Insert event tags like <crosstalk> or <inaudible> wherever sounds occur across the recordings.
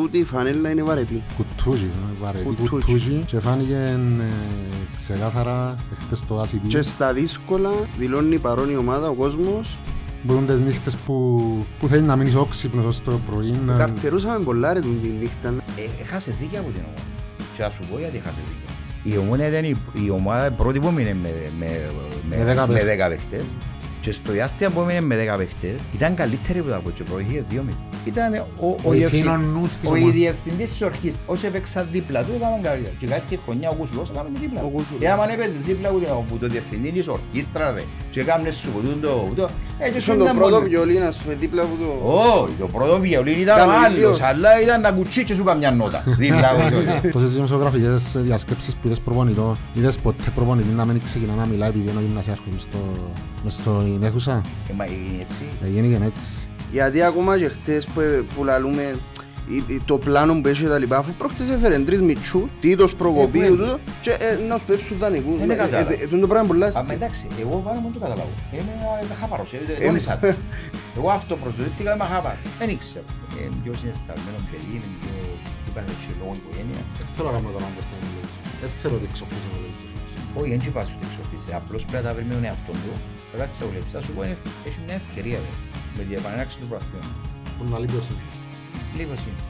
τούτη η φανέλα είναι βαρετή. Κουτούζι, βαρετή Κουτούζι. κουτούζι και φάνηκε ε, ξεκάθαρα χτες το ACB. Και στα δύσκολα δηλώνει παρόν η ομάδα, ο κόσμος. Μπορούν τις νύχτες που, που θέλει να μείνεις όξυπνος ως το πρωί να... Καρτερούσαμε πολλά ρε την νύχτα. Ε, Έχασε δίκαια από την ομάδα. Και θα σου πω γιατί έχασε δίκαια. Η ομόνια ήταν η, η ομάδα πρώτη που έμεινε με, με, Με δέκα με, παίχτες. δέκα παίχτες. Και στο διάστημα που έμεινε με δέκα παίχτες ήταν καλύτερη από τα κότσια. Προηγήθηκε δύο μήνες. Ήταν ο, ο, Ο διευθυν- ηθήνων νους της ο ομάδας. διευθυντής της ορχής. Όσοι έπαιξαν δίπλα του έκαναν καρδιά. Και κάθε χρονιά ο Κουσουλός έκαμε και δίπλα. Ο του. Κουσουλός. Και άμα έπαιζες δίπλα του- που το διευθυντή της ορχήστρα ρε. Και έκαμε σου ποτούν το... το- ε, και σου Ήσουν το ήταν πρώτο μόνο- βιολί να σου πει δίπλα από το... όχι, το πρώτο βιολίν ήταν Ήταν ο άλλος, ίδιος. αλλά ήταν να κουτσί και σου καμιά νότα. <laughs> Δίπλα από το- Τόσες δημοσιογραφικές διασκέψεις που είδες προπονητό, είδες ποτέ προπονητή να μην ξεκινά να μιλάει επειδή είναι ο γυμνασιάρχος μες στο- μες στο αίθουσα. Ε, μα είναι έτσι. Έγινε και έτσι. Γιατί ακόμα και χτες που, που λαλούμε η- η- το πλάνο που έχει τα λοιπά, αφού πρόκειται έφερε τρεις μητσού, τίτος προκοπή, Ε, ναι. τούτο, και ε, να σου πέψουν δανεικού. Δεν κατάλαβα. Ε, ε, τούτο πράγμα είναι πολλά Α, μα εντάξει, εγώ πάνω μου δεν το καταλάβω. Είμαι ένα χάπαρος, ε, δεν Ε, είσαι άλλο. Εγώ αυτό προσδοτήθηκα είμαι χάπαρος. Δεν ήξερα. Ε, πιο συναισθαλμένο παιδί, είναι πιο πιο παραδοσιακό οικογένεια. Δεν θέλω να κάνω τον άντρα σαν μιλήσεις. Δεν θέλω να δείξω αυτός ο μιλήσεις. Όχι, δεν τσιπάς ούτε εξοφίσαι. Απλώς πρέπει να τα βρει με τον εαυτό του. Πρέπει να τις αυλέψεις. Θα σου πω, είναι- έχει μια ευκαιρία ρε, με την επανέναρξη του προαθλήματος. Που να λείπει ο σύγχρονος. Λίγος είναι.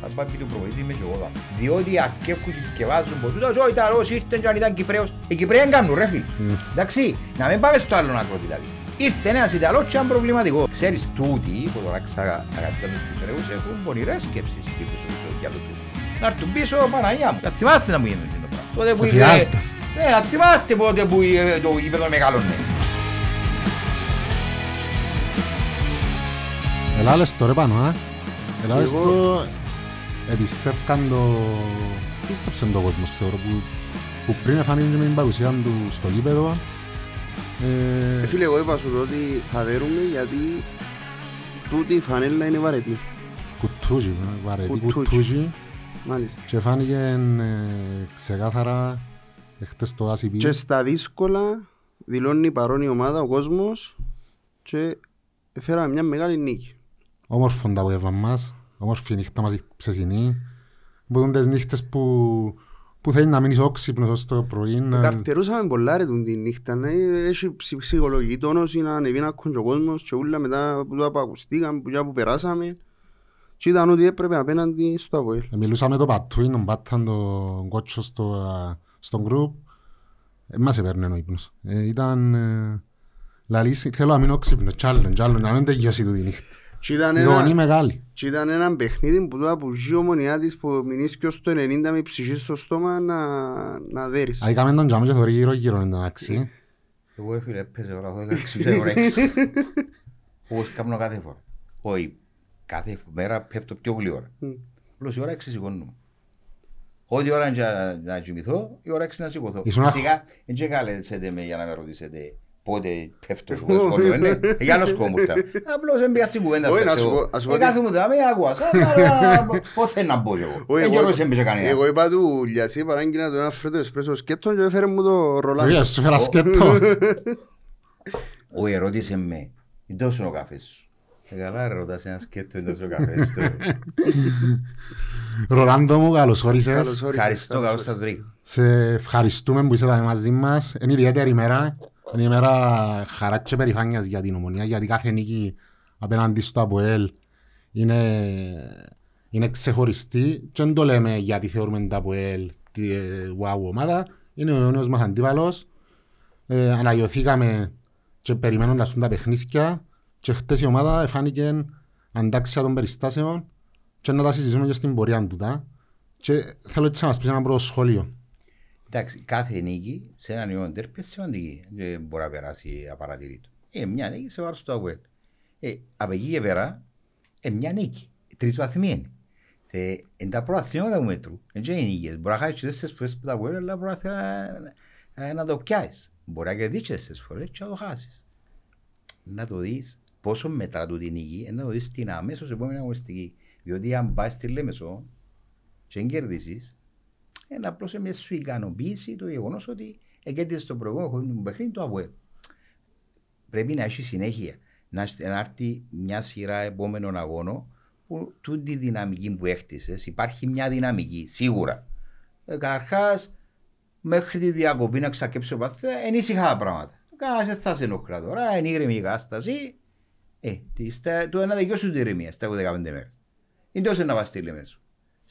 Θα πάει πει του προπονητή, είμαι και εγώ εδώ. Διότι αρκεύκουν και θυκευάζουν πως τούτος ο Ιταλός ήρθε και αν ήταν Κυπρέος. Οι Κυπρέοι δεν κάνουν ρε φίλ. Μμ. Εντάξει, να μην πάμε στο άλλο άκρο δηλαδή. Ήρθε ένας Ιταλός και ήταν προβληματικό. Ξέρεις, τούτοι που τώρα ξαγατζάν τους Κυπρέους έχουν πονηρές σκέψεις εκεί πίσω πίσω στο διάλογο του. Να έρθουν πίσω Παναγιά μου. Θα θυμάστε να μου γίνεται το πράγμα. Τότε που Ο είπε... Φιάλτας. Ναι, θα θυμάστε πότε που ε, το γήπεδο μεγάλωνε. Ελά λες το ρε πάνω, α. Ελά λες Εγώ- το... Επιστεύκαν το... Πίστεψαν το κόσμος, θεωρώ, που, που πριν εφανίζουν με την παρουσία του στο γήπεδο. Ε, Ε, Φίλε, εγώ είπα σου το ότι θα δέρουμε γιατί τούτη η φανέλα είναι βαρετή. κουτούζι, βαρετή Κουτούζι. κουτούζι. Μάλιστα. Και φάνηκε ε, ξεκάθαρα χτες το ACB. Και στα δύσκολα δηλώνει παρόν η ομάδα, ο κόσμος και φέραμε μια μεγάλη νίκη. Όμορφο το απόγευμα μας, όμορφη η νύχτα μας η ψεσινή. Μπορούν τις νύχτες που, που θέλει να μείνεις όξυπνος ως το πρωί. να- Καρτερούσαμε πολλά ρε τούν τη νύχτα, ναι. έχει ψ- ψυχολογική τόνωση να ανεβεί να κόντει ο κόσμος και όλα μετά που το ακουστήκαμε, που, που περάσαμε και ήταν ότι έπρεπε απέναντι στο Αβοήλ. Ε, Μιλούσαμε το Πατούι, τον Πάταν, τον κότσο στο, α, στον γκρουπ. Ε, μας έπαιρνε ο ύπνος. Ε, ήταν... Ε, λαλής, θέλω να μείνω όξυπνος, τσάλλον, τσάλλον, να μην τελειώσει τούτη η νύχτα. Και ήταν, Η γονή ένα, μεγάλη. και ήταν ένα παιχνίδι που τώρα που ζει η ομονιά της που μείνεις και ως το 90 με ψυχή στο στόμα να, να δέρεις. Α, Έκαμε τον τζάμι και θωρεί γύρω γύρω εν τω μεταξύ. Εγώ ρε φίλε, έπαιζε ώρα 12, ξύψε ώρα 6. Όπως κάνω κάθε φορά. Όχι, κάθε μέρα πέφτω πιο πολύ ώρα. Μμ. Απλώς η ώρα 6 σηκώνω. Ό,τι ώρα είναι να- να κοιμηθώ, η ώρα 6 να σηκωθώ. Ήσουν αχ- Φυσικά, δεν και καλέσετε με για να με ρωτήσετε πότε πέφτω στο σχολείο, είναι. Ε, Για άλλο σκοπό μου ήρθα. Απλώς δεν πήγα στην κουβέντα Όχι, σας να σου εγώ. πω- να σου πω Ε, ότι- κάθομαι εδώ, με άκουασα, αλλά πώς θέλω να μπω κι εγώ. Όχι, Δεν εγώ- καιρός έμπαιζε κανένας. Εγώ είπα του Λιασί παράγγειλα το ένα φρέτο εσπρέσο σκέτο και έφερε μου το Ρολάντο. Βέβαια, σου φέρα σκέτο. <laughs> Ο ερώτησε με, είναι τόσο ο καφές σου. Ε, καλά ρε, ρωτάς ένα σκέτο, είναι τόσο ο καφές του. <laughs> Ρολάντο μου, καλώς όρισες. Καλώς όρισες. Ευχαριστώ, Καλώς καλώς σας βρήκα. Σε ευχαριστούμε που είσατε μαζί μας. Είναι ιδιαίτερη ημέρα. Είναι ημέρα χαράς και περηφάνειας για την ομονία, γιατί κάθε νίκη απέναντι στο ΑΠΟΕΛ είναι, είναι ξεχωριστή και δεν το λέμε γιατί θεωρούμε το ΑΠΟΕΛ τη ε, wow ομάδα. Είναι ο νέος μας αντίπαλος. Ε, αναγιωθήκαμε και περιμένοντας τα παιχνίδια και χτες η ομάδα εφάνηκε αντάξια των περιστάσεων και να τα συζητήσουμε και στην πορεία του. τα. Και θέλω έτσι να μας πεις ένα πρώτο σχόλιο. Εντάξει, κάθε νίκη σε έναν ιό ντέρπι είναι σημαντική. Δεν μπορεί να περάσει απαρατηρήτω. Ε, μια νίκη σε βάρος του Αγουέλ. Ε, από εκεί και πέρα, ε, μια νίκη. Τρεις βαθμοί είναι. Ε, είναι τα προαθλήματα που μετρούν. Δεν είναι οι νίκες. Μπορεί να χάσεις και τέσσερις φορές που τα Αγουέλ, αλλά μπορεί να, να, να το πιάσεις. Μπορεί να κερδίσεις τέσσερις φορές και να το χάσεις. Να το δεις πόσο μετά του την νίκη, ε, να το δεις την αμέσως επόμενη αγωνιστική. Διότι αν πάει στη Λέμεσο και δεν κερδίσεις, είναι απλώς μια σου ικανοποίηση το γεγονός ότι εγκέντησε το προηγούμενο χρόνο του παιχνίδι του ΑΒΟΕ. Πρέπει να έχεις συνέχεια. Να, έχ- να έρθει μια σειρά επόμενων αγώνων που τούτη τη δυναμική που έχτισες, υπάρχει μια δυναμική, σίγουρα. Ε, Καταρχάς, μέχρι τη διακοπή να ξακέψει ο παθέ, είναι ήσυχα τα πράγματα. Κανένας δεν θα σε ενοχλά τώρα, είναι ήρεμη η κατάσταση. Ε, τι, στα, το ένα δικαιώσου την ηρεμία, στα 15 μέρες. Είναι τόσο να βαστείλει μέσα.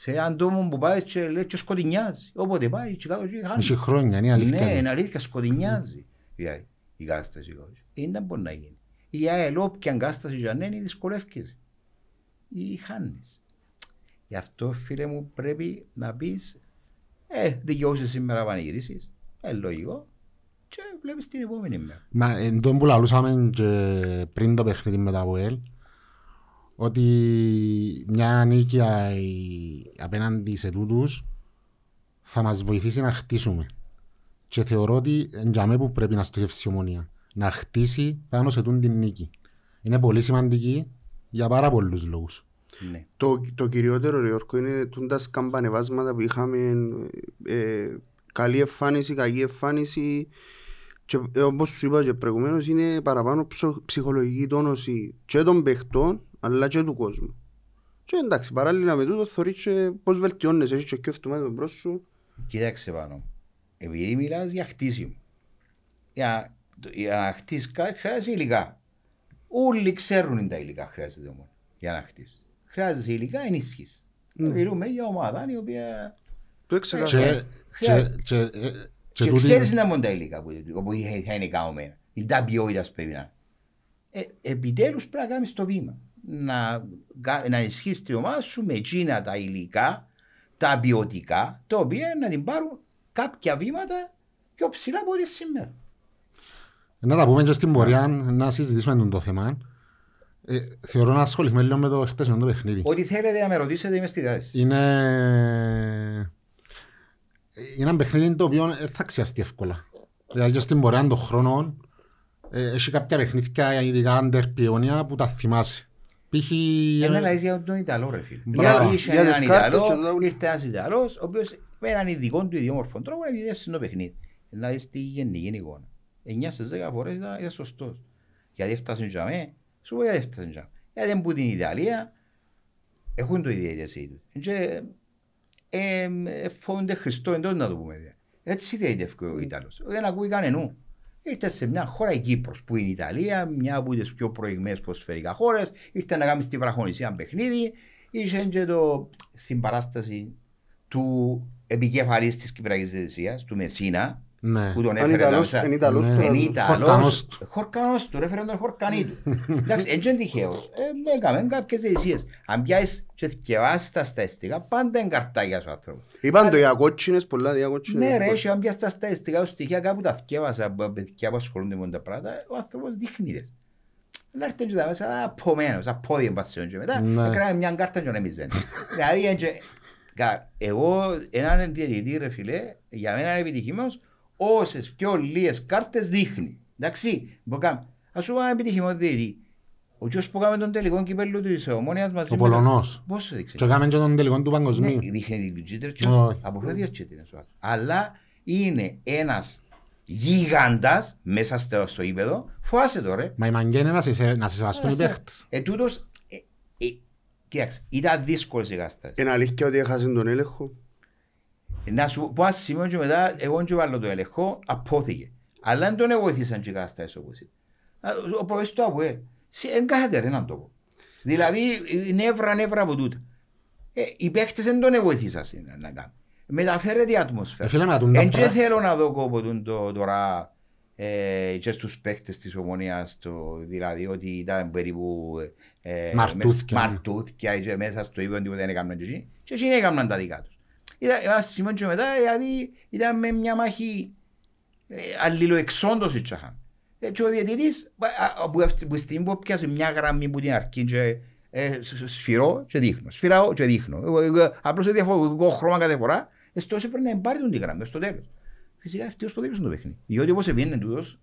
Σε έναν τόμο που πάει και λέει και σκοτεινιάζει. Όποτε πάει και κάτω και χάνει. Μισή χρόνια, είναι αλήθεια. Ναι, είναι αλήθεια, σκοτεινιάζει η, η κατάσταση. Ε, Δεν μπορεί να γίνει. Η ΑΕΛ, όποια κατάσταση για να είναι, δυσκολεύκεσαι. Ή χάνεις. Γι' αυτό, φίλε μου, πρέπει να πεις ε, δικαιώσαι σήμερα να πανηγυρίσεις. Ε, λογικό. Και βλέπεις την επόμενη μέρα. Μα εν τω που λαλούσαμε και πριν το παιχνίδι με τα ΑΠΟΕΛ ότι μια νίκη α- η- απέναντι σε τούτους θα μας βοηθήσει να χτίσουμε. Και θεωρώ ότι εντιαμέ που πρέπει να στοχεύσει η ομονία. Να χτίσει πάνω σε τούν την νίκη. Είναι πολύ σημαντική για πάρα πολλούς λόγους. Ναι. Το, το κυριότερο ρε Γιώργο είναι τούντα σκαμπανεβάσματα που είχαμε ε, καλή εμφάνιση, κακή εμφάνιση και ε, όπως σου είπα και προηγουμένως είναι παραπάνω ψω- ψυχολογική τόνωση και των παιχτών αλλά και του κόσμου. Και εντάξει, παράλληλα με τούτο θωρείς και πώς βελτιώνεσαι, έχεις και πιο αυτομάτω μπρος σου. Κοίταξε πάνω. Επειδή μιλάς για χτίσιμο. Για, για να χτίσεις κάτι χρειάζεται υλικά. Όλοι ξέρουν τα υλικά χρειάζεται όμως για να χτίσεις. Χρειάζεται υλικά ενίσχυση. Μιλούμε για ομάδα η οποία... Το Και, έξερα. και, Χρειάζεται. και, ε, και Και τούτη- ξέρεις να μόνο τα υλικά που, που θα είναι καμωμένα. Η τα ποιότητα πρέπει να είναι. ε, επιτέλους πρέπει να κάνεις το βήμα. Να, κα- να ισχύσει την ομάδα σου με εκείνα τα υλικά, τα ποιοτικά, τα οποία να την πάρουν κάποια βήματα πιο ψηλά από ό,τι σήμερα. Να τα πούμε και στην πορεία να συζητήσουμε τον το θέμα. Ε, θεωρώ να ασχοληθούμε λίγο με το χτεσινό το παιχνίδι. Ό,τι θέλετε να με ρωτήσετε είμαι στη διάθεση. Είναι... είναι ένα παιχνίδι το οποίο δεν θα ξιαστεί εύκολα. Δηλαδή και στην πορεία των χρόνων ε, έχει κάποια παιχνίδια ειδικά αντερπιόνια που τα θυμάσαι. Π.χ. Ένα λέει για τον Ιταλό ρε φίλε. Μπράβο. Δηλαδή είχε Για έναν τις κάρτες Ιταλό, και τα ούλα. ήρθε ένας Ιταλός, ο οποίος με έναν ειδικό του ιδιόμορφο τρόπο επιδεύσει το παιχνίδι. Να δεις τη γενική εικόνα. 9 στις 10 φορές ήταν, ήταν σωστός. Γιατί έφτασε για μέ, σου πω γιατί έφτασε για μέ. Γιατί που την Ιταλία έχουν το ιδιαίτερη τους. Και ε, ε, φοβούνται Χριστό εντός να το πούμε. δηλαδή. Έτσι διαιτεύει ο Ιταλός. Δεν ακούει κανενού. Ήρθε σε μια χώρα η Κύπρος που είναι η Ιταλία, μια από τις πιο προηγμένες ποσφαιρικά χώρες, ήρθε να κάνει στη βραχονησία παιχνίδι, είχε και το συμπαράσταση του επικεφαλής της Κυπριακής Διευθυνσίας, του Μεσίνα, Ναι. που τον Αν έφερε Ιταλός, τα είναι Ιταλός Ναι. τώρα. είναι Χορκανός Ιταλός, του. χορκανός του, ρε φέρε τον χορκανί του. <laughs> Εντάξει, έτσι είναι τυχαίος. Ε, έκαμε κάποιες διαιτησίες. Αν πιάσεις και θυκευάσεις τα στατιστικά, πάντα είναι καρτάκια σου άνθρωπο. Είπαν το για κότσινες, πολλά δια κότσινες. Ναι ρε, έχει αν πιάσεις τα στατιστικά σου στοιχεία κάπου τα θυκεύασα από παιδιά που ασχολούνται με τα πράγματα, ο άνθρωπος δείχνει τες. Να έρθει και τα μέσα απομένος, απόδι εμπασιόν και μετά Ναι. έκαναμε μια κάρτα και να μην ζένει. Δηλαδή, έτσι, κα- εγώ έναν διαιτητή ρε φίλε, για μένα είναι επιτυχημένος, όσες πιο λίγες κάρτες δείχνει. Εντάξει, μπορεί να κάνει. Ας σου πω ένα επιτυχημένο διαιτητή. Ο κύριος που έκαμε τον τελικό κυπέλλου της Ομόνιας μαζί Ο με τον- Πολωνός. Πόσο δείξε. Και έκαμε και τον τελικό του Ναι, παγκοσμίου. δείχνει την κίτρινη Όχι. αποφεύγει τις κίτρινες ο άλλος. Αλλά είναι ένας γίγαντας μέσα στο, στο ύπεδο, φοάσαι το ρε. Μα η μαγκιά είναι να σε, να σε σεβαστούν οι παίχτες. Ε, τούτος, ε, ε, κοίταξε, ήταν δύσκολος η κατάσταση. Είναι αλήθεια ότι έχασε τον έλεγχο. Να σου πω ένα σημείο και μετά, εγώ και βάλω το έλεγχο, απόθηκε. Αλλά δεν τον βοηθήσαν και οι κατάστασεις όπως ήταν. Α, Ο προβέστης του ΑΠΟΕ, δεν κάθεται ρε να το πω. Δηλαδή, νεύρα, νεύρα από τούτα. Ε, οι παίχτες δεν τον βοηθήσαν να- να κάνουν. Μεταφέρεται η Ε, ατμόσφαιρα. φίλε, μα τούν τα Εν και πρά- θέλω να δω κόπο το τώρα ε, και στους παίκτες της ομονίας το, δηλαδή ότι ήταν περίπου ε, Μαρτούθκια, με- ναι. μαρτούθκια και μέσα στο ύπο τίποτα δεν έκαναν και εκείνοι και εκείνοι έκαναν τα δικά τους. Ήταν ένα σημείο και μετά δηλαδή ήταν με μια μάχη ε, αλληλοεξόντωση τσάχαν. Ε, και ο διαιτητής α, α, που, αυτή- που στην που πιάσε μια γραμμή που την αρχή και ε, σ- σ- σφυρώ και δείχνω, σφυράω και δείχνω. Ε, ε, ε, Απλώς σε διαφορετικό χρώμα κάθε φορά, εστώς έπρεπε να εμπάρει τον τη γραμμή στο τέλος. Φυσικά ευτυχώς που δεν το παιχνίδι. Διότι όπως επίνε τούτος,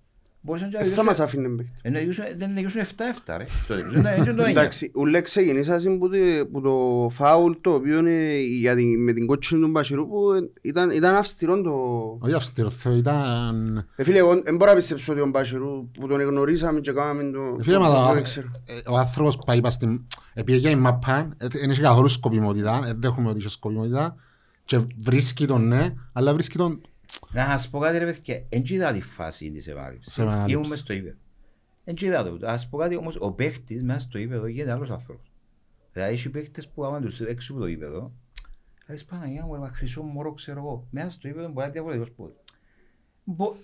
Μπορούσαν και να Δεν θα διώσουν- μας αφήνει παίχτη. ε, να διώσουν- δεν να διώσουν 7-7 ρε. Το τέλος. Δεν- δεν το έννοια. Εντάξει, ούλε ξεκινήσασαν που το- που το φάουλ το οποίο είναι για την- με την κότσινη του Μπασιρού που ήταν, ήταν αυστηρό το... Όχι αυστηρό, Θεό, ήταν... Ε, φίλε, εγώ δεν μπορώ να πιστέψω ότι ο Μπασιρού που τον εγνωρίσαμε και κάναμε το... Ε, Φίλε, μα το- το- δεν ξέρω. ε, ο άνθρωπος που πάει στην... Επειδή για η μαπά, ε, δεν έχει καθόλου σκοπιμότητα, δεν δέχομαι ότι έχει σκοπιμότητα και βρίσκει τον ναι, αλλά βρίσκει τον... Να σας πω κάτι ρε παιδιά, εν και είδα τη φάση της επανάληψης. Σε επανάληψη. Ήμουν μες στο ύπεδο. Εν και είδα το. Να σας πω κάτι όμως, ο παίχτης μέσα στο ύπεδο γίνεται άλλος άνθρωπος. Δηλαδή έχει παίχτες που άμα τους έξω από το ύπεδο, λες Παναγιά μου, ρε, μα χρυσό μωρό ξέρω εγώ. Μέσα στο ύπεδο μπορεί να είναι διαφορετικός που. Μπο-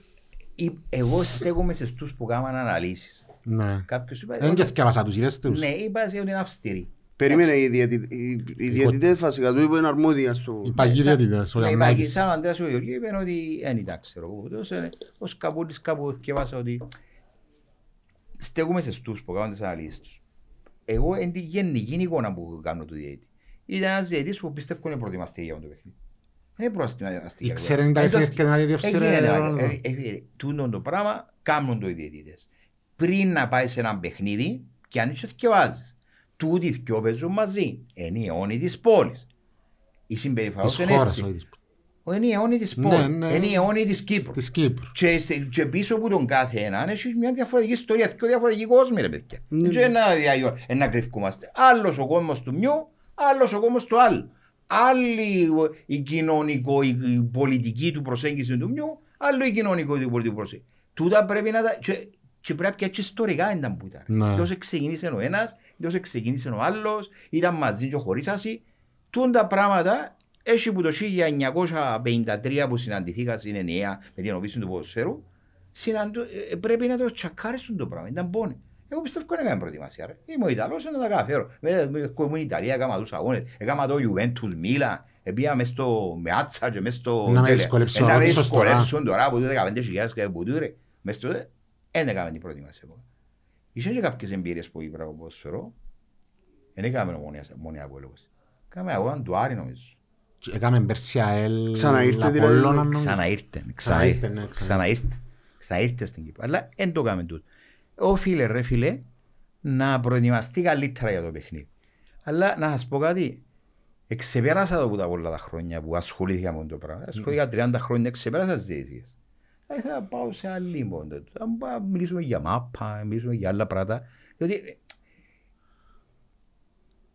η- Εγώ στέκομαι σε αυτούς που κάνουν αναλύσεις. Ναι. Κάποιος είπα, Δεν και θυκεύασα τους, είδες τους; ναι, είπα ότι είναι αυστηρή. Περίμενε, οι διαιτη- οι- οι διαιτητές βασικά του είπαν αρμόδια στο... Οι παγιοί διαιτητές, ο Ναι, Γιαννάκης. είπα, σαν ο Ανδρέας ο Γεωργίου είπε ότι δεν ήταν ξέρω εγώ. Ούτως, ε, Ο Σκαπούλης κάπου θυκεύασα ότι στέκουμε σε στούς που κάνουν τις αναλύσεις τους. Εγώ εν τη γενική εικόνα που κάνω του διαιτητή. Ήταν ένας διαιτητής που πιστεύω είναι προετοιμαστή για το παιχνίδι. Δεν είναι προετοιμαστή. Ήξερε τα παιχνίδια και να διεύσερε Ρόναλντο. Τούτο το πράγμα κάνουν το οι διαιτητές. Πριν να πάει σε ένα παιχνίδι και αν είσαι θυκευάζεις. Τούτοι δυο παίζουν μαζί. Είναι οι αιώνοι της πόλης. Η συμπεριφορά Της τους είναι χώρας, έτσι. όχι της- Είναι η αιώνη της Ναι, πόλης. ναι. Είναι η αιώνη της Κύπρου. της Κύπρου. Και, στε- και πίσω από τον κάθε έναν έχει μια διαφορετική ιστορία, δύο διαφορετικοί κόσμοι ρε παιδιά. Ναι. Δεν είναι να, δια- ε, να κρυφκούμαστε. Άλλος ο κόσμος του μιου, άλλος ο κόσμος του άλλου. Άλλη ο- η κοινωνικό, η, η πολιτική του προσέγγιση του μιου, άλλο η κοινωνικό του πολιτική προσέγγιση. Τούτα πρέπει να τα... Και, και πρέπει και έτσι ιστορικά ήταν που ήταν. Ναι. Τόσο ξεκίνησε ο ένας, τόσο ξεκίνησε ο άλλος, ήταν μαζί και χωρίσασαι. Τούν τα πράγματα έχει που το 1953 που συναντηθήκα στην ενιαία με την οπίση του ποδοσφαίρου, συναντου, ε, πρέπει να το τσακάρίσουν το πράγμα, ήταν πόνοι. Εγώ πιστεύω δεν έκαμε προετοιμασία. Ρε. Είμαι ο Ιταλός, να τα καταφέρω. Με, με, ήμουν Ιταλία, έκανα τους αγώνες, έκανα το Juventus Μίλα, πήγα μες στο Μεάτσα και μες στο... Να με τέλε- δυσκολέψω, ε, να Να με ρωτήσω τώρα. δυσκολέψουν τώρα από το 15.000 και από τούτε. Μες στο δεν έκαμε την προετοιμασία. Είχε και κάποιες εμπειρίες που είπα από ποδοσφαιρό. Δεν έκαμε μονία από έλεγχος. Κάμε αγώνα του Άρη νομίζω. Και Έκαμε πέρσι ΑΕΛ, Ξαναήρθε δηλαδή. Απόλλωνα, νομίζω. Ξαναήρθε. Ξαναήρθε, ναι, Ξαναήρθε. Ξαναήρθε στην Κύπρο. Αλλά δεν το κάνουμε τούτο. Όφιλε ρε φίλε να προετοιμαστεί καλύτερα για το παιχνίδι. Αλλά να σας πω κάτι. Εξεπέρασα το που τα πολλά τα χρόνια που ασχολήθηκα με το πράγμα. Ασχολήθηκα 30 χρόνια, εξεπέρασα τις διαιτησίες. Θα ήθελα να πάω σε άλλη μόνο. Θα μιλήσουμε για μάπα, να μιλήσουμε για άλλα πράγματα. Διότι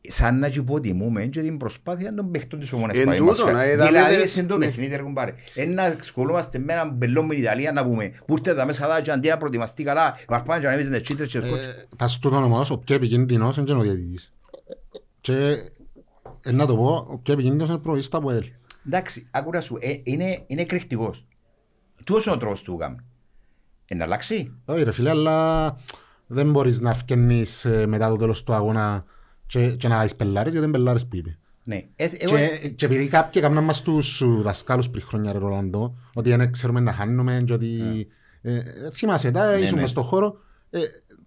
σαν να υποτιμούμε και την προσπάθεια των παιχτών της ομόνας Εν που τούτο, είμαστε. να είδαμε Δηλαδή δε- σε το ναι. παιχνίδι ρε κουμπάρε. Ένα ασχολούμαστε με έναν μπελό με την Ιταλία να πούμε που ήρθε εδώ μέσα δά και αντί να προετοιμαστεί καλά βαρπάνε και ανέβησαν τις τσίτρες και σκότσες. Ε, Πας στο όνομα μας, ο πιο επικίνδυνος είναι και ο διαιτητής. Και ε, να το πω, ο πιο επικίνδυνος είναι ο προπονητής του ΑΠΟΕΛ. Εντάξει, άκουρα σου, ε, είναι, είναι εκρηκτικός. Τούτος είναι ο τρόπος του κάνουμε. Ε, να αλλάξει. Όχι ρε φίλε, αλλά δεν μπορείς να φκαινείς ε, μετά το τέλος του αγώνα και, και να δεις πελάρες, γιατί είναι πελάρες που είπε. Ναι. Ε, εγώ, Και, και επειδή κάποιοι έκαναν μας τους ε, δασκάλους πριν χρόνια ρε Ρολαντό, ότι δεν ξέρουμε να χάνουμε και ότι... Ε, ε, θυμάσαι τα, ήσουν ναι. μες στον χώρο, ε,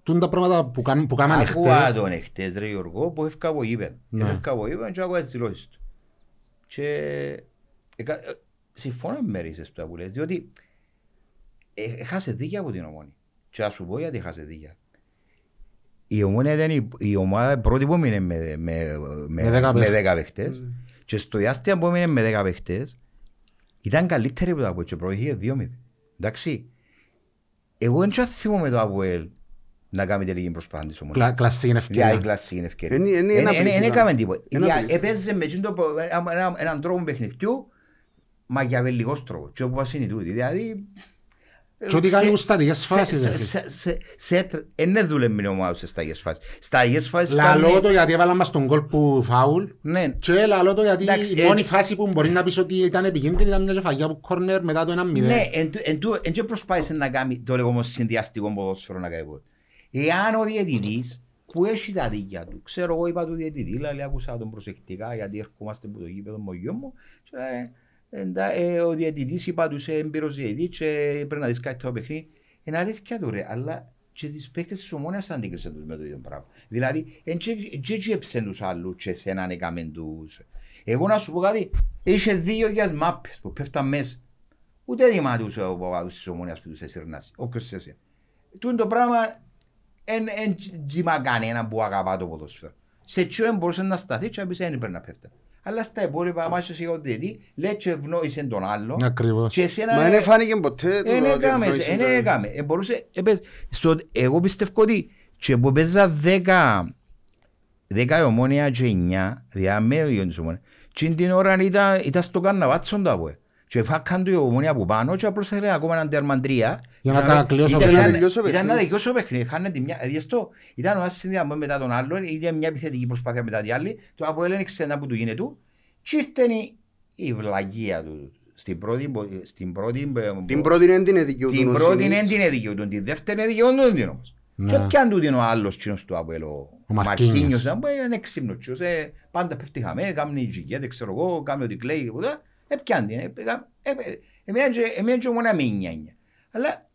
τούν τα πράγματα που, κάνουν, που κάνανε Ακούα χτες. τον εχθές ρε Γιώργο που έφυγα από γήπεδο. Ναι. Έφυγα από γήπεδο και άκουα τις δηλώσεις του. Και εκα- ε, συμφωνώ με μερικές που τα που λες, διότι ε, έχασε δίκαια από την ομόνη. Και θα σου πω γιατί έχασε δίκαια. Η ομόνια ήταν η, η ομάδα πρώτη που έμεινε με, με, με, Με δέκα με παίχτες. δέκα παίχτες. Και στο διάστημα που έμεινε με δέκα παίχτες ήταν καλύτερη από το Αποέλ και προηγήθηκε 2-0. Εντάξει. Εγώ δεν θυμούμαι το Αποέλ να κάνει τελική προσπάθεια της ομόνιας. Κλα- Κλασσική Για ευκαιρία. η κλασική ευκαιρία. Εν- εν- εν Δεν απλή έκαμε τίποτα. Εν Δια- απλή. Έπαιζε με εκείνο το- ένα- ένα- έναν τρόπο παιχνιδιού μαγιαβελικός τρόπος. Και όπως είναι τούτη. Δηλαδή... Και ό,τι κάνει σε- στατικές σε- φάσεις, σε- ρε φίλε. σε- σε- σε τρ- εν δεν δουλεύει η ομάδα σε σταγιές φάσεις. Σταγιές φάσεις Λαλό κάνει- το γιατί έβαλα μας τον κόλ που φάουλ Ναι. και λαλό το γιατί Εντάξει, η μόνη ε, φάση που μπορεί να πεις ότι ήταν επικίνδυνη ήταν μια κεφαγιά από κόρνερ μετά το 1-0. Ναι, εν τω- εν τω- εν και προσπάθησε να κάνει το λεγόμενο συνδυαστικό ποδόσφαιρο να κάνει εγώ. Εάν ο διαιτητής που έχει τα δίκια του, ξέρω εγώ είπα του διαιτητή, δηλαδή άκουσα τον προσεκτικά γιατί ερχόμαστε από το γήπεδο με ο γιο μου και λέει, «Εντά, ε, ο διαιτητής είπα τους είσαι έμπειρος διαιτητής και πρέπει να δεις κάτι το παιχνίδι. Είναι αλήθεια του ρε, αλλά και τις παίκτες της ομόνιας αντίκρισαν τους με το ίδιο πράγμα. Δηλαδή, εν και- και τζέψεν τους άλλους και εσέναν έκαμεν τους. Εγώ να σου πω κάτι, είχε δύο γιας μάπες που πέφταν μέσα. Ούτε έτοιμα τους ο παπάδους της ομόνιας που τους έσυρνας, όποιος έσαι. τούτο το πράγμα εν, εν τζιμα κανένα που αγαπά το ποδόσφαιρο. Σε τσιό μπορούσε να σταθεί και να πεις δεν πρέπει να πέφτει. Αλλά στα υπόλοιπα μάτια σιγά ότι λέει και ευνόησε τον άλλο Ακριβώς. και εσένα Μα δεν φάνηκε ποτέ το δεν ότι έκαμε, ευνόησε δεν τον. έκαμε. Ε, μπορούσε, ε, πες, στο, εγώ πιστεύω ότι και που παίζα δέκα, δέκα η ομόνια και εννιά, δηλαδή μέdio της ομόνια, και την ώρα ήταν, ήταν στο καρναβάτσον το από. Και φάκαν του η ομόνια από πάνω και απλώς θα ήθελε ακόμα έναν τερμαντρία. Για να τελειώσει το Ήταν- παιχνίδι. ήταν- τελειώσει το Ήταν να παιχνίδι. τελειώσει το παιχνίδι, χάνε τη μια, δηλαδή στο, ήταν ο ένας συνδυασμός μετά τον άλλον, ήταν μια επιθετική προσπάθεια μετά την άλλη, το από έλεγε ξένα που του γίνεται του, και ήρθε η- η βλαγία του. Στην πρώτη, στην πρώτη, Την πρώτη είναι την εδικαιούτουν την ο πρώτη Σιμίτς. είναι την εδικαιούτον, την δεύτερη είναι δικαιούτον την όμως. Ναι. Και πιάν του την ο άλλος κοινός του Αποέλ, ο Μαρκίνιος. Μαρκίνιος, να μπορεί να είναι έξυπνος τσιος, ε, πάντα πέφτει χαμέ, κάνει τζιγιέτε, ξέρω εγώ, κάνει ό,τι κλαίει και ποτέ, ε, πιάν την, ε, ε, ε, ε, εμένα και- εμένα και μόνο με νιάνια. Αλλά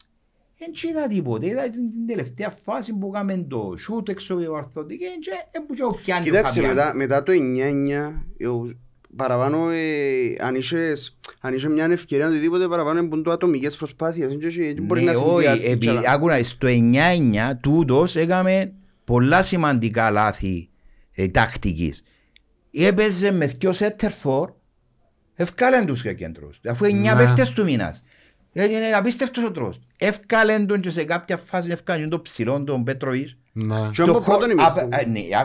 δεν είδα τίποτε, είδα την την τελευταία φάση που έκαμε το σούτ έξω από το Βαρθότη και δεν που και ο πιάνει το Κοίταξε, Φαβιάνο. μετά, μετά το 9-9, ε, παραπάνω, ε, αν, είχες, αν είχες μια ευκαιρία οτιδήποτε παραπάνω είναι το ατομικές προσπάθειες. Δεν είχε- δεν μπορείς Ναι, να όχι, συνδυάσεις επί- καλά. άκου να δεις, στο 9-9 τούτος έκαμε πολλά σημαντικά λάθη ε, τακτικής. Έπαιζε με δυο σέτερφορ, ευκάλεν τους και κέντρους. Αφού εννιά Ναι. παίχτες του μήνας. Ε, Είναι απίστευτος ο τρόπος. Ευκάλεν τον και σε κάποια φάση ευκάλεν τον ψηλόν τον Πέτροβιτς. Ναι. Και από πρώτον ημίχρονο.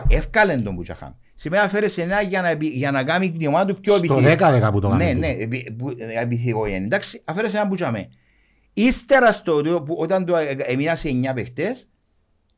Ευκάλεν τον που είχαμε. Σήμερα φέρεσε ένα για να, επι- για να κάνει την ομάδα του πιο Στο επιθετική. 10-10 που το Ναι, κάνει. ναι, επι- που- ε, επιθετικό είναι. Εντάξει, αφαίρεσε ένα μπουτσαμέ. Ύστερα στο, το- που, όταν το ε, έμεινα σε 9 παιχτές,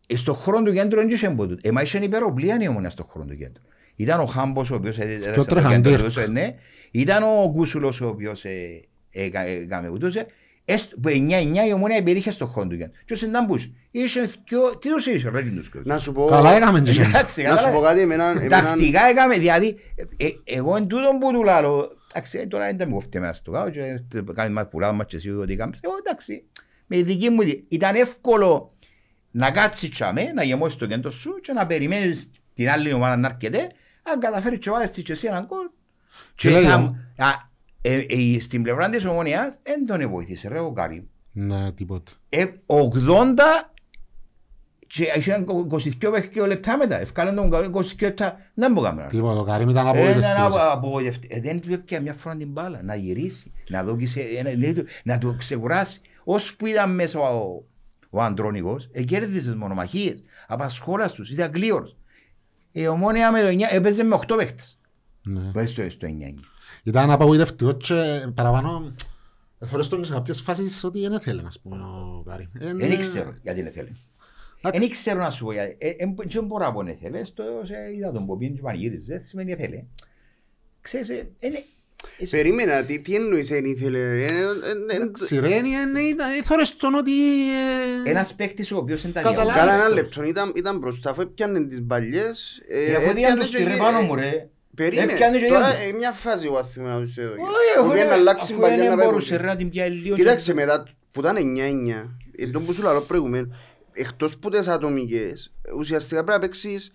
ε, στο χρόνο του κέντρου δεν είχε εμπόδιο. Εμά είχε υπεροπλία η ομονία στο χρόνο του κέντρου. Ήταν ο Χάμπος ο οποίος έδωσε το τρεχαντήρ. κέντρο, έδωσε, ναι. Ήταν ο Κούσουλος ο οποίος ε, έκα- έκαμε ούτως. ε. Έστω- Που 9-9 η ομονία υπερήχε στο χρόνο του κέντρου. Και ο Σεντάμπους είχε δυο- τι τους είχε ρε τους Να σου πω, Καλά έκαμε και εμείς. Εντάξει, να σου πω κατάλαβες. κάτι, εμένα, εμένα Τακτικά έκαμε, δηλαδή, ε, ε, εγώ εν τούτον που του λάλλω, εντάξει, ε, τώρα δεν τα με κοφτεί μέσα στο κάτω και κάνει μας πουλάς μας και εσύ ότι έκαμε, εγώ εντάξει, με δική μου, δι- ήταν εύκολο να κάτσεις τσάμε, να γεμώσεις το κέντρο σου και να περιμένεις την άλλη ομάδα να έρχεται, αν καταφέρεις και βάλεις και εσύ έναν κόλ. Και Τι λέει, θα- όμως; α, ε, ε, στην πλευρά της ομονίας, δεν τον βοήθησε ρε ο Κάριμ. Ναι, τίποτα. Ε, 80 και είχαν 22 παιχνίδια λεπτά μετά. Ευκάλαν τον 22 λεπτά. Δεν μπορούμε. Τίποτα. Ο Καρύμ ήταν Ε, ήταν απογοητευτικός. απο- απογοητευτή. Ε, Δεν του έπια μια φορά την μπάλα. Να γυρίσει. Να, δοκίσει, ε, να, λέει του- να το ξεκουράσει. Όσο που ήταν μέσα ο, ο Αντρόνικος, ε, κέρδισε μονομαχίες. Απασχόλας ήταν γλίωρος. Η ομόνια με το 9 έπαιζε με 8 παίχτες. Ναι. Πες στο, στο 9. Ήταν απογοητευτικό και παραπάνω θεωρείς τον σε κάποιες φάσεις ότι δεν ήθελε να πούμε ο Καρύμ. Ε, Δεν ναι. ξέρω γιατί δεν θέλει. Εντάξει. Δεν ξέρω να σου πω γιατί. Ε, ε, Δεν μπορώ να πω δεν θέλει. Στο σε- είδα τον που πήγαινε και πανηγύριζε. Σημαίνει δεν θέλει. Ξέρεις, ε, είναι... Περίμενα, τι, τι εννοείς εν ήθελε. ε, ε, ε, Εντάξει ρε, είναι- είναι- ήταν- θεωρείς τον ότι... ε, Ένας παίκτης ο οποίος είναι τα Καταλάβεις. Καλά ένα Άριστος. λεπτό, ήταν, ήταν μπροστά, αφού έπιανε τις παλιές. ε, Ε, Αφού έπιανε διάνε τους και τυρί γε- πάνω ε, μου ρε. Περίμενε, Έπιανε και τώρα διάνε. ε, μια φάση εγώ θυμάμαι να τους έδωκε. Όχι, Που αφού πήγαινε να αλλάξει αφού παλιά να δεν πάει μπορούσε από ρε, να την πιάει λίγο. Κοίταξε μετά που ήταν 9-9, εδώ που σου λέω προηγουμένως, εκτός που τις ατομικές, ουσιαστικά πρέπει να παίξεις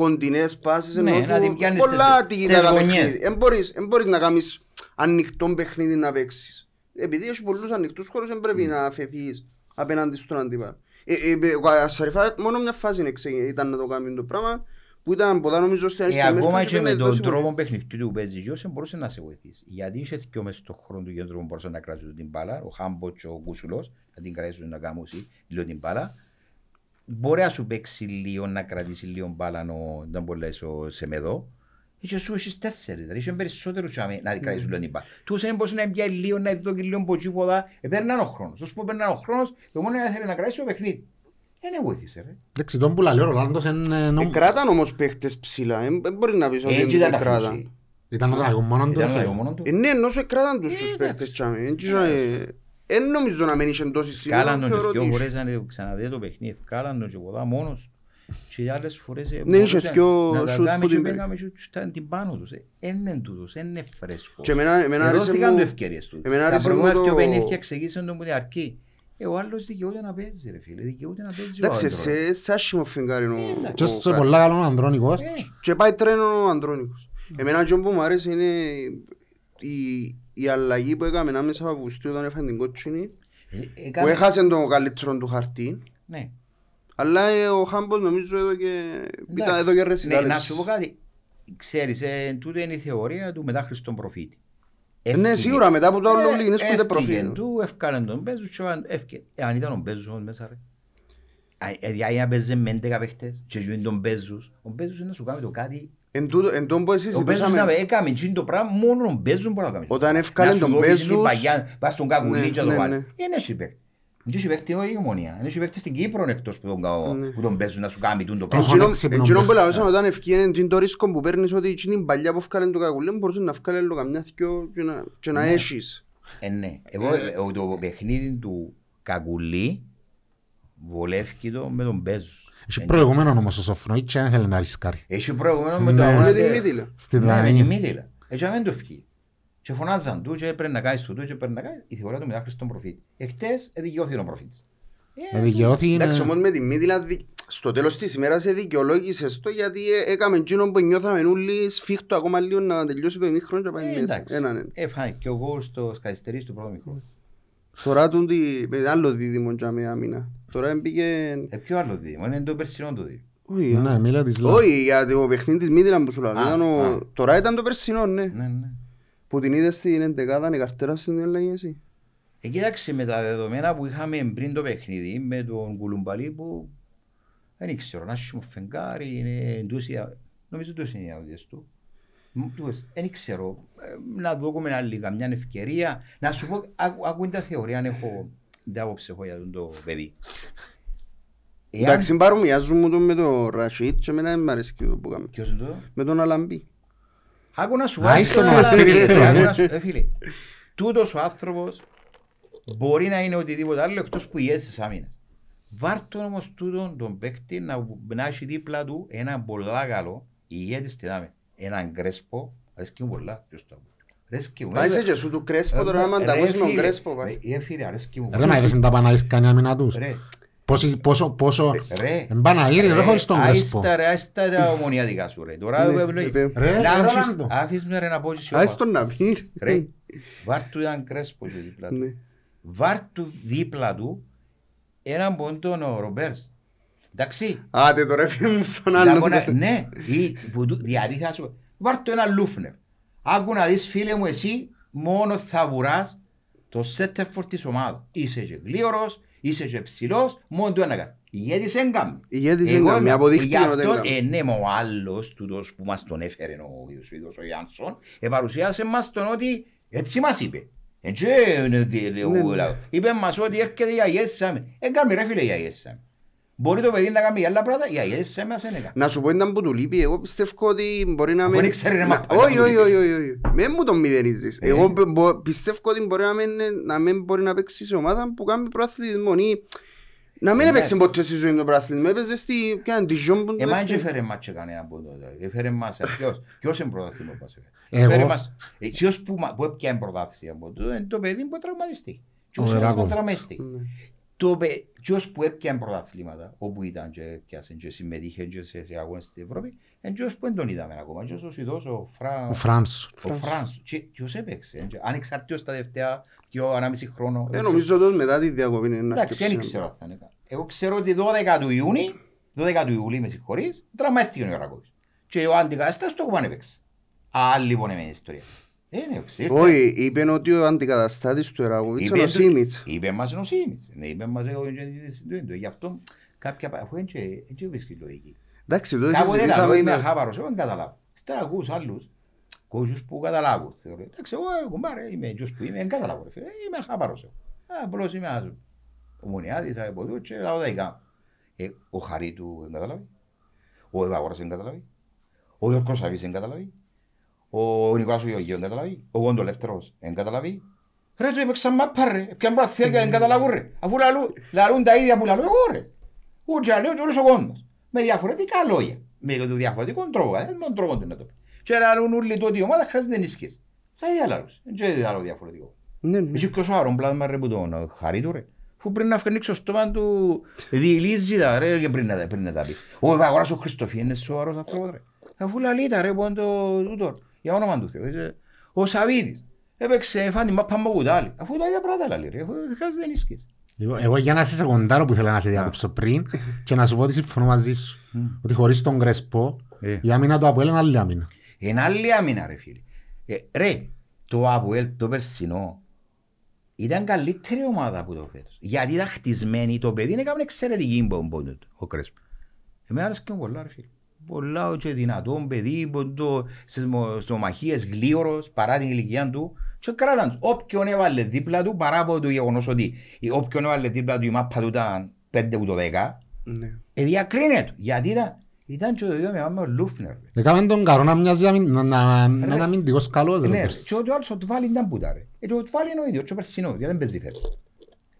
κοντινές πάσεις Ναι, ενώ να την σου πιάνεις πολλά στις- τυχητά στις παιχνίδι. γωνιές. Εν μπορείς, εν μπορείς να κάνεις ανοιχτό παιχνίδι να παίξεις. Επειδή έχει πολλούς ανοιχτούς χώρους δεν πρέπει να αφαιθείς απέναντι στον αντίπαλο. Ε, ε, ε, ο Ασαριφάρ μόνο μια φάση είναι ξε- ήταν να το κάνει το πράγμα που ήταν ποτά νομίζω στην Ε, αριστερή ακόμα μέση και με πήγαινε τον δώσει τρόπο πολύ. παιχνιδιού του που παίζει Γιώσεν μπορούσε να σε βοηθήσει. Γιατί είχε δυο μες στον χρόνο του κέντρου που μπορούσαν να κρατήσουν την μπάλα, ο Χάμπο και ο Κούσουλος, να την κρατήσουν να κάνουν усί, λίγο την μπάλα. Μπορεί να σου παίξει λίγο, να κρατήσει λίγο μπάλα, ο, να μπορεί ο Σεμεδό. Είχε σου έχεις τέσσερις, δηλαδή είχε περισσότερους τσάμε να κρατήσουν λίγο την μπάλα. Τους δεν μπορούσε να πιάει λίγο, να δω και λίγο από εκεί ποδά. Επέρναν ο χρόνος. Όσο που επέρναν ο χρόνος, το μόνο ήθελε να κρατήσει το παιχνίδι. Δεν βοήθησε ρε. Εντάξει, τον που λέει ο Ρολάντος είναι Ε, νομ- Κράταν όμως παίχτες ψηλά, ε, δεν μπορεί να πεις ότι Έτσι δεν ήταν τους τα κράταν. φύση. ήταν ο τραγικό μόνο του. Ήταν έφερε. ο μόνο του. Ε, ναι, ενώ σου εκράταν τους Ε, τους εντάξει. παίχτες τσάμε. Εν τζίσα, ε, Εν νομίζω να μην είχε τόση σίγουρα, Κάλαν τον θεωρώ και δυο ότι είχε. φορές να το ξαναδεί το παιχνίδι. Κάλαν τον και ποδά μόνος του. Και άλλες φορές ε, Ναι, είχε μπορούσε δυο να τα σουτ κάνει που και την πήγαμε και ήταν την πάνω τους. Εν είναι τούτος, εν είναι φρέσκος. Και εμένα- εμένα Εδώ άρεσε δόθηκαν μου- του ευκαιρίες του. εμένα Τα άρεσε μου προηγούμενα το- δύο παιχνίδια ξεκίνησαν τον που την αρκεί. Ε, ο άλλος δικαιούται να παίζει ρε φίλε, δικαιούται να παίζει ο Εντάξει, άντρος. σε σε άσχημο φεγγάρι είναι ο- εντάξει. Και ο σε Κα- πολλά καλό ο Ανδρώνικος. Ε, Και πάει τρένο ο Ανδρώνικος. Εμένα αυτό που μου άρεσε είναι η, η αλλαγή που έκαμε ανάμεσα από Αυγουστίου όταν έφανε την κότσινη ε, που έκαμε- έχασε τον καλύτερο του χαρτί Ναι. Αλλά ε, ο Χάμπος νομίζω εδώ και ήταν Εντάξει. εδώ και Ναι, ρεσιτάλες. να σου πω κάτι. Ξέρεις, ε, τούτο είναι η θεωρία του μετά Χριστόν προφήτη. Ναι, Έφυγε. σίγουρα μετά από το άλλο Ε, λίγνες σκούνται έφυγε προφήτη. του, έφκανε τον Μπέζους και αν- έφυγε. Ε, αν ήταν ο Μπέζους όμως μέσα ρε. Α, ε, Δηλαδή αν παίζε με 11 παίχτες και γιούν τον Μπέζους, ο Μπέζους είναι να σου κάνει το κάτι. Εν τούτο- Εν τόν που Ο Μπέζους να συζητούσαμε, έκαμε εκείνο το πράγμα, μόνο ο Μπέζους μπορεί να κάνει. Όταν έφκανε Να σου τον δώσει την Μπέζους- παγιά, πας στον κακουλί Ναι, και το ναι, βάλει. ναι. Δεν έχει παίκτη. Δεν έχει παίκτη η ομονία. Δεν έχει παίκτη στην Κύπρο εκτός που τον κα- Ναι. που τον Μπέζους να σου κάνει τούτο το Τόσο πράγμα. έξυπνο Εκείνο που παίχτη. λαούσαμε όταν ευκαιρία είναι το ρίσκο που παίρνεις ότι εκείνη η παλιά που έφκαλε το κακουλέ μπορούσες να βγάλει άλλο καμιά θκυο και να- και να Ναι. έχεις. Ε, ναι. Εγώ ε, το παιχνίδι του Κακουλή βολεύκει το με τον Μπέζους. Έχει προηγούμενο όμως ο Σοφρονίτς και δεν θέλει να ρισκάρει. Έχει προηγούμενο με Ναι. το Με αγώνα. τη τε- Μύτιλα. Στη Ναι, με τη Δανία. Μύτιλα. Έτσι δεν το φύγει. Και φωνάζαν του και πρέπει να κάνεις του και πρέπει να κάνεις. Η θεωρία του μετά Χριστόν προφήτη. Εχθές εδικαιώθηκε ο προφήτης. Ε, Με δικαιώθηκε Εντάξει είναι... όμως με τη Μύτιλα δι- στο τέλος της ημέρας δικαιολόγησες το γιατί ε, έκαμε εκείνο που νιώθαμε όλοι σφίχτο ακόμα λίγο να τελειώσει το ημίχρονο και να πάει ε, μέσα. εντάξει. Έναν, έναν. Έφανε και ο γκολ στο καθυστερής του πρώτου μικρού. Τώρα τούν τη- με άλλο δίδυμο για με άμυνα. Τώρα έμπηκε... Ε, ποιο άλλο δίδυμο, είναι το περσινό το δίδυμο. Όχι, α. Ναι, μίλα της λάθος. Όχι, για το παιχνίδι της Μύτιλα που σου λέω. Α, Ήταν ο- α. Τώρα ήταν το περσινό, ναι. Ναι, ναι. Που την είδες στην εντεκάδα, η καρτέρα στην έλεγε εσύ. Ε, κοίταξε με τα δεδομένα που είχαμε πριν το παιχνίδι με τον Κουλουμπαλί που δεν ξέρω, να σου φεγγάρι, είναι εντούσια, νομίζω τους είναι οι αудίες του. Μ, τους, Δεν ξέρω, ε, να δούμε άλλη καμιά ευκαιρία. Να σου πω, άκου- άκου τα θεωρία αν έχω την άποψη έχω για τον το παιδί. Εάν- Εντάξει, παρομοιάζουν μου το με τον Ρασίτ και εμένα δεν μ' αρέσει το που κάνουμε. Ποιος είναι το; Με τον Αλαμπή. Άκου να σου Α, πω, είσαι άκου να μας πει, φίλε, ρε. άκου να σου- ε, φίλε, Τούτος ο άνθρωπος μπορεί να είναι οτιδήποτε άλλο εκτός που ηγέτης της άμυνας. Βάρ' τον όμως τούτον τον παίκτη να, να έχει δίπλα του έναν πολλά καλό ηγέτη στην άμυνα. Έναν κρέσπο, αρέσκει μου πολλά, ποιος το πω. Αρέσκει μου. Μα είσαι και σου του Κρέσπο τώρα να Ρε, μανταγώσεις με τον φίλε, Κρέσπο. πάει. ρε, φίλε, αρέσκει μου Ρε, μα πολλά. είδες τα Παναγύρκα η άμυνα τους. Ρε, Πόσο, πόσο, πόσο... ρε. Εν Παναγύρι, ρε, χωρίς τον Κρέσπο. Άιστα ρε, άιστα τα ομονιάτικα σου ρε. Τώρα Ναι, δεν πρέπει- είπε. Ρε, Να ρε, αφήσεις- Ρολάντο. Άφης με ρε να πω και σιωπά. Άσε τον να πει. Ρε, βάρ' του έναν κρέσπο και δίπλα του. Ναι. Βάρ' του δίπλα του έναν πόντον ο Ρομπέρς. Εντάξει. Άντε τώρα έφυγε μου στον Να άλλον. πω να- Ναι, ή που του- δηλαδή θα σου Βάρ' του έναν Λούφνερ. Άκου να δεις φίλε μου εσύ μόνο θα βουράς το σέτερφορ της ομάδας. Είσαι και γλίωρος, είσαι και ψηλός, μόνο του ένα κάνει. Ηγέτης έγκαμε. Ηγέτης Εγώ έγκαμε, είμαι- αποδείχτηκε γι' ότι αυτό, έγκαμε. ε, ναι, μα ο άλλος τούτος που μας τον έφερε ο Σουηδός ο Γιάνσον, ε, παρουσίασε μας τον ότι έτσι μας είπε. Έτσι, ε, ναι, δι- λέω, Ναι, ναι. λαός. είπε μας ότι έρχεται η αγιές σάμε. Έγκαμε ρε φίλε η αγιές σάμε. Μπορεί το παιδί να κάνει άλλα πράγματα, η αγιές σάμε μας είναι Να σου πω ήταν που του λείπει, εγώ πιστεύω ότι μπορεί να Αφού μην... δεν ξέρει να να- μαπάει, Όχι, να όχι, μου όχι, όχι, όχι. Μην μου τον μηδενίζεις. Ε. Εγώ πε- μπο- πιστεύω ότι μπορεί να μην, να μην μπορεί να παίξει σε ομάδα που κάνει προαθλητισμό ή να μην Ε, έπαιξε ναι. ποτέ στη ζωή του προαθλητισμό. Έπαιζε στη... Ποια, τη Ζόμπ που Εμάς του δεν έφερε. έφερε μας και κανένα από το. Έφερε μας, ε, ποιος, ποιος είναι πρωτάθλημα που μας έφερε; Εγώ. Έφερε μας, ε, ποιος που, μα- που έπιανε πρωτάθλημα από το, είναι το παιδί που τραυματιστεί. Ποιος Ο είναι που Ράκοβιτς. Τραυματιστεί. Ναι. Το παι- ποιος που έπιανε πρωταθλήματα, όπου ήταν και έπιασε και συμμετείχε και σε, σε αγώνες στην Ευρώπη, είναι ποιος που δεν τον είδαμε ακόμα. Ποιος ο Σουηδός, ο Φρα... Ο Φρανς. Ο Φρανς. Και ποιος έπαιξε. ε, και Ανεξαρτήτως τα τελευταία δυο ανάμιση χρόνο. Ε, νομίζω ότι μετά τη διακοπή είναι να Εντάξει, δεν αρκεψε. ξέρω αν θα είναι καλά. Εγώ ξέρω ότι 12 του Ιούνιου, 12 του Ιουλίου με συγχωρείς, τραυμαστήκε ο Ιωρακόβης. Και ο αντικαταστάς το κουμπάνε έπαιξε. Άλλη λοιπόν είναι η ιστορία. Ε, ναι, ξέρετε. Όχι, είπε ότι ο αντικαταστάτης του Εραγοβίτς είναι ο Είπε- Σίμιτς. Είπε μας είναι ο Σίμιτς. Ναι, είπε μας εγώ Γι' αυτό κάποια πα- αφού δεν βρίσκει λογική. Εντάξει, το Κάποτε λαλό συζητήσαμε. είμαι ναι. αχάπαρος, εγώ δεν καταλάβω. Ύστερα ακούς άλλους κόζους που καταλάβουν. Θεωρώ, Εντάξει, εγώ ε, κουμπάρε, είμαι τζος που είμαι, δεν καταλάβω. ρε φίλε. Είμαι αχάπαρος εγώ. Α, Απλώς είμαι άσο. Ο Μονιάδης, από εδώ και λαό τα δικά. Ε, Ο Χαρίτου δεν καταλάβει. Ο Εδαγόρας δεν καταλάβει. Ο Γιώργος Σαβής δεν καταλάβει. Ο Νικόλας ο Γεωργίου δεν καταλάβει. Ο Γόντο Λεύτερος δεν καταλάβει. Ρε του έπαιξαν μάπα ρε, ποιαν πραθία και δεν καταλάβουν ρε. Αφού λαλούν, λαλούν τα ίδια που λαλούν εγώ ρε. Ούτε λέω και όλος ο κόσμος. Με διαφορετικά λόγια. Με το διαφορετικό τρόπο, δεν τον τρόπο του να το πει. Και λαλούν όλοι το ότι η ομάδα χρειάζεται ενίσχυση. Τα ίδια λαλούς, δεν είναι άλλο διαφορετικό. Ναι, ναι. Εσύ ποιος ο Άρον πλάσμα ρε που τον χαρεί του ρε. Αφού πριν να φκαινεί στο στόμα του διηλίζει τα ρε και πριν να τα- πριν να τα πει. Ο Ευαγόρας ο Χριστοφή είναι σοβαρός άνθρωπος ρε. Αφού λαλεί τα ρε που είναι το τούτο. Για όνομα του Θεού. έτσι. Ο Σαβίδης έπαιξε φάνη μα πάμε κουτάλι. Αφού τα ίδια πράγματα λαλεί ρε. Αφού χρειάζεται ενίσχυση. Λοιπόν, Εγώ για να σε σεκοντάρω που θέλω να σε διακόψω πριν και να σου πω ότι συμφωνώ μαζί σου. Ότι χωρίς τον Κρέσπο Ε. η άμυνα του Αποέλ είναι άλλη άμυνα. Είναι άλλη άμυνα ρε φίλε. Ε, ρε, το Αποέλ το περσινό ήταν καλύτερη ομάδα από το φέτος. Γιατί ήταν χτισμένη, το παιδί έκαμε εξαιρετική μπόμπο ο Κρέσπο. Εμένα άρεσε και μου πολλά ρε φίλε. Πολλά και δυνατό παιδί, που το- στις μο- στο μαχίες γλίωρος, παρά την ηλικία του. Και κράταν τους. Όποιον έβαλε δίπλα του, παρά από το γεγονός ότι η- όποιον έβαλε δίπλα του η μάπα του ήταν 5 από το 10, Ναι. ε, διακρίνεται. Γιατί ήταν, ήταν και το δύο με με ο Λούφνερ. ρε. Έκαμε τον καρό να μοιάζει αμυν- να- να- να Ρε. είναι αμυντικός καλός. ρε, Ναι, ρε. πέρσι. και ο άλλος ο Τουβάλι ήταν πούτα ρε. Ε, και ο Τουβάλι είναι ο ίδιος, και ο περσινό, γιατί δεν παίζει φέτος.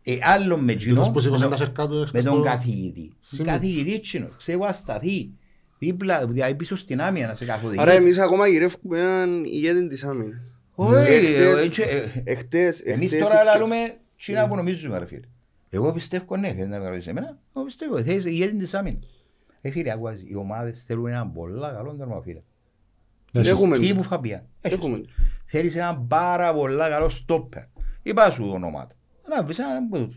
Ε, άλλο με Τούτος κοινό, που σήκωσε με τα τον- σερκά του με χτες τον το- καθηγητή. Σίμιτς. Καθηγητή εκείνος, ξέρω ασταθεί. Δίπλα, δηλαδή πίσω στην άμυνα να σε καθοδηγεί. Άρα εμείς ακόμα γυρεύουμε έναν ηγέτη της άμυνας. Όχι, Εχθές- ε, έτσι, ε, Εχθές, Εμείς εχθές τώρα ευκαι- λαλούμε τσίνα που νομίζουμε ρε φίλε. Εγώ πιστεύω ναι, θέλει να με ρωτήσεις εμένα. Εγώ πιστεύω, θέλεις ηγέτη της άμυνας. Ε, φίλε, ακούγας, οι ομάδες θέλουν έναν πολλά καλό τερμαφύλα. Έχεις. Έχουμε. Τι που Φαμπιάν. Έχεις. Έχουμε. Θέλεις έναν πάρα πολλά καλό στόπερ. Είπα σου ονόματα. Να βρεις έναν που...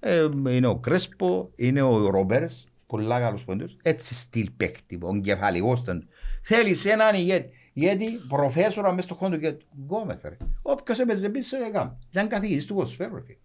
Ε, είναι ο Κρέσπο, είναι ο Ρόμπερς, πολλά καλούς πόντους. Έτσι στυλ παίκτη, ο κεφαλικός τον. Θέλεις έναν ηγέτη. Γιατί προφέσορα μες στο χώρο του και γκόμεθ ρε. Όποιος έπαιζε πίσω έκαμε. Ήταν καθηγητής του ποσφαίρου ρε φίλε.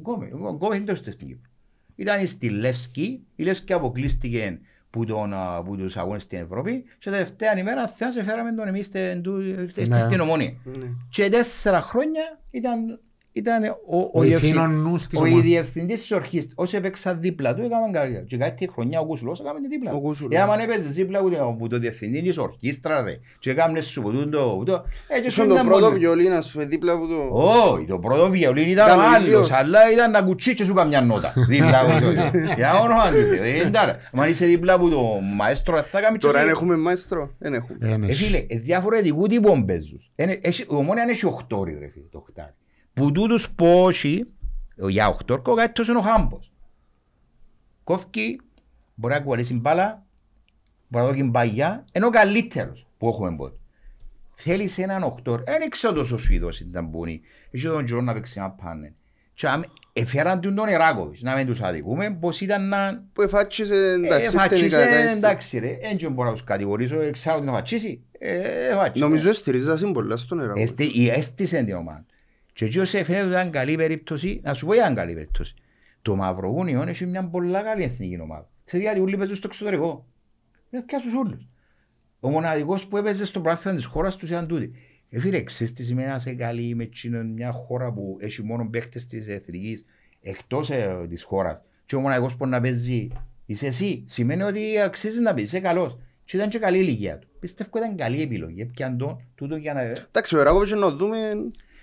Γκόμεθ, ο Γκόμεθ δεν το είστε στην Κύπρο. Ήταν στη Λεύσκη, η Λεύσκη αποκλείστηκε που, τον, α, που τους αγώνες στην Ευρώπη και τελευταία ημέρα θα σε φέραμε τον εμείς στην, του- στην- Ναι. στην Ομόνια. Ναι. Και τέσσερα χρόνια ήταν, ήταν ο, ο, Ο διευθυν- ηθήνων νους της ο ομάδας. διευθυντής της ορχήστας. Όσοι έπαιξαν δίπλα του έκαναν καριέρα. Και κάτι χρονιά ο Κουσουλός έκαμε τη δίπλα Ο του. Κουσουλός. Ε, άμα έπαιζες δίπλα του, που το διευθυντή της ορχήστρα ρε. Και έκαμε σου που τούτο, που το. Ε, και σου Ήσουν το ήταν πρώτο μόνος. βιολί να σου δίπλα από το... Όχι, το πρώτο βιολίν ήταν Ήταν ο ο άλλος, ίδιος. αλλά ήταν να κουτσί και σου καμιά νότα. <laughs> Δίπλα από το. Για όνομα του Θεού. Ε, εντάξει, Αν είσαι δίπλα από το μαέστρο θα κάνει Τώρα δεν έχουμε μαέστρο. Δεν έχουμε. Ε, ναι. Ε, φίλε, ε, διαφορετικού τύπου παίζους. Ε, έχει- Ο Ομόνια έχει οχτώρι, ρε φίλε, το οχτάρι. Που τούτους πόσοι, ο- για οχτώρκο, κάτι τόσο είναι ο Χάμπος. Κόφκι, μπορεί να κουβαλήσει μπάλα, μπορεί να δώσει μπαγιά, ενώ ο καλύτερος που έχουμε πότε. Θέλεις έναν οχτώρι, δεν ξέρω τόσο ο Σουηδός ήταν που είναι, έχει τον καιρό να παίξει ένα πάνελ. Και αμ- εφέραν τον τον Εράκοβιτς, να μην τους αδικούμε, πως ήταν να Που εφάτσισε ε, εντάξει. φατσίσε, τεχνικά, εντάξει. εντάξει ρε, δεν μπορώ να τους κατηγορήσω, ξέρω ότι να φατσίσει. Ε, φατσίσε. Νομίζω στηρίζασαι πολλά στον νερό. Εστί- η- Έστησε την ομάδα. Και εκεί όσο φαίνεται ότι ήταν καλή περίπτωση, να σου πω ήταν καλή περίπτωση. Το Μαυρογούνιο έχει μια πολλά καλή εθνική ομάδα. Ξέρετε γιατί όλοι παίζουν στο εξωτερικό; Είναι πια στους όλους. Ο μοναδικός που έπαιζε στο πράθυμα της χώρας τους ήταν τούτη. Ε, φίλε, ξέρεις τι σημαίνει να είσαι καλή με εκείνον μια χώρα που έχει μόνο παίχτες της εθνικής εκτός ε, της χώρας. Και ο μοναδικός που να παίζει είσαι εσύ. Σημαίνει ότι αξίζει να παίζει, είσαι καλός. Και ήταν και καλή η ηλικία του. Πιστεύω ήταν καλή επιλογή. Έπιαν τον τούτο για να... Εντάξει, ο Ράκοβιτς να το δούμε...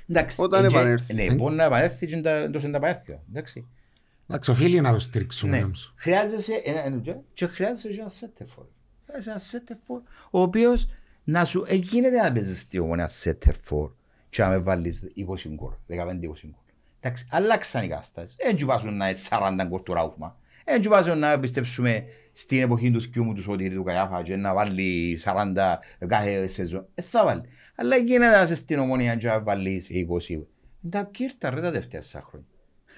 Εντάξει, Όταν ε, και- επανέλθεις. Ναι, μπορεί να επανέλθεις και να το επανέλθει. Εντάξει. Εντάξει, οφείλει να το στηρίξουμε Ναι. όμως. Χρειάζεσαι ένα ένα τζο- και χρειάζεσαι και ένα σέτερφορ. Χρειάζεσαι ένα σέτερφορ ο οποίος να σου ε, γίνεται να παίζεις στη ομονία σέτερφορ και να με βάλεις 20 γκολ, 15-20 γκολ. Εντάξει, αλλάξαν οι κατάστασεις. Δεν του βάζουν να είναι 40 γκολ του Ράουφμα. Δεν του βάζουν να πιστέψουμε στην εποχή του θκιού μου τους Σωτήρη του Καϊάφα και να βάλει 40 κάθε σεζόν. Ε, θα βάλει. Αλλά γίνεται να είσαι στην ομονία και να βάλεις 20. Τα κύρτα ρε τα τελευταία τέσσερα χρόνια.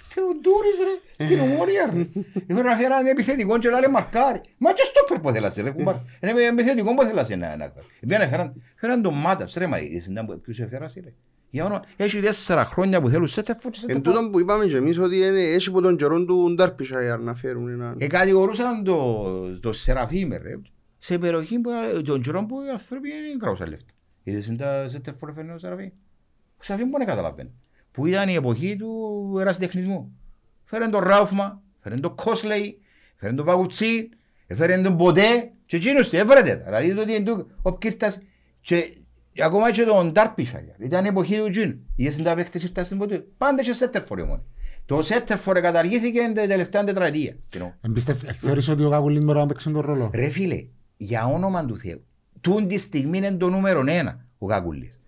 Θεοδούρης ρε, στην ομόνια ρε. Πρέπει να φέρει έναν επιθετικό και να λέει μαρκάρι. Μα και στο περ που θέλασε ρε κουμπάρ. Είναι επιθετικό που θέλασε να να κάνει. Επιάνε φέραν, φέραν τον Μάταψ ρε μα είδες ήταν που- ποιους έφερασε ρε. Για όνομα, έχει τέσσερα χρόνια που θέλουν σέτε φωτ, σέτε Εν φωτ. τούτο που είπαμε και εμείς ότι είναι- έχει από τον καιρό του Ντάρπισαϊρ να φέρουν έναν... Ε, κατηγορούσαν το, το Σεραφείμ ρε. Σε περιοχή που τον καιρό που οι άνθρωποι δεν κράουσαν λεφτά. Είδες είναι τα σέτε φωτ φέρνει ο Σεραφείμ. Ο Σεραφείμ μπορεί να καταλαβαίνει. Που ήταν η εποχή του ερασιτεχνισμού. Φέραν τον Ράουφμα, φέραν τον Κόσλεϊ, φέραν τον Βαγουτσί, φέραν τον Ποτέ και εκείνος τους έβρετε. Δηλαδή το τι είναι του, ο Κύρτας και ακόμα και τον Ντάρπισαγερ. Ήταν η εποχή του Τζιν. Είδες τα παίκτες ήρθαν στην Ποτέ. Πάντα και Σέτερφορ μόνο. Το Σέτερφορ καταργήθηκε την τελευταία τετραετία. στην ομάδα. Εμπιστευ- Θεωρείς ότι ο Κακουλής μπορεί να παίξει τον ρόλο; Ρε φίλε, για όνομα του Θεού, τούν τη στιγμή είναι το νούμερο ένα ο Κακουλής.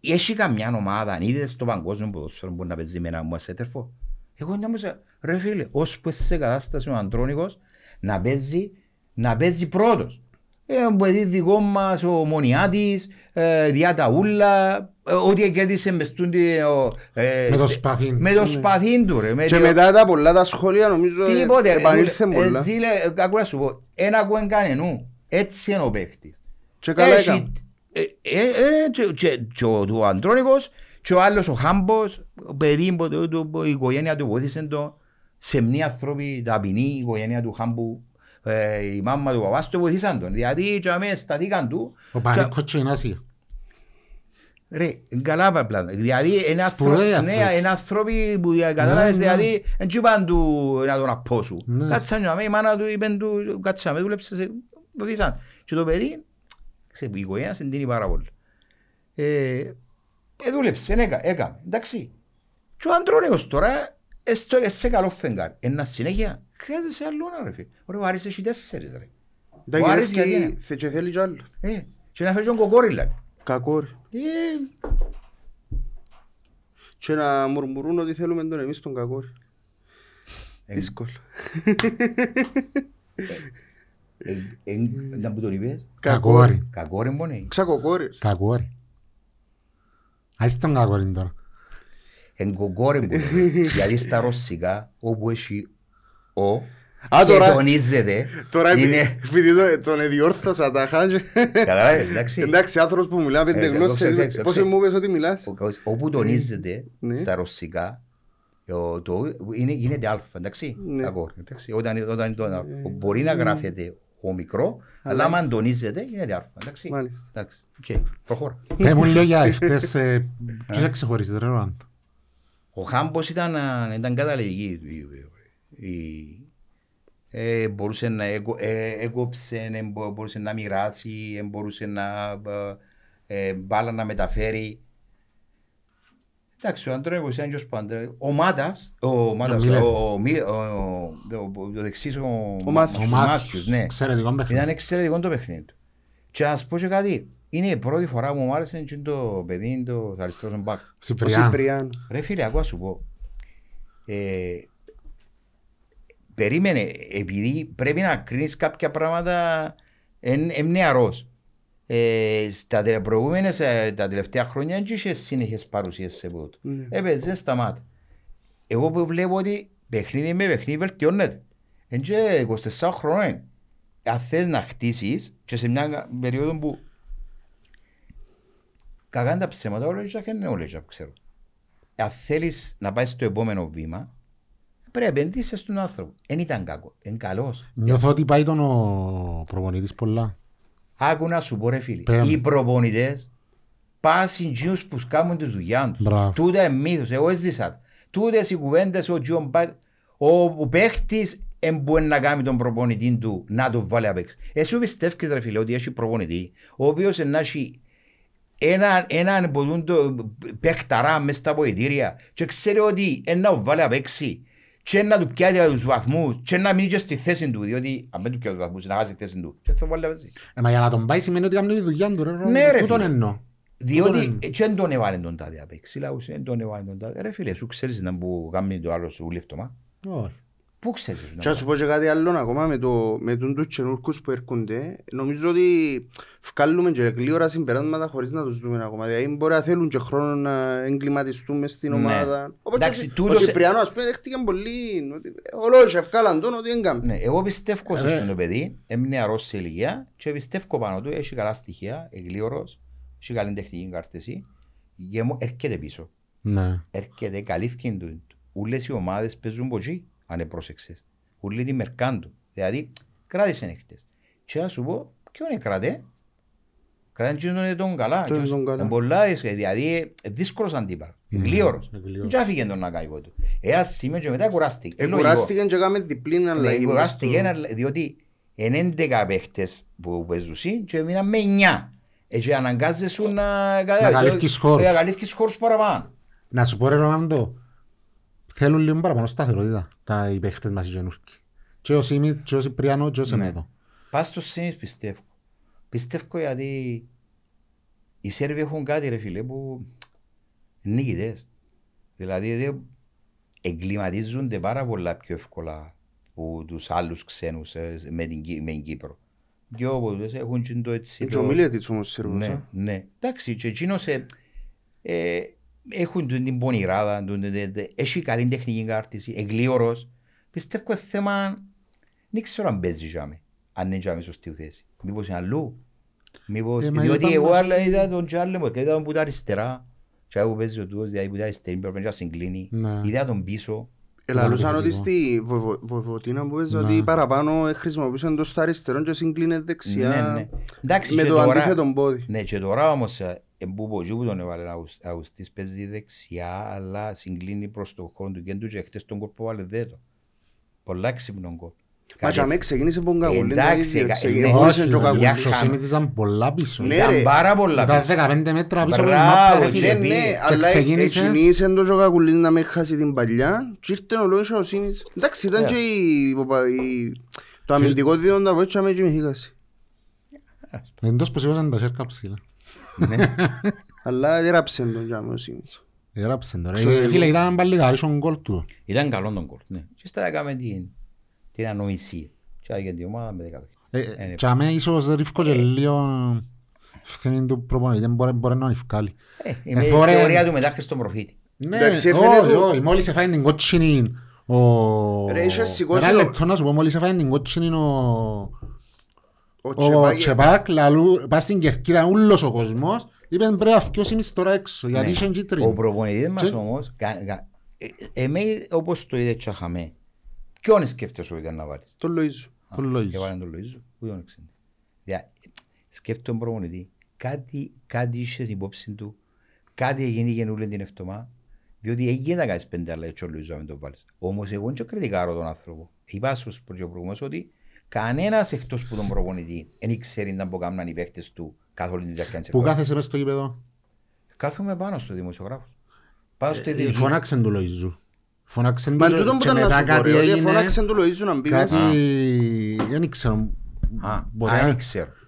Έχει καμιά ομάδα, αν είδες στο παγκόσμιο ποδόσφαιρο που να παίζει με ένα μου ασέτερφο. Εγώ νόμιζα, ρε φίλε, ώσπου είσαι σε κατάσταση ο Αντρόνικος να παίζει, να παίζει πρώτος. Ε, παιδί δικό μας, ο Μονιάτης, ε, διά τα ούλα, ε, ό,τι κέρδισε μες τούντι, ο, ε, Με το στε- σπαθί. Με το σπαθί του ρε. με Και το- μετά τα πολλά τα σχόλια νομίζω ε, Τίποτε ρε. επανήλθε Ε, πολλά. Εσύ λέει, ε, ακούω να σου πω, ένα ακούεν κανενού. Έτσι είναι ο παίχτης. Και καλά Έχει- έκαμε. ε, ε, ε, και- και- και ο του Αντρόνικος και ο άλλος ο Χάμπος, ο παιδί που το- το- η οικογένεια του βοήθησε το σε μια ανθρώπη ταπεινή, η οικογένεια του Χάμπου, ε, η μάμα του παπάς του βοήθησαν τον. Δηλαδή και αμέσως σταθήκαν του. Ο Πανίκος και η Νάση. Ρε, καλά παπλά. Δηλαδή είναι Σπουδαίοι άνθρωποι, ναι, άνθρωποι. είναι άνθρωποι που κατάλαβες, ναι. δηλαδή δεν του είπαν του να τον απόσου. Ναι. Κάτσαν για μένα, η μάνα του είπε του, κάτσα με, δούλεψε, σε- βοηθήσαν. Και το παιδί, ξέρεις, η οικογένεια συντείνει πάρα πολύ. Ε, ε, δούλεψε, έκα- έκαμε, εντάξει. Και ο Αντρόνιος τώρα, ε, στο- ε, σε καλό φεγγάρι. Ένα συνέχεια, χρειάζεσαι άλλο ένα ρε φίλε. Ωραία, ο Άρης έχει τέσσερις ρε. Τα Ο Άρης γιατί γυρεύει είναι; θε- και θέλει κι άλλο. Ε, και να φέρει τον κοκόριλα. Κακό ρε. Ε, Και να μουρμουρούν ότι θέλουμε τον εμείς τον κακό ρε. Ε, Δύσκολο. Ε, ε, να που τον είπες. Κακόρι. Κακό ρε μόνο. Ξακοκόρη. ρε. Κακόρι. Άσε τον κακόρι τώρα. Εν κοκόρε που λέμε. <laughs> Γιατί στα ρωσικά όπου έχει ο Α, και τώρα- τονίζεται Τώρα είναι... επειδή το- τον εδιόρθωσα τα χάζε. Καταλάβες, εντάξει. Εντάξει, άνθρωπος που μιλά πέντε Ε, γλώσσες. εντάξει, Πώς εντάξει. μου είπες ότι μιλάς. Ο- Όπου τονίζεται Ναι. στα ρωσικά ο- το- είναι, γίνεται αλφα, εντάξει. Ναι. Κακό, εντάξει. Όταν, όταν το, μπορεί να γράφεται ο μικρό, αλλά Αλλά- άμα τονίζεται γίνεται αλφα, εντάξει. Μάλιστα. Εντάξει, οκ, προχώρα. Πες μου λίγο για χτες, ε, ποιος θα ξεχωρίσεις ρε Ρολάντο. Ο Χάμπος ήταν, α, ήταν καταληγή. Η- Ε, μπορούσε να έκο- ε, έκοψε, ε, μπο- μπορούσε να μοιράσει, ε, μπορούσε να ε, ε, μπάλα να μεταφέρει. Εντάξει, ο Αντρέγος ήταν και ως πάντα. Ο Μάταυς, ο Μάταυς, Μίλερ. ο, ο, Μι- ο, ο, ο δεξής, ο, Ο Μάθιος. Ο ο Μάθιος, Μάθιος, ναι. εξαιρετικό Ήταν παιχνίδι. εξαιρετικό το παιχνίδι του. Και να σου πω και κάτι, είναι η πρώτη φορά που μου άρεσε και το παιδί, το αριστερός μπακ. Ο Σιπριάν. Σιπριάν. Ρε φίλε, ακούω να σου πω. Ε, περίμενε, επειδή πρέπει να κρίνεις κάποια πράγματα εν νεαρός. Ε, στα τε- προηγούμενες, ε, τα τελευταία χρόνια δεν είχες συνεχές παρουσίες σε πούτο. Ναι. Έπαιζε σταμάτα. Εγώ που βλέπω ότι παιχνίδι με παιχνίδι βελτιώνεται. Εν και 24 χρόνια. Αν θες να χτίσεις και σε μια περίοδο που κακά τα ψέματα όλα και είναι όλα που ξέρω. Αν θέλεις να πάεις στο επόμενο βήμα, πρέπει να επενδύσεις στον άνθρωπο. Δεν ήταν κακό, είναι καλός. Νιώθω ότι πάει τον ο προπονητής πολλά. Άκου να σου πω ρε φίλοι, Πέμ. οι προπονητές πάσουν τζιούς που σκάμουν τις δουλειάς τους. Μπράβο. Τούτα είναι μύθος, εγώ έζησα. Τούτες οι κουβέντες ο Τζιον Μπάτ, ο, ο παίχτης εν μπορεί να κάνει τον προπονητή του να τον βάλει απ' έξω. Εσύ πιστεύεις ρε φίλε ότι έχει προπονητή, ο οποίος να έχει έναν ένα, μπορούν το παίχταρά μες στα ποητήρια και ξέρει ότι ένα να τον βάλει απ' έξω και να του πιάσει τους βαθμούς και να μείνει και στη θέση του διότι αν δεν του πιάσει τους βαθμούς να χάσει τη θέση του και θα τον βάλει απ' έξω. Ε, μα για να τον πάει σημαίνει ότι κάνει τη δουλειά του ρε Ρολάντο. Ναι, ρε, Τούτον φίλε. εννοώ. Διότι Τούτον ε, και δεν τον έβαλε τον τάδε απ' έξω. Λάους, δεν τον έβαλε τον τάδε. Ρε φίλε, σου ξέρεις να που κάνει το άλλο σου λεφτωμά. εννοώ. Όχι. Πού ξέρεις εσύ να Και να σου πω και κάτι άλλο ακόμα με, το, με τον τους καινούργους που έρχονται. Νομίζω ότι βγάλουμε και γλύωρα συμπεράσματα χωρίς να τους δούμε ακόμα. Δηλαδή μπορεί να θέλουν και χρόνο να εγκληματιστούν μες στην Ναι. ομάδα. Οπότε Εντάξει, και- τούτος- ο Σιπριάνο ας πούμε δέχτηκε πολύ. ότι Όλο και ευκάλαν τον ότι έγκαμε. Ναι, εγώ πιστεύω σε Ρε. αυτό το παιδί, έμεινε νεαρός σε ηλικία και πιστεύω πάνω του, έχει καλά στοιχεία, εγλίωρος, έχει καλή τεχνική κάρτεση, γεμο, έρχεται πίσω. Ναι. Έρχεται, καλύφθηκε του. Ούλες οι ομάδες παίζουν ποτζί, αν επρόσεξες. Ούλοι τη μερκάν του. Δηλαδή, κράτησε νύχτες. Και να σου πω, ποιον είναι κρατέ. Κρατέ τον τον καλά. Τον Και τον καλά. είναι πολλά δύσκολο, δηλαδή ε, δύσκολος αντίπαλος. Ναι, Γλίωρος. εγλίωρος. Δεν άφηκε τον να κάνει του. Ένα σημείο και μετά κουράστηκε. Ε, Είναι λογικό. Κουράστηκαν και έκαμε διπλή Ναι, αλλαγή. κουράστηκε ένα, διότι είναι 11 παίχτες που παίζουν και έμειναν με 9. Έτσι αναγκάζεσαι να, καλύφκεις χώρους. Να καλύφκεις χώρους παραπάνω. Να σου πω ρε Ρολάντο, θέλουν λίγο παραπάνω σταθερότητα τα οι παίχτες μας οι καινούργοι. Και ο Σίμιτ, και ο Σιπριάνο, και ο Σεμέδο. Πας στο Σένις πιστεύω. Πιστεύω γιατί οι Σέρβοι έχουν κάτι ρε φίλε που είναι νικητές. Δηλαδή δε, εγκληματίζονται πάρα πολλά πιο εύκολα από τους άλλους ξένους ε, με την, Κύ- με την Κύπρο. Δυο από τους έχουν και το έτσι. Είναι το- και ο Μιλέτιτς όμως Σέρβος. Ναι, α. ναι. Εντάξει, και εκείνος ε, ε, έχουν την την πονηράδα, τον- τον- τον- έχει καλή τεχνική κάρτιση, εγλίωρος. Πιστεύω είναι θέμα, δεν ξέρω αν παίζει τζάμε, αν είναι τζάμε σωστή θέση. Μήπως είναι αλλού. Μήπως, Ε, μα διότι είπαμε εγώ μας άλλα ότι- είδα τον τζάλε μου, και είδα τον που τα αριστερά. Και εγώ που παίζει ο τούτος, δηλαδή που τα αριστερή, πρέπει να συγκλίνει. Ναι. Είδα τον πίσω. Ελαλούσαν ότι επιθετικό. στη Βοηβο- Βοηβοτίνα που παίζει Ναι. ότι παραπάνω ε, χρησιμοποιούσαν το στα αριστερό και συγκλίνε Ναι, δεξιά ναι. Εντάξει, με και το τώρα- αντίθετο πόδι. Ναι, και τώρα όμως, ε, που πω, και που τον έβαλε ο Αουστής παίζει δεξιά, αλλά συγκλίνει προς το χώρο του κέντρου και χτες τον κόλπο βάλε δέτο. Πολλά έξυπνο κόλ. Μα και αμέ ξεκίνησε από τον Καγουλή. Εντάξει, ε, ναι, ξεκίνησε Όχι, και ο ρε, Καγουλής. για ο Σωσίμητης ήταν πολλά πίσω. Ναι, Ήταν ρε. πάρα πολλά Ήταν πίσω. 15 μέτρα πίσω από την Μπράβο, μάπα, ρε και φίλε. Ναι, ναι, πήγε. αλλά ξεκίνησε- εκκινήσε το και ο Καγουλής να με χάσει την παλιά και ήρθε ο Λόγος Αουσίνης. Εντάξει, ήταν Ναι. και η- η- το αμυντικό δίδοντα από έτσι αμέ και με είχε χάσει. Εντός που σηκώσαν τα σέρκα ψηλά. Ναι. Αλλά έραψε τον και αμέ ο Αουσίνης. Έγραψε τώρα. Ξέρω Ε, εγώ. Φίλε, ήταν πάλι γαρίσο γκολ του. Ήταν καλό τον κόλ. Ναι. Και ύστερα έκαμε την, την ανοησία. Και έγινε την ομάδα με 10 παιχνίδια. Ε, Ε, ναι. Και αμέ ίσως ρίφκο και λίγο ευθύνη του προπονητή, μπορεί μπορεί να ευκάλει. Ε, Είναι η Εφόρε- θεωρία του μετά στον προφήτη. Ναι, Εντάξει, όχι, έφερε το- όχι, μόλις έφαγε την κότσινη ο... Ρε, είχε σηκώσει Ένα το- λεπτό να σου πω, μόλις έφαγε την κότσινη ο... Ο Ο Τσεπάγε- Τσεπάκ, λαλού, πας στην κερκίδα ούλος ο κόσμος, είπε πρέπει να φκιώσει τώρα έξω, γιατί Ναι. είχε Ο κίτρινη. προπονητής μας Και- όμως, κα- κα- ε, εμέ όπως το είδε τσαχαμέ, ποιον σκέφτεσαι ότι ήταν να βάλεις; Τον Λοΐζο. Τον Λοΐζο. Έβαλε τον Λοΐζο, που τον έξερε. Δια- Σκέφτομαι τον προπονητή, κάτι, κάτι είχες στην υπόψη του, κάτι έγινε και όλη την εβδομάδα, διότι έγινε να κάνεις πέντε αλλά έτσι ο Λοΐζο να μην το βάλεις. Όμως εγώ δεν κριτικάρω τον άνθρωπο. Είπα στους προηγούμενους ότι κανένας εκτός που τον προπονητή δεν ήξερε να μπορούν οι παίκτες του καθ' όλη τη διάρκεια της Πού εβδομάδας. κάθεσαι μες στο γήπεδο; Κάθομαι πάνω στο δημοσιογράφος. Πάνω στη Ε, δική. Φωνάξεν του Λοΐζου. Φωνάξεν Μα του τούτο που και ήταν να μετά σου πω κάτι ρε, ότι έγινε. φώναξε του Λοΐζου να μπει μέσα. Κάτι... Δεν ξέρω. Α, Μπορεί α, να- δεν ξέρω. Δεν ήξερα.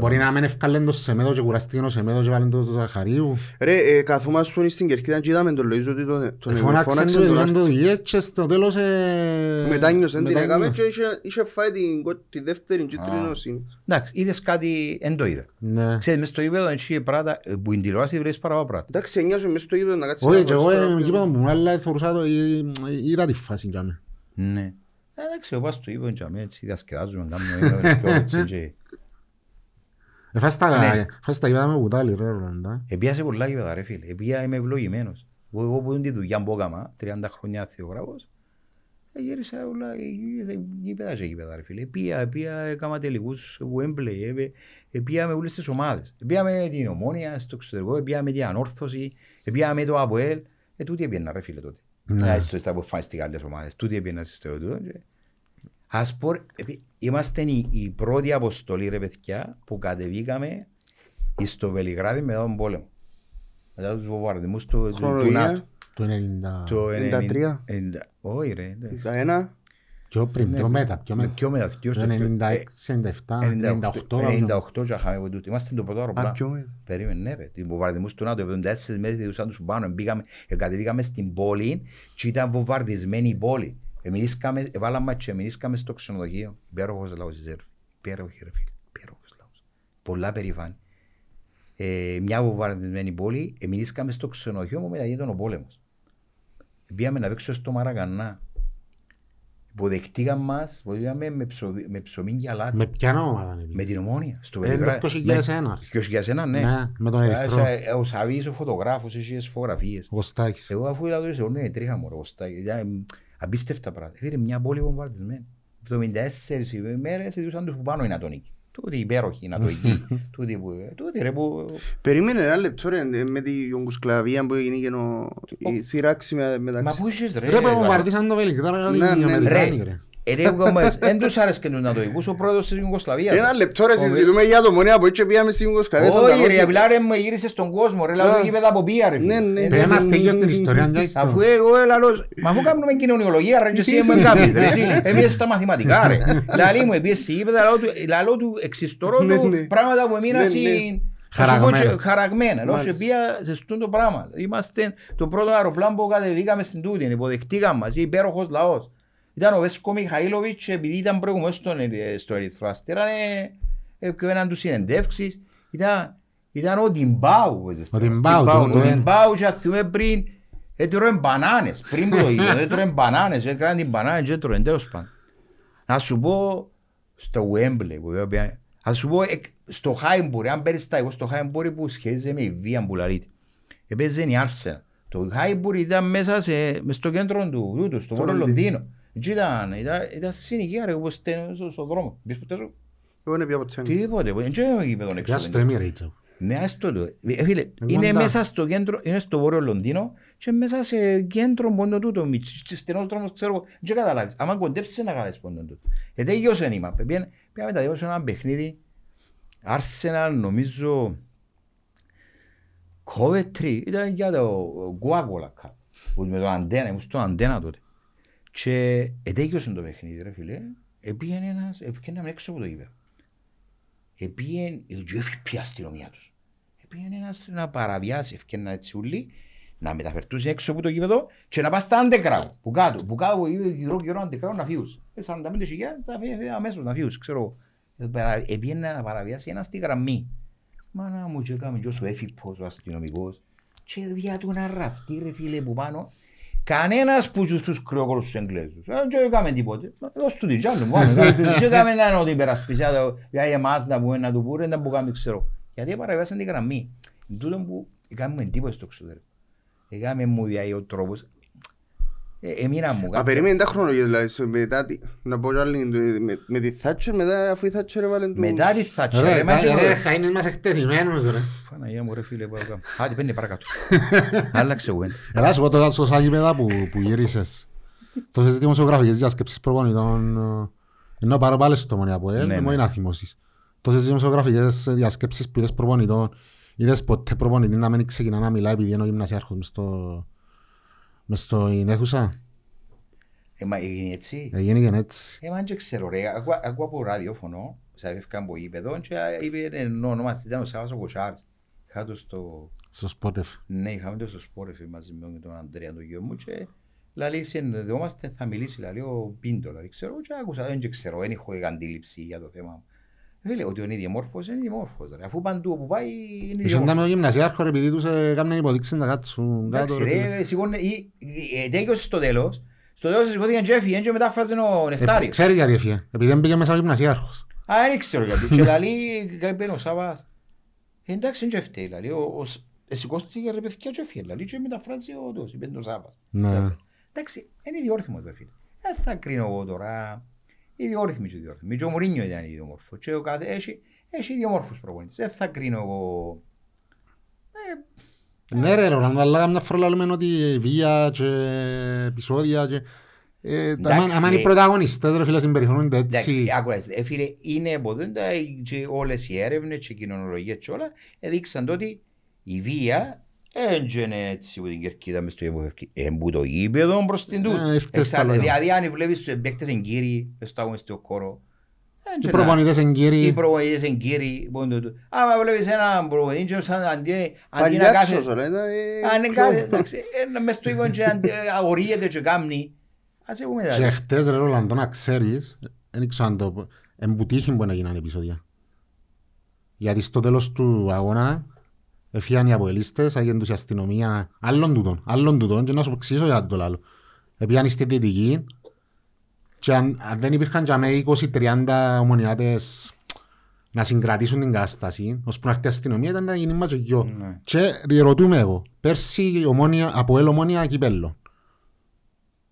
Μπορεί να μην ευκάλεν το Σεμέδο και κουραστήκε ο Σεμέδο και βάλεν το Ζαχαρίου. Ρε, ε, καθόμαστε στην κερκίδα και είδαμε τον Λοΐζο ότι τον- τον Φωνάξεν φώναξε του, τον έδωσαν άρθρο. το δουλειές και στο τέλος... ε, Μετάνιωσε την έκαμε μετάνιωσε. και είχε- είχε φάει την κο- τη δεύτερη κίτρινη οσύνη. Εντάξει, είδες κάτι, δεν το είδα. Ναι. Ξέρεις, μες στο γήπεδο έτσι πράγματα ε, που την τηλεόραση βρεις παραπάνω πράγματα. Εντάξει, εννιάζω μες στο γήπεδο να κάτσεις Όχι, να και εγώ δώσει ε, τώρα. εκεί πέρα μου, αλλά θεωρούσα το, ε, ε, είδα τη φάση για μένα. Ναι. Ε, Εντάξει, εγώ πάω στο γήπεδο και αμέ, έτσι διασκεδάζουμε, κάνουμε <laughs> ε, πιο έτσι και- Ε, φας τα- Ναι. φας τα γήπεδα με κουτάλι ρε Ρολάντα. Επίασε πολλά γήπεδα ρε φίλε. Επία είμαι ευλογημένος. Εγώ εγώ που είναι τη δουλειά που έκανα, 30 χρόνια θεογράφος, ε, γύρισα όλα ε, ε, γήπεδα και γήπεδα ρε φίλε. Επία, επία, έκανα τελικούς Wembley, ε, επία με όλες τις ομάδες. Επία με την Ομόνια στο εξωτερικό, επία με την Ανόρθωση, επία με το ΑΠΟΕΛ. Ε, τούτοι έπαιρνα ρε φίλε τότε. Ναι. Ναι. Στο στα που φάει στις άλλες ομάδες. Τούτοι έπαιρνα στο τούτο. Και- Ας πω, επί- είμαστε η, η πρώτη αποστολή ρε παιδιά που κατεβήκαμε στο Βελιγράδι μετά τον πόλεμο. Μετά τους βομβαρδισμούς του, του, του Χρονολογία; ΝΑΤΟ. Το 90... Το 93. 90 Όχι ρε. ναι. 91. Πιο πριν, πιο μετά, πιο Με μετά. Πιο μετά. πιο Το στο- 96, 97, 98. 98 και είχαμε τούτο. Είμαστε το πρώτο Α, αεροπλάνο. πιο με. Περίμενε, ναι, ρε. Την βομβαρδισμούς του ΝΑΤΟ, 74 μέρες διούσαν τους πάνω. Μπήκαμε, ε, κατεβήκαμε στην πόλη και ήταν βομβαρδισμένη η πόλη. Εμιλήσκαμε, εβάλαμε και εμιλήσκαμε στο ξενοδοχείο. Υπέροχος λαός της ΕΡΦ. Υπέροχος ρε φίλε. Υπέροχος λαός. Πολλά περήφανη. Ε, μια βομβαρδισμένη πόλη, εμιλήσκαμε στο ξενοδοχείο μου μετά ήταν ο πόλεμος. Πήγαμε να παίξω στο Μαρακανά. Υποδεχτήκαν μας, βοηθήσαμε με, ψωμί- με ψωμί και αλάτι. Με ποια ομάδα είναι. Με την ομόνια, στο Ε, Βελιγράδι. το 2001. 2001, ναι. Ναι, με τον Ερυθρό. Ε, σε- Ο Σαββής, ο φωτογράφος, έχει τις φωτογραφίες. Ο Κωστάκης. Εγώ αφού είδα το ναι, τρίχα μου, ρε, Κωστάκη. Ήταν απίστευτα πράγματα. Έφερε μια πόλη βομβαρδισμένη. 74 ημέρες ειδούσαν τους που πάνω είναι ατονικοί. Τούτοι υπέροχοι είναι ατονικοί. <laughs> Τούτοι που... Τούτοι ρε που... Περίμενε ένα λεπτό ρε, ε, με τη Ιουγκοσκλαβία που έγινε και ο- η σειράξη με- Μα μεταξύ. πού είσαι ρε. Ρε που βομβαρδίσαν το Βελιγράδι, είναι Ναι, οι ναι, Αμερικάνοι ρε. Ρε. Ε, ρε, εγώ μας- Εν τους άρεσκε τους νατοικούς, ο πρόεδρος της Ιουγκοσλαβίας. Ένα λεπτό ρε, Ο- συζητούμε για το μόνοι από έτσι πήγαμε στην Ιουγκοσκλαβία. θα τα Όχι ρε, δώσω. απλά ρε μου γύρισε στον κόσμο ρε, λάβω Α. το γήπεδα από πία ρε. Ναι, φίλε. ναι. Ε, Πες μας τέλειος την ιστορία για εις το. Αφού εγώ έλαλος, μα αφού κάνουμε κοινωνιολογία ρε και εσύ με <laughs> κάνεις ρε εσύ, εμείς στα μαθηματικά ρε. Λαλή μου επίσης η γήπεδα λαλό του- λαλό του εξιστορώ Ναι, του ναι. πράγματα που έμεινα Ναι, συν... ναι. Χαραγμένα. Χαραγμένα. Λόγω Μάλιστα. οποία σε στούν το πράγμα. Είμαστε το πρώτο αεροπλάνο που κατεβήκαμε στην τούτη, υποδεχτήκαμε μας, υπέροχος λαός. Ήταν ο Βέσκο Μιχαήλοβιτς επειδή ήταν προηγούμενος στον, ε, στο Ερυθρό Αστέρα, ε, έκαναν τους συνεντεύξεις. Ήταν, ήταν ο Τιμπάου. που παίζε στο- Ο Τιμπάου, Τιμπάου, το- Ο το- Τιμπάου και αν θυμούμε πριν, έτρωε μπανάνες, πριν που το <laughs> είπε, έτρωε μπανάνες, έκαναν την μπανάνα και έτρωε, τέλος πάντων. Να σου πω στο Wembley, που βέβαια, να σου πω εκ- στο Χάιμπουργκ, αν περιστά εγώ στο Χάιμπουργκ που σχέζεται με η βία που λαλείται. Έπαιζε η Άρσενα. Το Χάιμπουργκ ήταν μέσα σε, μες στο κέντρο του, τούτου, στο βόρειο Λονδίνο. Εκεί ήταν, ήταν, ήταν συνοικία ρε, όπως στέλνω στο- στον δρόμο. Μπεις ποτέ σου; Εγώ δεν πια ποτέ. Τίποτε, δεν ξέρω γήπεδος έξω. Για στο Emirates. εγώ. Ναι, άστο το. Ε, Φίλε, είναι κοντά. μέσα στο κέντρο, είναι στο βόρειο Λονδίνο και μέσα σε κέντρο πόντο τούτο, μη- σε στενός δρόμος, ξέρω εγώ, δεν καταλάβεις. Άμα κοντέψεις να κάνεις πόντο τούτο. Ε, τέλειωσε η μάπη. Πήγαμε πήγαμε τα δύο σε ένα παιχνίδι, Arsenal νομίζω, Coventry, ήταν για το Guagola Cup, που με το αντένα, ήμουν στο αντένα τότε. Και ε, τέλειωσε το παιχνίδι ρε φίλε, επήγαινε ένας, επήγαινε έξω από το γήπεδο. Επήγαινε, και έφυγε η αστυνομία τους. Επήγαινε ένας να παραβιάσει, ευκαιρνα έτσι ούλοι, να μεταφερτούσε έξω από το γήπεδο και να πάει στα underground, που κάτω, που κάτω, που είπε γύρω γύρω underground να φύγουν. Ε, 45 χιλιάδες, θα φύγει αμέσως να φύγουν, ξέρω εγώ. Ε, παρα- Επήγαινε να παραβιάσει ένας στη γραμμή. Μάνα μου και έκαμε και όσο έφυπος ο αστυνομικός και διά του ένα ραφτί ρε φίλε που πάνω Κανένας που τους τους κρυόκολους τους Εγγλέζους. Δεν έκαμε τίποτε. Δώσ' του την τζάνου μου. Δεν έκαμε έναν ότι υπερασπισιά το για εμάς να πούμε να του πούρε να που κάνουμε ξέρω. Γιατί παραβιάσαν την γραμμή. Τούτο που έκαμε εντύπωση στο εξωτερικό. Έκαμε μου δια ο τρόπος. Ε, Έμεινα μου Α, κάτι. περίμενε τα χρονολογία, δηλαδή, σε- μετά, τη- να πω κι άλλη, με, με τη Θάτσερ, μετά αφού η Θάτσερ έβαλε του... Μετά τη Θάτσερ. Ρε, ρε, μα και ρε, εγώ- Χαΐνης μας εκτεθειμένος ρε. Παναγία μου ρε φίλε που έκαμε. Άντε πέντε παρακάτω. <laughs> Άλλαξε εγώ. Ελά σου πω τώρα στο σάγιπεδα που, που γύρισες. Τόσες δημοσιογραφικές διασκέψεις προπονητών, ε, ενώ πάρω πάλι στο Μονία που Ναι, έλ, ναι. μόνο είναι αθυμώσεις. Τόσες δημοσιογραφικές διασκέψεις που είδες προπονητών, είδες ποτέ προπονητή να μην ξεκινά να μιλά επειδή είναι ο γυμνασιάρχος μες στο... μες στο in αίθουσα; Ε, μα έγινε έτσι. Έγινε και έτσι. Ε, μα δεν ξέρω ρε, ακούω, ακούω από ραδιόφωνο, σε έφευκα από γήπεδο και είπε ενώ όνομα ήταν ο Σάββας ο Κοσάρης. Είχα το στο, Στο Σπότεφ. ναι, είχαμε το στο σπόρεφι μαζί με τον Αντρέα τον γιο μου και λαλή συνδεόμαστε, θα μιλήσει λαλή ο Πίντο, λαλή ξέρω και άκουσα, δεν ξέρω, δεν έχω αντίληψη για το θέμα. Φίλε, ότι είναι ιδιομόρφος, είναι ιδιομόρφος ρε, αφού παντού όπου πάει είναι Είχε ιδιομόρφος. με ο γυμνασιάρχο ρε, επειδή τους έκαναν υποδείξεις να κάτσουν κάτω. Εντάξει ρε, φίλε. ρε, σηκώνε, ή- ε, τέλειωσε στο τέλος, στο τέλος σηκώθηκαν και έφυγαν και μετάφραζε ο Ε, Νεκτάριος. Ξέρει γιατί έφυγε. Επειδή δεν πήγε μέσα ο γυμνασιάρχος. Α, δεν ξέρω γιατί. Και λαλεί, είπε ο Σάββας, «Ε, εντάξει, δεν φταίει, λαλεί, ο- ο Σ- ε, σηκώστηκε ρε παιδιά και έφυγε, λαλεί, και μεταφράζει ο Τός, είπε ο Σάββας. Ναι. Εντάξει, είναι ιδιόρθιμος, ρε φίλε. Δεν θα κρίνω εγώ τώρα, ιδιόρθιμοι και ιδιόρθιμοι. Και ο Μουρίνιο ήταν ιδιόμορφος. Και ο κάθε, έχει, έχει ιδιόμορφους προπονητές. Δεν θα κρίνω εγώ. Ναι ρε Ρολάνδο, αλλά καμιά φορά λέμε ότι βία και επεισόδια και... Ε, Εντάξει, άμα- άμα είναι οι ε. πρωταγωνιστές ρε φίλε συμπεριφέρονται έτσι. Εντάξει, άκουες, ε, φίλε, είναι ποτέ και όλες οι έρευνες και οι κοινωνολογίες και όλα έδειξαν το ότι η βία έγινε έτσι που την κερκίδα μες στο γήπεδο. Εμπού το γήπεδο προς την τούτο. Ε, ήρθε στα Εξάλλου, λόγια. Δηλαδή αν βλέπεις τους παίκτες εν κύριοι, μες στο αγωνιστικό χώρο, Οι έντια να- προπονητές εν οι κύριοι, προπονητές εν κύριοι, πόντο του. Άμα βλέπεις έναν προπονητή και σαν αντί, αντί να Παλιάτσος, κάθεται, όλα, ήταν, ε, αν είναι πιο- κάθε, εντάξει, ε, μες στο οίκο και αντί- ε, αγοριέται και κάμνει, ας έχουμε και δηλαδή. χτες ρε Ρολάνδο να ξέρεις, δεν ξέρω αν το εμπουτύχει που να γίνανε επεισόδια. Γιατί στο τέλος του αγώνα έφυγαν οι αποελίστες, έγινε τους η αστυνομία, άλλων τούτων, άλλων τούτων και να σου εξηγήσω για το άλλο. Επίαν στη Δυτική και αν, αν δεν υπήρχαν για μένα 20-30 ομονιάτες να συγκρατήσουν την κατάσταση, ώσπου να έρθει η αστυνομία ήταν να γίνει ματσογιό. Ναι. Και διερωτούμε εγώ, πέρσι η ομόνια, από ελ ομόνια κυπέλλο.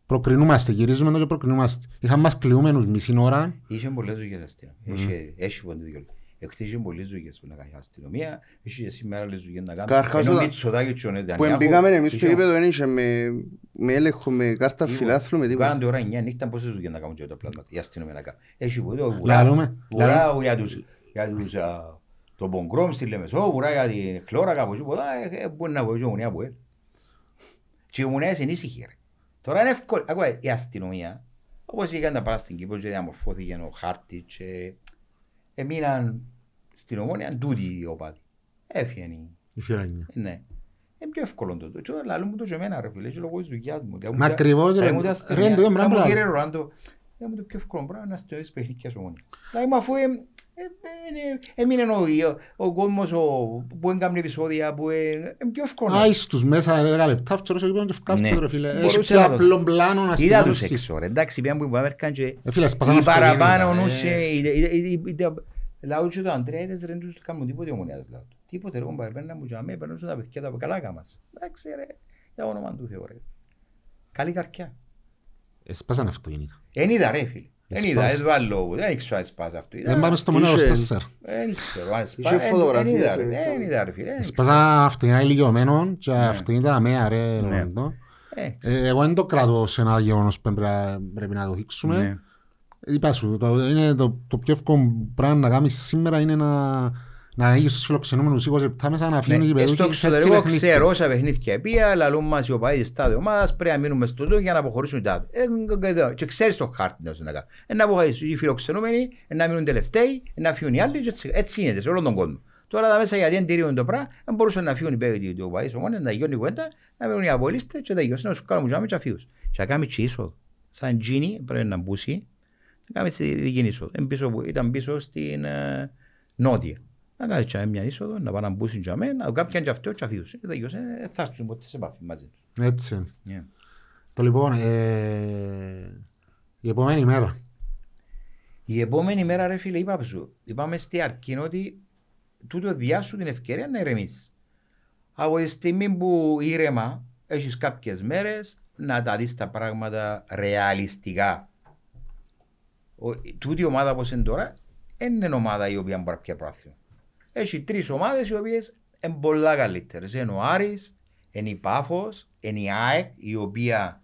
Προκρινούμαστε, γυρίζουμε εδώ και προκρινούμαστε. Είχαμε μας κλειούμενους μισή ώρα. Είχε πολλές δουλειές αστυνομία. Έχει- Έχει πόντε δικαιολογία. Εκτός είχε πολλές δουλειές που να κάνει η αστυνομία, έχει και σήμερα άλλες δουλειές να κάνεις. Καταρχάς, Ενώ όταν- Μητσοτάκη και ο Που Νετανιάχου εμπήκαμε εμείς στο είχε- γήπεδο δεν είχε με, με έλεγχο, με κάρτα Λίγο. φιλάθλου, με τίποτα. Κάναν τώρα 9 νύχτα πόσες δουλειές να κάνουν και τα πλάσματα, η αστυνομία να κάνει. Έχει που το Λαλούμε, βουρά, βουρά για τους, για τους, α, το Μπογκρόμ στη Λεμεσό, βουρά για την Χλώρα κάπου εκεί, ποτά, ε, ε, μπορεί να βοηθήσει η ομονία που έλ. Και η ομονία είναι ήσυχη ρε. Τώρα είναι εύκολο, ακούω, η αστυνομία, όπως είχαν τα πράγματα στην Κύπρο και διαμορφώθηκε ο χάρτης και έμειναν στην ομονία τούτοι οι οπάδοι. Έφυγαν οι Η σειρά είναι. ναι. Είναι πιο εύκολο το. Και όλα μου το και εμένα ρε φίλε, και λόγω της δουλειάς μου. Μα ακριβώς, ρε. Ρε, είναι το ίδιο πράγμα. Κύριε Ρολάντο, είναι το πιο εύκολο πράγμα να στείλεις παιχνίδια σου μόνο. Δηλαδή, μα αφού ε, ε, ε, έμεινε ο- ο κόσμος ο- που έγκαμνε επεισόδια που ε, είναι πιο εύκολο. Άι στους μέσα δέκα λεπτά, φτιάξω και πήγαινε και Ναι. ευκάσκω, ρε φίλε. Έχει Μπορούσε πιο να το- απλό πλάνο να Είδα τους στηρώσεις. έξω ρε, εντάξει, πήγαν που είπαμε έρκαν και Ε, φίλε, σπάσαν οι αυτοκίνητα, παραπάνω ε. νους, ε, είτε- είτε- είτε- είτε- λαού και το Αντρέα είδες ρε, δεν τους κάνουν τίποτε ομονιάδες λαού. Τίποτε ρε, κομπάρε, παίρναν μου τζαμέ, παίρνουν τα παιδιά τα καλά μας. Εντάξει ρε, για όνομα του Θεού ρε. Καλή καρκιά. Ε, σπάσαν αυτοκίνητα. Εν είδα ρε φίλε. Εν είδα, Εσπάσε. δεν βάλω, δεν ξέρω αν σπάσει αυτό. Είδα- Δεν πάμε στο μόνο Είχε- 24. Δεν ξέρω αν Είχε σπάσει. Εν- Εν φωτογραφίες, είδα ρε, ε, εν είδα ρε φίλε. δεν Σπάσαν αυτοκίνητα ηλικιωμένων και Ναι. αυτοκίνητα αμαία ρε. Ναι. Ρολάντο. ξέρω. Ε, Ε, Εγώ δεν το κρατώ σε ένα γεγονός που πρέπει- πρέπει να το δείξουμε. Ναι. Είπα σου, το, είναι το, το πιο εύκολο πράγμα να κάνεις σήμερα είναι να, να έχεις τους φιλοξενούμενους 20 λεπτά μέσα να Ναι, φύγουν οι ε, παιδούκοι Στο σε έτσι εξωτερικό παιχνίδια. ξέρω όσα παιχνίδια πια, λαλούν μας οι οπαδοί της τάδε ομάδας, πρέπει να μείνουμε στο τούτο για να αποχωρήσουν οι τάδε. Ε, ε, ε, ε, Και ξέρεις το χάρτη να σου να κάνει. Ε, Να αποχωρήσουν οι φιλοξενούμενοι, ε, να μείνουν τελευταίοι, ε, να φύγουν οι άλλοι και έτσι, έτσι γίνεται σε όλον τον κόσμο. Τώρα τα μέσα γιατί δεν τηρούν το πράγμα, δεν μπορούσαν να φύγουν οι παίκτες του οπαδοί ομόνες, να γιώνει η κουβέντα, να μείνουν οι απολύστες και τα γιώσουν να σου κάνουν τζάμι και αφίους. Και να κάνεις και είσοδο. Σαν τζίνι πρέπει να μπούσει, να κάνεις τη δική είσοδο. Εν πίσω που- Ήταν πίσω στην ε, νότια. Να κάνεις τσάμε μια είσοδο, να πάνε να μπούσουν τσάμε, να κάποιον και αυτό και αφίους. Και τα γιώσουν, ε, θα έρθουν ποτέ σε επαφή μαζί τους. Έτσι είναι. Yeah. Το λοιπόν, ε, η επόμενη μέρα. Η επόμενη μέρα, ρε φίλε, είπα σου, είπαμε στη αρκή ότι τούτο διάσου την ευκαιρία να ηρεμήσεις. Από τη στιγμή που ήρεμα, έχεις κάποιες μέρες να τα δεις τα πράγματα ρεαλιστικά. Ο, τούτη η ομάδα όπως είναι τώρα, δεν είναι ομάδα η οποία μπορεί να πιάσει πρόθυμα. Έχει τρεις ομάδες οι οποίες είναι πολλά καλύτερες. Είναι ο Άρης, είναι η Πάφος, είναι η ΑΕΚ, η οποία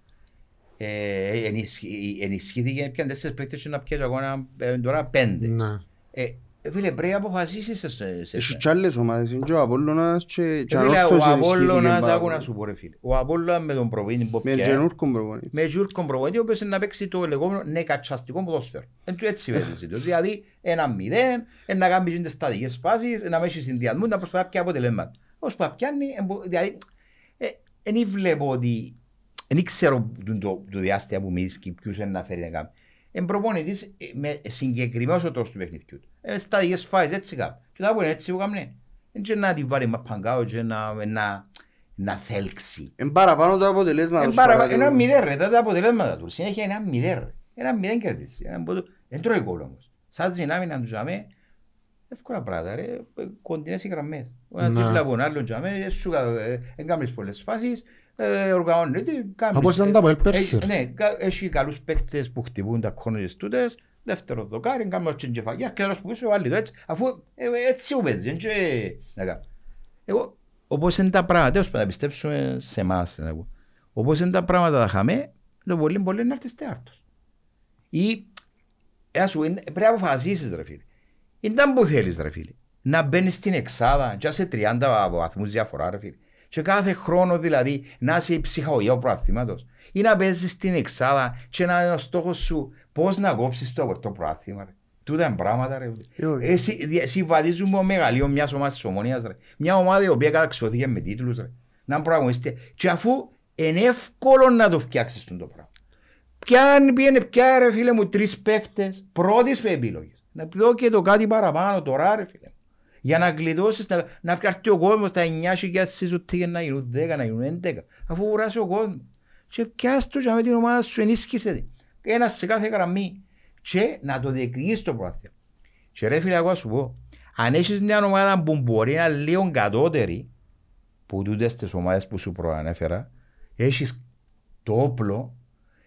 ε, ενισχύ- ενισχύθηκε, πιάνε τέσσερις παίκτες και να πιάσει ακόμα ε, τώρα πέντε. Ναι. Ε, φίλε, πρέπει να αποφασίσεις σε, σε, Έχει και άλλες ομάδες, είναι και ο Απόλλωνας και και Ε, φίλε, Ανόρθωση ο ενισχύθηκε Απόλλωνας, πάρα άκου πολύ. να σου πω ρε φίλε, ο Απόλλωνας με τον προβίνη που Με πιέ, καινούργιο προπονητή. με Γιούρκον προβίνη, ο οποίος είναι να παίξει το λεγόμενο νεκατσαστικό ποδόσφαιρο. Εν του έτσι παίζει το. Δηλαδή, ένα μηδέν, ένα να κάνεις τις στατικές φάσεις, να με έχεις συνδυασμού, να προσπαθεί να πιάσεις αποτελέσματα. Ως που πιάνεις, εμπο- δηλαδή, δεν βλέπω ότι, δεν ξέρω το, το, το διάστημα που μιλείς και ποιους είναι να φέρει να κάνει. Εν προπονητής ε, με συγκεκριμένος ο τρόπος του παιχνιδιού του. Ε, στατικές φάσεις έτσι κάνει. Και θα πούνε έτσι που κάνει. Δεν και να τη βάλει μα παγκάω και να, να, να θέλξει. Εν παραπάνω το αποτελέσμα. Εν ως παραπάνω- παράδειγμα. Ένα μηδέν ρε, τα αποτελέσματα τους. Συνέχεια ένα μηδέν ρε. Ένα μηδέν κερδίσει. Ένα μποτο- Δεν τρώει κόλλο όμως. Σαν δυνάμει να τους τζαμε, εύκολα πράγματα ρε, ε, κοντινές οι γραμμές. Ο ένας Ναι. δίπλα από τον άλλον τζαμε, σου κα- ε, εν κάνεις πολλές φάσεις, ε, οργανώνεται, κάνεις- Όπως ήταν τα Αποέλ πέρσι, Έχει- Ναι, κα- έχει καλούς παίκτες που χτυπούν τα κόνες τούτες, δεύτερο δοκάρι, κάνουμε ως τσεντζεφαγιά και άλλος που πίσω βάλει το έτσι, αφού ε, έτσι που παίζει, δεν και- να κάνω. Εγώ, όπως είναι τα πράγματα, τέλος πάντων, να πιστέψουμε σε εμάς. να πω. Όπως είναι τα πράγματα τα χαμέ, το πολύ πολύ να έρθεις τεάρτος. Ή, ένα σου, είναι- πρέπει να αποφασίσεις ρε φίλε. Ήταν που θέλεις ρε φίλε. Να μπαίνεις στην εξάδα και σε 30 βαθμούς διαφορά ρε φίλε. Και κάθε χρόνο δηλαδή να είσαι η ψυχαγωγία του προαθήματος. Ή να παίζεις στην εξάδα και να είναι ο στόχος σου πώς να κόψεις το, το προαθήμα ρε. Τούτα είναι πράγματα ρε. Ε, όχι. Ε, συ- δια- Συμβαδίζουμε ο μεγαλείο μιας ομάδας της ομονίας ρε. Μια ομάδα η οποία καταξιώθηκε με τίτλους ρε. Να είναι πραγματιστή. Και αφού είναι εύκολο να το φτιάξεις τον το πράγμα. Πιάνει, πήγαινε πια ρε φίλε μου τρεις παίκτες πρώτης επιλογής. Να δω και το κάτι παραπάνω τώρα ρε φίλε μου. Για να γλιτώσεις, να, να πιάρθει ο κόσμος τα 9 εσείς ότι να γίνουν 10, να γίνουν 11. Αφού κουράσει ο κόσμος. Και πιάσεις το και με την ομάδα σου ενίσχυσε. τη. Ένας σε κάθε γραμμή. Και να το διεκδικείς το πρόθυμα. Και ρε φίλε, εγώ να σου πω, αν έχεις μια ομάδα που μπορεί να είναι λίγο κατώτερη, που τούτες τις ομάδες που σου προανέφερα, έχεις το όπλο,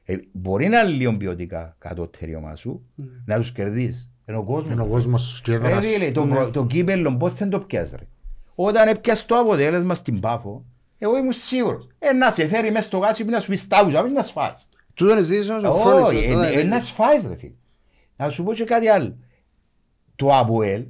ε, μπορεί να είναι λίγο ποιοτικά κατώτερη η ομάδα σου, να τους κερδίσεις. Ενώ ο κόσμος... Είναι ο κόσμος και Ρε έδρας. φίλε, το, προ- το κύπελλο πώς δεν το πιάσεις ρε. Όταν έπιασες το αποτέλεσμα στην Πάφο, εγώ ήμουν σίγουρος. Ε, να σε φέρει μέσα στο γάσι που να σου πει στάουζα, μην να σφάεις. Τούτο είναι ζήτηση να σου Όχι, φρόνεις, ε, τότε ε, είναι- να σφάεις ρε φίλε. Να σου πω και κάτι άλλο. Το Αποέλ,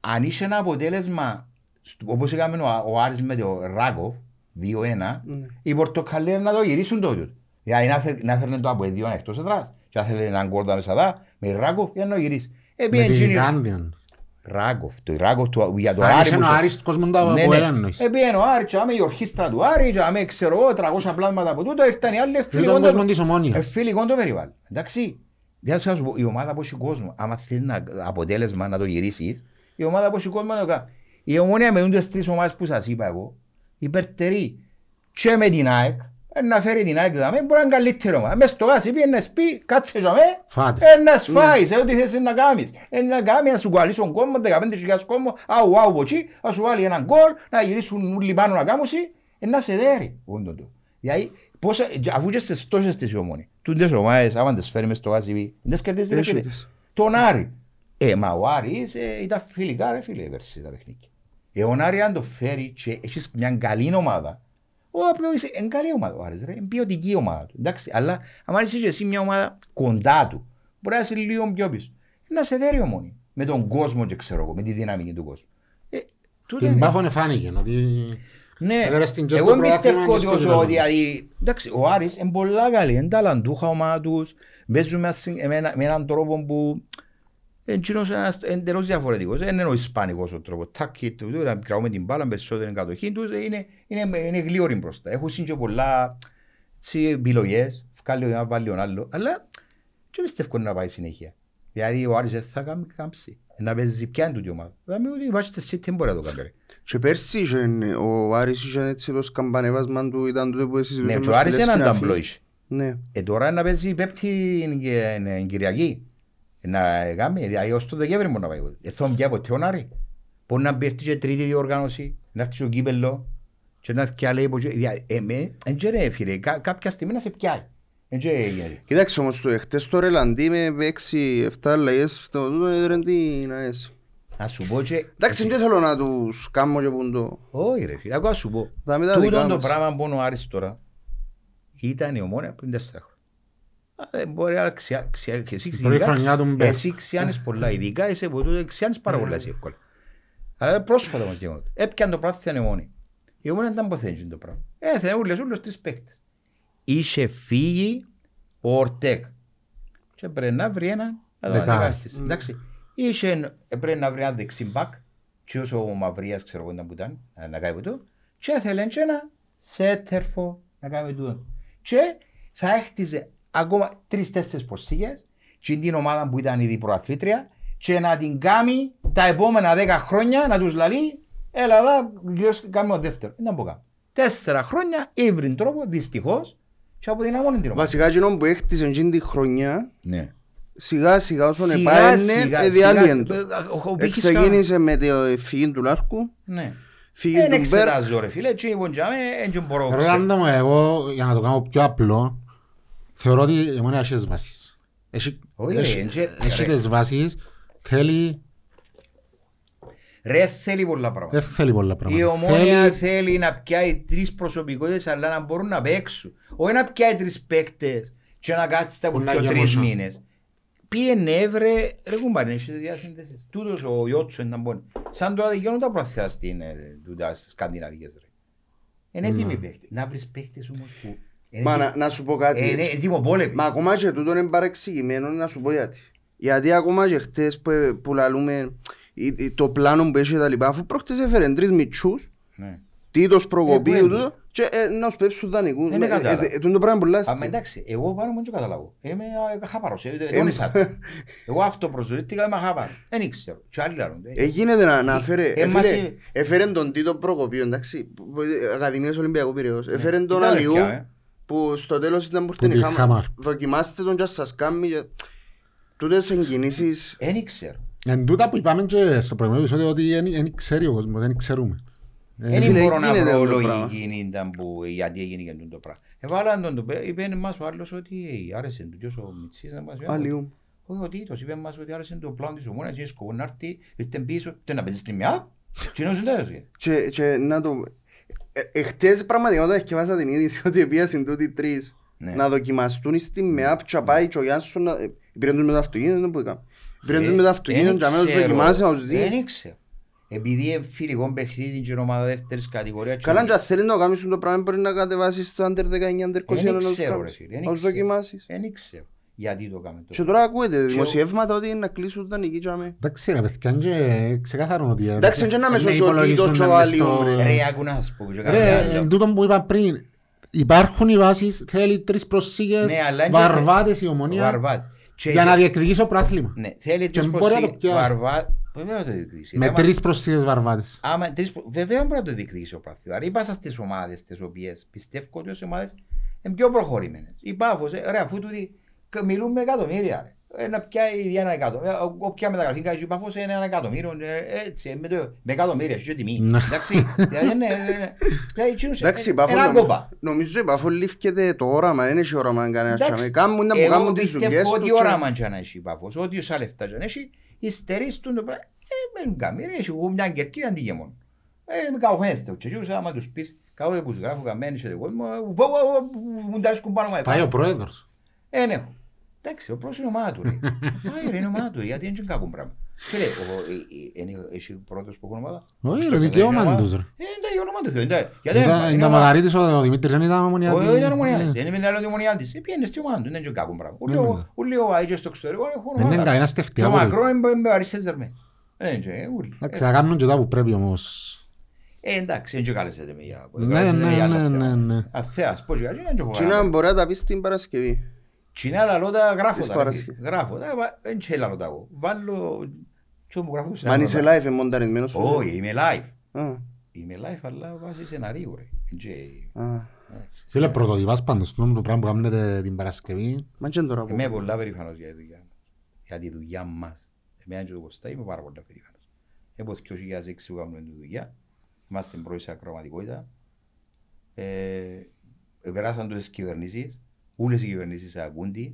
αν είχε ένα αποτέλεσμα, στο- όπως έκαμε ο, ο Άρης με το Ράγκοφ, 2-1, Ναι. οι Πορτοκαλέρ να το γυρίσουν τότε. Δηλαδή να, φέρ, να φέρνουν το Αποέλ 2-1 εκτός εδράς. Και αν θέλει έναν κόρτα μέσα δά, με Ράγκοφ, για να το γυρίσεις. Ε, Με πήγαινε την εκείνη- Γκάντιαν. Ράκοφ. Το Ράκοφ του- για το Αν Άρη είσαι μου ο σε- Άρης κόσμο του Ναι, από ναι. ελ εννοείς. Ε, πήγαινε ο Άρης, και άμε η ορχήστρα του Άρη, και άμε ξέρω εγώ 300 πλάσματα από τούτο, ήρθαν οι άλλοι Φίλοι φιλικό τον το- κόσμος της Ομόνιας. ε, φιλικό το περιβάλλον. Εντάξει. Δηλαδή θα σου πω, η ομάδα που έχει κόσμο, άμα θέλει να, αποτέλεσμα να το γυρίσεις, η ομάδα που έχει κόσμο να το κάνει. Η ομόνια με τις τρεις ομάδες που σας είπα εγώ, υπερτερεί και με την ΑΕΚ, ε, να φέρει την ΑΕΚ δάμε, μπορεί να είναι καλύτερο ομάδα. Μες στο γάσι πει να σπεί, κάτσε για με, Φάτε. ε, να σφάεις, ε, ό,τι θες να κάνεις. Ε, να κάνεις, να σου κουαλίσουν κόμμα, 15.000 κόμμα, αου, αου, ποτσί, να σου βάλει έναν γκολ, να γυρίσουν όλοι πάνω να κάνουν, ε, να σε δέρει. όντω το. Δηλαδή, πόσα, αφού και στις τόσες τις ομόνοι, τούντες ομάδες, άμα τις φέρει μες στο γάσι πει, δεν σκερδίζεις ρε Έχει φίλε. τις. Τον Άρη. Ε, μα ο Άρης ε, ήταν φιλικά ρε φίλε πέρσι τα παιχνίδια. Ε, ο Άρη αν το φέρει και έχεις μια καλή ομάδα, ο απλός είσαι εν καλή ομάδα ο Άρης ρε, εν ποιοτική ομάδα του. Εντάξει, αλλά αν είσαι και εσύ μια ομάδα κοντά του, μπορεί να είσαι λίγο πιο πίσω. Να σε δέρει ομόνη. Με τον κόσμο και ξέρω εγώ, με τη δυναμική του κόσμου. Ε, τούτο Την είναι. Πάφων εφάνηκε ότι Ναι, Έδερε στην και εγώ στο εμπιστεύω πρωτάθλημα ότι και στο όσο γήπεδο. ότι δηλαδή, εντάξει, ο Άρης είναι πολλά καλή, είναι ταλαντούχα ομάδα τους, παίζουν με ασυ- με ένα- με έναν τρόπο που είναι κοινός ένας- εντελώς διαφορετικός, δεν είναι ο Ισπανικός ο τρόπος, τάκι, του, του, να κρατούμε την μπάλα, περισσότερη κατοχή τους, είναι, είναι, είναι γλύωροι μπροστά, έχουν συν και πολλά έτσι, επιλογές, βγάλει ο ένας, βάλει ο άλλος, αλλά και πιστεύω να πάει συνέχεια. Δηλαδή ο Άρης δεν θα κάνει κάμψη, να παίζει πια είναι τούτη η ομάδα. Δηλαδή ότι υπάρχει στη City δεν μπορεί να το κάνει. ρε. Και πέρσι είχε- ο Άρης είχε έτσι το σκαμπανεβάσμα του, ήταν τότε που εσείς Ναι, είπαμε και ο Άρης στην έναν Λευκή ταμπλό Αφή. είχε. Ναι. Ε, τώρα να παίζει η Πέμπτη και είναι Κυριακή. Να κάνει, δηλαδή ως το Δεκέμβρη μπορεί να πάει. Ε, θα μπει ποτέ ο Άρη. Μπορεί να μπει έρθει και τρίτη διοργάνωση, να έρθει στο κύπελλο και να έρθει άλλη εποχή. Δηλαδή, ε, με, εν και ρε φίλε, κα- κάποια στιγμή να σε πιάει. Εν και γίνεται. Κοίταξε όμως το εχθές το Ρελαντί με 6-7 αλλαγές το τούτο έδωρε την ΑΕΣ. Να σου πω και... Εντάξει δεν θέλω να τους κάνω και πούν το... Όχι ρε φίλε, ακόμα σου πω. Θα με τα δικά Τούτο το μας. πράγμα που είναι ο Άρης τώρα ήταν η ομόνια πριν τέσσερα χρόνια. Α, Δεν μπορεί να ξιά, ξιά, και εσύ Πρώτη ειδικά χρονιά του ξ- Μπέρ. εσύ ξιάνεις πολλά, ειδικά είσαι που τούτο ξιάνεις πάρα πολλά εσύ εύκολα. Αλλά πρόσφατα μας γεγονότα. Έπιαν το πράγμα η ομόνια. Η ομόνια ήταν που θέλει το πράγμα. Ε, θέλουν ούλες ούλες τρεις παίκτες. Είχε φύγει ο Ορτέκ. Και πρέπει να βρει έναν να το Δεκάρι. αντικαταστήσει. Εντάξει. Είχε, πρέπει να βρει ένα δεξιμπάκ και όσο ο Μαυρίας ξέρω εγώ ήταν που ήταν να- να κάνει τούτο και θέλει και ένα σέτερφο να κάνει τούτο. Και θα έχτιζε ακόμα τρεις-τέσσερις προσήγες και την ομάδα που ήταν ήδη προαθλήτρια και να την κάνει τα επόμενα δέκα χρόνια να τους λαλεί έλα εδώ γύρω κάνουμε ο δεύτερος. Δεν μπορεί καν. Τέσσερα χρόνια ήβριν τρόπο δυστυχώς και αποδυναμώνει την ομάδα. Βασικά εκείνο που έχτισε εκείνη τη χρονιά Ναι. σιγά σιγά όσον Σιγά, επάαινε σιγά, εδιάλυεν το. σιγά, ο- ο- ο Πίκης Εξεκίνησε με τη φυγή του Λάρκου, Ναι. φυγή Δεν του Μπέρ. εξετάζω ρε φίλε, έτσι λοιπόν τζάμε, δεν μπορώ να Ρε ξέρω. Ράντο μου, εγώ για να το κάνω πιο απλό, θεωρώ ότι η Ομόνια έχει τις βάσεις. Έχει Όχι, ρε, έχει- εντζε- έχει ρε. τις βάσεις, θέλει, Ρε θέλει πολλά πράγματα. δεν θέλει πολλά Η πράγματα. ομόνια Θέλει, θέλει να πιάει τρεις προσωπικότητες αλλά να μπορούν να παίξουν. Όχι να πιάει τρεις παίκτες και να κάτσει τα Που από να πιο τρεις γεμώσουν. μήνες. Πήγαινε βρε, ρε κουμπάρι, έχετε διασύνδεσεις. Τούτος ο Ιώτσος ήταν πόνοι. Σαν τώρα δεν γίνουν τα προαθέα στην, ε, τούτα, στις σκανδιναβικές ρε. Είναι έτοιμοι παίκτες. Να βρεις παίκτες όμως που... είναι Μα έτοιμοι- να, να σου πω κάτι. Είναι έτοιμο πόλεμο. Μα ακόμα και τούτο είναι παρεξηγημένο να σου πω γιατί. Γιατί ακόμα και χτες που, που λαλούμε ή- ή το πλάνο που έχει τα λοιπά, αφού πρόχτες έφεραν τρεις μητσούς, Ναι. τίτος Ε, προκοπίου πού τούτο, και ε, να σου πέψουν δανεικούς. Δεν Ε, κατάλαβα. ε, ε, τούτο πράγμα πολλά Α, μα αστείο. εντάξει, εγώ πάνω μου δεν καταλάβω. Είμαι α, χάπαρος, ε, Ε, δεν είσαι άτομο. Εγώ αυτό προσδορίστηκα, είμαι χάπαρος. Δεν ήξερα. Και άλλοι λάρουν. Ε, γίνεται να, να φέρε, Ε, ε, μας φίλε, είπε- έφερε τον Τίτο Προκοπίου, εντάξει, που- που- Ακαδημίας Ολυμπιακού Πυραιός, έφερε τον Ήταν Αλιού, πια, ε. Που στο τέλος ήταν που Που την τη είχαμε, Χαμάρ. δοκιμάστε τον και σας κάνει, και- τούτες εγκινήσεις, Δεν ήξερα. εν τούτα που είπαμε και στο προηγούμενο επεισόδιο ότι δεν δεν ξέρει ο κόσμος, δεν ξέρουμε. Ε, Δεν φίλε, μπορώ να γίνεται βρω αυτό το πράγμα. λογική ήταν που γιατί έγινε και το πράγμα. Εβάλαν τον το πέ- είπε μας ο άλλος ότι ε, άρεσε του και ο Μιτσής να μας πει, Αλιού. Όχι ο Τίτος είπε μας ότι άρεσε το πλάνο της ομόνιας και σκοπό να έρθει, ήρθε πίσω, τι να παίζεις στη μια, <laughs> τι να συντάζει. Και, και να το... Ε, εχθές πραγματικότητα ευκαιβάσα την είδηση ότι επίασαν τούτοι τρεις Ναι. να δοκιμαστούν στη ΜΕΑΠ και να πάει και ο Γιάνσον να... Πήραν τους με το αυτοκίνητο, δεν μπορεί καν. Πήραν τους με το αυτοκίνητο και να τους δοκιμάσει να τους Δεν δει. ήξερα. Επειδή είναι φιλικό παιχνίδι και ομάδα δεύτερης κατηγορίας. και- Καλά και αν θέλεις να κάνεις το πράγμα μπορείς να κατεβάσεις στο Under 19, Under 20 Δεν να τους ξέρω ρε κάνεις. φίλε. Να τους δοκιμάσεις. Δεν ήξερα. Γιατί το κάνουμε Και το. τώρα ακούετε δημοσιεύματα ότι είναι να κλείσουν τα νική τζάμε. Εντάξει ρε παιδιά, είναι και ξεκάθαρο ότι... Εντάξει, είναι να με δεν σώσει ότι υπολογίζουν το μες τσοβάλιο, στο- ρε. Ρε, άκου να σας πω. και κάτι Ρε, άλλο. εν τούτο που είπα πριν, υπάρχουν οι βάσεις, θέλει τρεις προσήγες, Ναι, αλλά είναι- βαρβάτες η ομονία, Βαρβάτ. Και- για να διεκδικήσει το πράθλημα. Ναι, θέλει Και τρεις μπορεί να το προσή- πιάσει. Βαρβάτ. Βέβαια να το διεκδικήσει; Με Άμα- τρεις προσήγες βαρβάτες. Άμα, τρεις, προ- βέβαια μπορεί να το διεκδικήσει ο Πράθυο. Άρα είπα στις ομάδες τις οποίες πιστεύω ότι ως ομάδες είναι πιο προχωρημένες. Η Πάφος, ε, ρε, αφού τούτοι κα- μιλούν με εκατομμύρια. Ρε. Ε, να πιάει ένα εκατομμύριο. Όποια μεταγραφή κάνει η Πάφος είναι ένα εκατομμύριο. ε, Έτσι, ε, με, το, με εκατομμύρια, έχει και τιμή. Ναι. Εντάξει. Δηλαδή, ναι, ναι, ναι. Δηλαδή, εκείνος, ε, Εντάξει, η Πάφο ένα νομι- κόπα. νομίζω η Πάφο λήφκεται το όραμα, δεν έχει όραμα κανένας Εντάξει, τζάμε. Κάμουν να που εγώ κάνουν τις δουλειές πιστεύω ότι τους και- όραμα και να έχει η Πάφος, ότι όσα λεφτά και να έχει, υστερείς το πράγμα. Ε, με κάνει, ρε, έχει εγώ μια κερκίδα αντίγεμον. Ε, με καοχένεστε, και εκείνους άμα τους πεις, κάπου που σου γράφω καμένοι σε δικό μου, βο, βο, βο, μου τα ρίσκουν πάνω μου. Πάει ο πρόεδρος. Ε, ναι. Εντάξει, ο πρώτος είναι ομάδα του, ρε. Πάει, ρε, είναι ομάδα του, γιατί είναι και κακό πράγμα. Φίλε, ο- ε, ε, είναι- έχει πρώτος που έχουν ομάδα. Όχι, Στο ρε, παιδί δικαίωμα είναι ομάδα. τους, ρε. Ε, εντάξει, όνομα του Θεού, εντάξει. Γιατί δεν πάει, Ήταν είναι ήταν ομάδα. Μαγαρίτης ο Δημήτρης, δεν ήταν ομονιά. Όχι, ήταν ομονιάτης. Δεν είναι άλλο ομονιάτης. Ε, Πήγαινε στη ομάδα του, δεν είναι και κακό πράγμα. Ναι, ναι. Ούλιο- Ούλιο άιτζε στο εξωτερικό έχουν Δεν είναι ομάδα. κανένας Το στεφτιά. μακρό είναι με αριστερές δερμέ. Δεν είναι και, ε, ούλοι. Εντάξει, θα κάνουν και τα που πρέπει όμως. Ε, εντάξει, είναι και καλέσετε με για... Ναι, καλέσετε με ναι, για άλλα ναι, θέματα. ναι, ναι. Α, Θεάς, πώς για, είναι και έχω Τι να κανένα. μπορεί να τα πεις την Παρασκευή. Τσινά λαλότα γράφω Της τα. ρε, Παρασκευής. Γράφω τα, βα- δεν τσέ λαλότα εγώ. Βάλω... Τι μου γράφω σε Μα αν ένα είσαι πράγμα. live μονταρισμένος. Όχι, είμαι live. Α, Είμαι live, αλλά βάσει σεναρίου, ρε. Είναι και- α. εντάξει. Φίλε, πρωτοτυπάς πάντως, το πράγμα που κάνετε την Παρασκευή. Μα και τώρα που- Είμαι πολλά περήφανος για τη δουλειά μου. Για τη δουλειά μας. Εμένα και το Κωστά είμαι πάρα πολλά περήφανος. Από το 2006 που κάνουμε τη δουλειά. Είμαστε πρώτοι σε ακροματικότητας. Ε, περάσαν τόσες κυβερνήσεις. Όλες οι κυβερνήσεις ακούνται.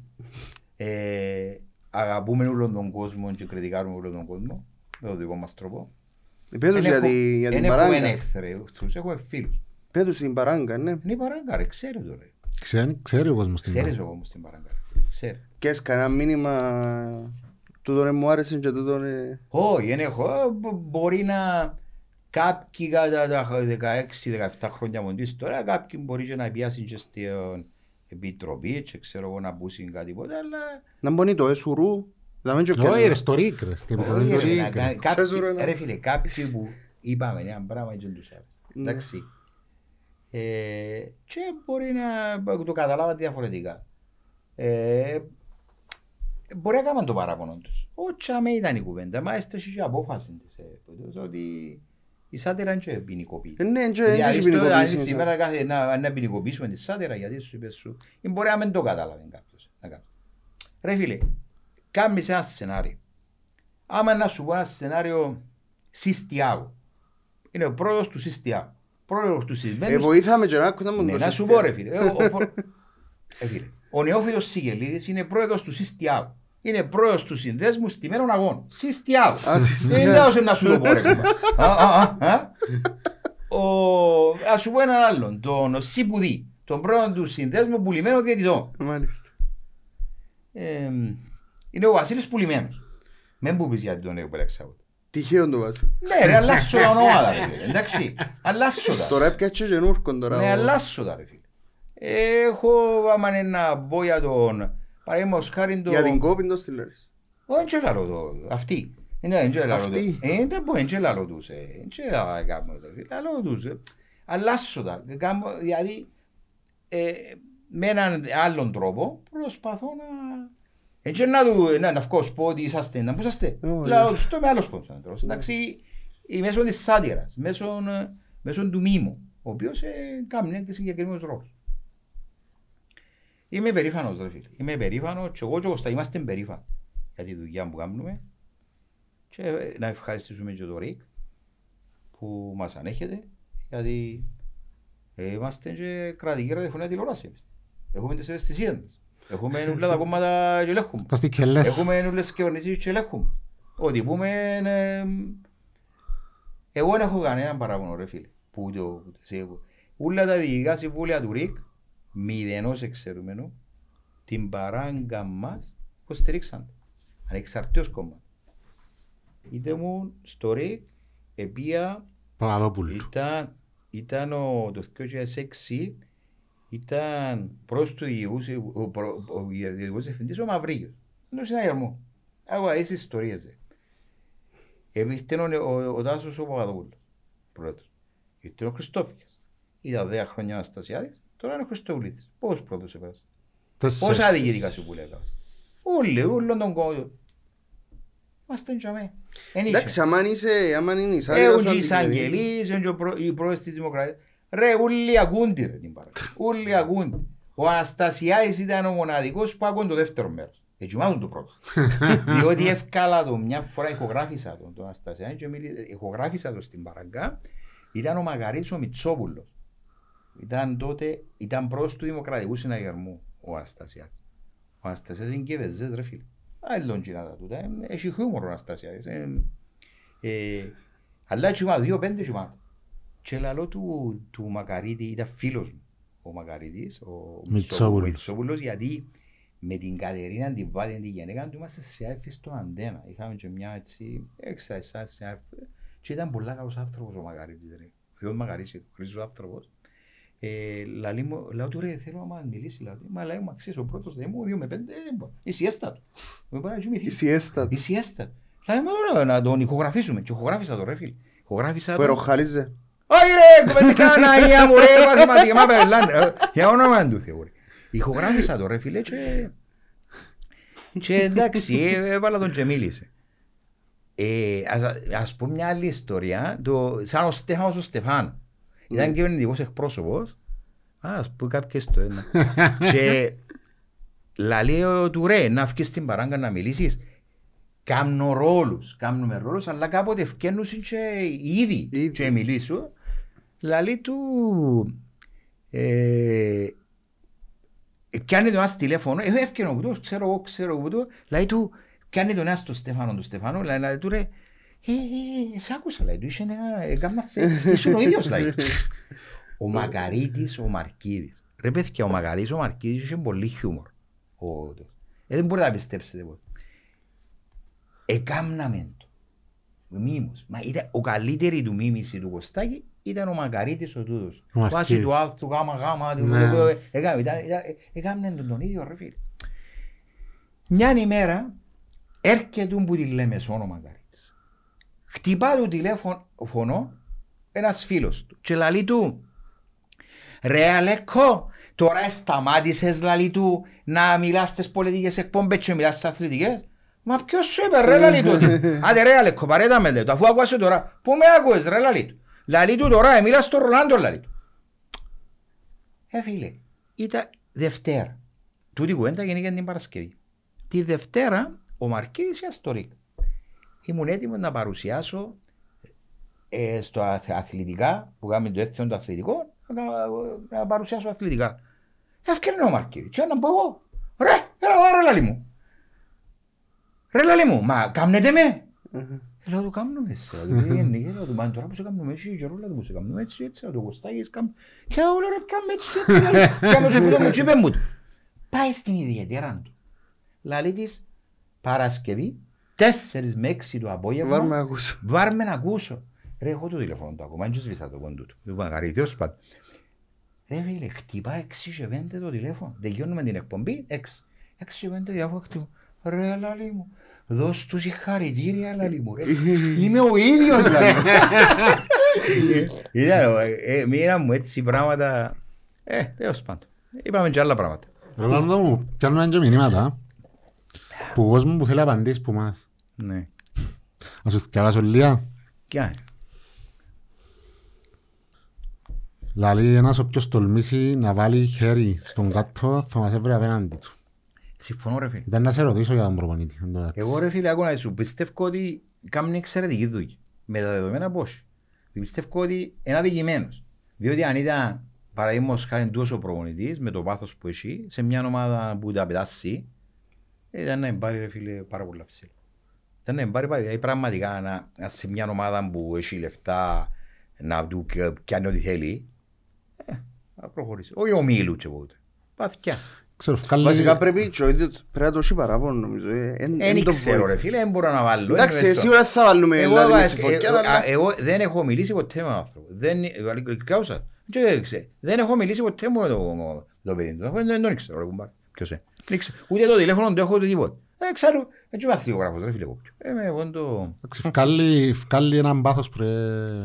Ε, αγαπούμε όλον τον κόσμο και κριτικάρουμε όλον τον κόσμο. Με τον δικό μας τρόπο. Πες τους Εν για έχω- τη- για την εν έχουμε παράγκα. εχθρούς, έχουμε φίλους. Πες τους την παράγκα, ναι. Είναι η παράγκα, ρε, ξέρει το ρε. Ξέρει, ξέρει ο κόσμος την Ξέρεις παρά. ο κόσμος την παράγκα. Ξέρει. Και έχεις κανένα μήνυμα τούτο ρε μου άρεσε και τούτο ρε... Όχι, δεν έχω. Ε, μπο- Μπορεί να κάποιοι κατά τα 16-17 χρόνια μου της τώρα, κάποιοι μπορεί και να πιάσουν και στην επιτροπή και ξέρω εγώ να μπούσουν κάτι ποτέ, αλλά... Να μπονεί το εσουρού. δάμε και Όχι πιάνει. ρε, στο Ρίκ ρε, στην Όχι, επιτροπή του ρε, να Ρίκ, κάνει- ρε. κάποιοι- Ξέρεις, ρε, να- Ρε φίλε, κάποιοι που είπαμε ένα πράγμα και δεν τους άρεσε. Ναι. Εντάξει. Ε, και μπορεί να το καταλάβα διαφορετικά. Ε, μπορεί να κάνουν το παράπονο τους. Όχι αμέ ήταν η κουβέντα, μα έστε και η απόφαση της. ε, τούτος, ότι η σάτερα είναι και ποινικοποίητη. Ε, Ναι, και Δηλαδή, έχει στο- αν ποινικοποίηση. σήμερα κάθε να, να ποινικοποιήσουμε τη σάτερα γιατί σου είπες σου, ή μπορεί να μην το κατάλαβε κάποιος. να κάνει. Ρε φίλε, κάνεις ένα σενάριο. Άμα να σου πω ένα σενάριο Σιστιάγου. Είναι ο πρόεδρος του Σιστιάγου. Πρόεδρος του Ε, Σισμένου. βοήθαμε και να άκουνα μου Ναι, το να σου σύστημα. πω ρε φίλε. Ε, ο- ο προ- Ε, φίλε, Ο νεόφιλος Σιγελίδης είναι πρόεδρος του Σιστιάγου. Είναι πρόεδρος του συνδέσμου στημένων αγώνων. Σιστιάγου. Α, Σιστιάγου. Δεν δώσω να σου το πω ρε. κόμμα. Α, α, α, α. Ο- Ας σου πω έναν άλλον. Τον Σιπουδί. Τον πρόεδρο του συνδέσμου πουλημένων διαιτητών. Μάλιστα. Ε, Είναι ο Βασίλης Πουλημένος. Μην μου πεις γιατί τον επέλεξα εγώ. Τυχαίο το βάζω. Ναι ρε, αλλάσω τα ονόματα ρε φίλε. Εντάξει. Αλλάσω τα. Τώρα έπιαξε και καινούργκον τώρα. Ναι, ο- αλλάσω τα ρε φίλε. Έχω, άμα είναι να πω για τον, παραδείγματος χάρη τον... Για την κόπη το στυλέρεις. Όχι, δεν λαλώ το, αυτή. Είναι, δεν λαλώ το. Αυτή. Ε, δεν μπορεί, δεν λαλώ τους, ε. Δεν λαλώ να κάνω το, φίλε. Λαλώ τους, ε. Αλλάσω τα. Κάνω- Δηλαδή, ε, με έναν άλλον τρόπο προσπαθώ να... Έτσι να του, να, να βγω, πω ότι είσαστε, να πού είσαστε. Ω, Λαλώ ε. τους, το με άλλος πόντος. Εντάξει, ή μέσω της σάτυρας, μέσω, ε, μέσω του μήμου, ο οποίος ε, κάνει και συγκεκριμένους ρόλους. Είμαι περήφανος ρε φίλε. Είμαι περήφανος και εγώ και ο Κωστά είμαστε περήφανοι για τη δουλειά που κάνουμε και ε, να ευχαριστήσουμε και τον Ρίκ που μας ανέχεται γιατί ε, είμαστε και κρατική ραδιοφωνία τηλεόρασης εμείς. Έχουμε τις ευαισθησίες μας. Έχουμε όλα τα κόμματα και ελέγχουμε. Πας τι κελές. Έχουμε όλες τις κυβερνήσεις και ελέγχουμε. Ό,τι πούμε είναι... Εγώ δεν έχω κανέναν παράπονο ρε φίλε. Που ούτε ο- ούτε εσύ εγώ. Όλα τα διοικητικά συμβούλια του ΡΙΚ, μηδενός εξαιρουμένου, την παράγκα μας υποστηρίξαν. Ανεξαρτήτως κόμμα. Είτε μου στο ΡΙΚ, επία Παπαδόπουλου. ήταν, ήταν ο, το 2006 ήταν προς του διηγούς, ο, προ- ο διηγούς διευθυντής ο Μαυρίγιος. Είναι ο συναγερμό. Εγώ είσαι ιστορίες. ε. Ήρθε ο, ο, ο Τάσος ο Παπαδόπουλος, πρώτος. Ήρθε ο Χριστόφιας. Ήταν 10 χρόνια ο Αναστασιάδης, τώρα είναι ο Χριστοβουλίτης. Πόσους πρώτους έπαιρασε. Τέσσερις. Πόσα διοικητικά συμβούλια έκανες. Όλοι, όλων των κόμματων. Είμαστε τζαμέ. Εν είχε. Εντάξει, άμα είσαι, άμα είναι εισάδικας Έχουν σου και οι αντικειμενική. εισαγγελείς, έχουν και ο προ- οι πρόεδρος της Δημοκρατίας. Ρε, όλοι ακούνται ρε την παρά. Όλοι ακούνται. Ο Αναστασιάδης ήταν ο μοναδικός που άκουγε το δεύτερο μέρος. Έτσι μάλλον το πρώτο. <laughs> Διότι εύκαλα το μια φορά, ηχογράφησα τον, τον Αναστασιάδη και μίλη- ηχογράφησα το στην Παραγκά. Ήταν ο Μαγαρίτης ο Μητσόπουλος. Ήταν τότε, ήταν προς του Δημοκρατικού Συναγερμού ο Αναστασιάδης. Ο Αναστασιάδης είναι και βεζές ρε φίλε. Άλλον και να τα τούτα. ε, Έχει χιούμορ ο Αναστασιάδης. ε, ε, αλλά τσιμά, δύο πέντε τσιμά. Και λαλό του, του Μακαρίτη ήταν φίλος μου. Ο Μακαρίτης, ο Μητσόπουλος. ο Μητσόπουλος, γιατί με την Κατερίνα την Βάδη, την γυναίκα του, είμαστε σε άφη στο Αντένα. Είχαμε και μια έτσι έξα εσάς σε άφη. Και ήταν πολλά καλός άνθρωπος ο Μακαρίτης. Ρε. Ο Θεός Μακαρίτης, ο χρήσος άνθρωπος. Ε, λαλή μου, λέω του ρε, θέλω να μας μιλήσει. Λέω, μα λέει μου, αξίζει ο πρώτος, δεν μου, δύο με πέντε, δεν μπορώ. Η σιέστα του. Με πάει να κοιμηθεί. Η σιέστα Η του. σιέστα. Λέει, μα ωραία, να τον ηχογραφήσουμε. Και ηχογράφησα το ρε φίλε. Ηχογράφησα Που το. εροχάλιζε. Όχι ρε, κουβεντικά <laughs> Αγία μου ρε, μαθηματικά μα πελάνε. Ε, Για όνομα του Θεού ρε. Ηχογράφησα το ρε φίλε και... Και εντάξει, ε, έβαλα τον και μίλησε. Ε, ας, ας πω μια άλλη ιστορία, το, σαν ο Στέφανος ο Στεφάνος. Ήταν κυβερνητικός εκπρόσωπος. Α, ας πω κάποια ιστορία. να. <laughs> και λαλεί ο του ρε, να βγεις στην παράγκα να μιλήσεις. Κάμνω ρόλους, κάνουμε ρόλους, αλλά κάποτε ευκαινούν και ήδη Ήδη. και μιλήσω. Λαλεί του, ε, πιάνει το ένας τηλέφωνο, εγώ έφυγε ο κουτός, ξέρω εγώ, ξέρω εγώ κουτό, λέει του, πιάνει τον ένας του Στέφανο, του Στεφάνου, λέει, λέει του ρε, ε, ε, σε άκουσα, λέει του, είσαι ένα, έκανα σε, ήσουν ο ίδιος, λέει. <laughs> Ο Μακαρίτης, ο Μαρκίδης. Ρε παιδιά, ο Μακαρίτης, ο Μαρκίδης είχε πολύ χιούμορ. Ο, το. ε, δεν μπορείτε να πιστέψετε ποτέ. Εκάμναμε το. Μίμος. Μα ήταν, ο καλύτερη του μίμηση του Κωστάκη ήταν ο Μακαρίτης ο τούτος. Ο Μαρκίδης. Βάσει του άρθρου, γάμα, γάμα, του, Ναι. του, του, έκαμε, ήταν, ήταν, έκαμνε τον, τον ίδιο ρε φίλε. Μια ημέρα έρχεται που τη λέμε σ' όνομα Μακαρίτης. Χτυπά του τηλέφωνο ένας φίλος του και λαλεί του Ρε Αλέκο, τώρα σταμάτησες λαλί του να μιλάς στις πολιτικές εκπομπές και μιλάς στις αθλητικές. Μα ποιος σου είπε ρε λαλί του. <laughs> Άντε ρε Αλέκο παρέτα με το αφού ακούασε τώρα. Πού με άκουες ρε λαλί του. Λαλί του τώρα, ε, μιλάς στον Ρολάντο λαλί του. Ε φίλε, ήταν Δευτέρα. Τούτη κουβέντα γεννήκε την Παρασκευή. Τη Δευτέρα ο Μαρκίδης ήταν στο ΡΙΚ. Ήμουν έτοιμος να παρουσιάσω ε, στο αθ- αθλητικά που κάνουμε το έθνο το αθλητικό να, να παρουσιάσω αθλητικά. Έφτιανε ο Μαρκίδης. Τι να πω εγώ. Ρε, έλα εδώ ρε λαλί μου. Ρε λαλί μου, μα κάμνετε με. Ε, Λέω του κάμνουμε σε. Δηλαδή, Λέω του μα τώρα που σε κάμνουμε έτσι, και ρόλα του που σε κάμνουμε έτσι, έτσι, το κοστάγεις κάμνουμε. Και εγώ λέω ρε κάμνουμε έτσι, έτσι. λέει. Κάμνω σε φίλο μου και είπε μου του. Πάει στην ιδιαίτερα του. Λαλί της Παρασκευή, 4 με 6 το απόγευμα. Βάρ' με να ακούσω. Βάρ' με να ακούσω. Ρε, έχω το τηλέφωνο του ακόμα, δεν σβήσα το κοντού του. Του είπα, «Καρύ, Θεός πάντων». Ρε φίλε, χτυπά 6 και 5 το τηλέφωνο. Τελειώνουμε την εκπομπή, 6. 6 και 5 τηλέφωνο χτυπά. Ρε, λαλί μου, δώσ' τους συγχαρητήρια, λαλί μου, ρε. <laughs> Είμαι ο ίδιος, λαλί μου. <laughs> Ήταν, ε, μοίρα μου έτσι πράγματα. Ε, τέλος πάντων. Είπαμε και άλλα πράγματα. Ρολάντο μου, πιάνουμε και μηνύματα που κόσμος που θέλει απαντήσεις που μας. Ναι. Να σου διαβάσω λίγα. Κι αν. Λαλεί ένας όποιος τολμήσει να βάλει χέρι στον κάτω θα μας έβρει απέναντι του. Συμφωνώ ρε φίλε. Ήταν να σε ρωτήσω για τον προπονήτη. εν τω μεταξύ. Εγώ ρε φίλε, ακόμα σου πιστεύω ότι κάνουν εξαιρετική δουλειά. Με τα δεδομένα πώς. Πιστεύω ότι είναι αδικημένος. Διότι αν ήταν παραδείγματος χάρη τόσο ο προπονητής με το βάθος που έχει σε μια ομάδα που τα πετάσει ήταν να πάρει ρε φίλε πάρα πολλά ψηλά. Ήταν να πάρει πάρα δηλαδή, πραγματικά να, να σε μια ομάδα που έχει λεφτά να του κα- κάνει ό,τι θέλει ε, να προχωρήσει. Όχι ο Μίλου και ποτέ. Παθιά. Ξέρω, βγάλει- Βασικά πρέπει και ο ίδιος- πρέπει να το έχει παράπονο νομίζω. ε, εν- εν Δεν το ξέρω βοηθά. ρε φίλε, δεν μπορώ να βάλω. Εντάξει, είναι μες στο- σίγουρα θα βάλουμε Εγώ, λάδι μες βα- στη φωτιά, ε, αλλά- α, εγώ δεν έχω μιλήσει ποτέ με τον άνθρωπο. Δεν, ειλικρινά, Και ξέ- Δεν έχω μιλήσει ποτέ μου με το, το παιδί του. Δεν, δεν τον ήξερα, ρε κουμπάρ. Ποιος είναι. Δεν ήξερα. Ούτε το τηλέφωνο του έχω ούτε τίποτα. Ε, ξέρω, έτσι είμαι αθλιογράφος, ρε φίλε κόπιο. Ε, με εγώ το... Εντάξει, βγάλει- βγάλει έναν πάθος πρέ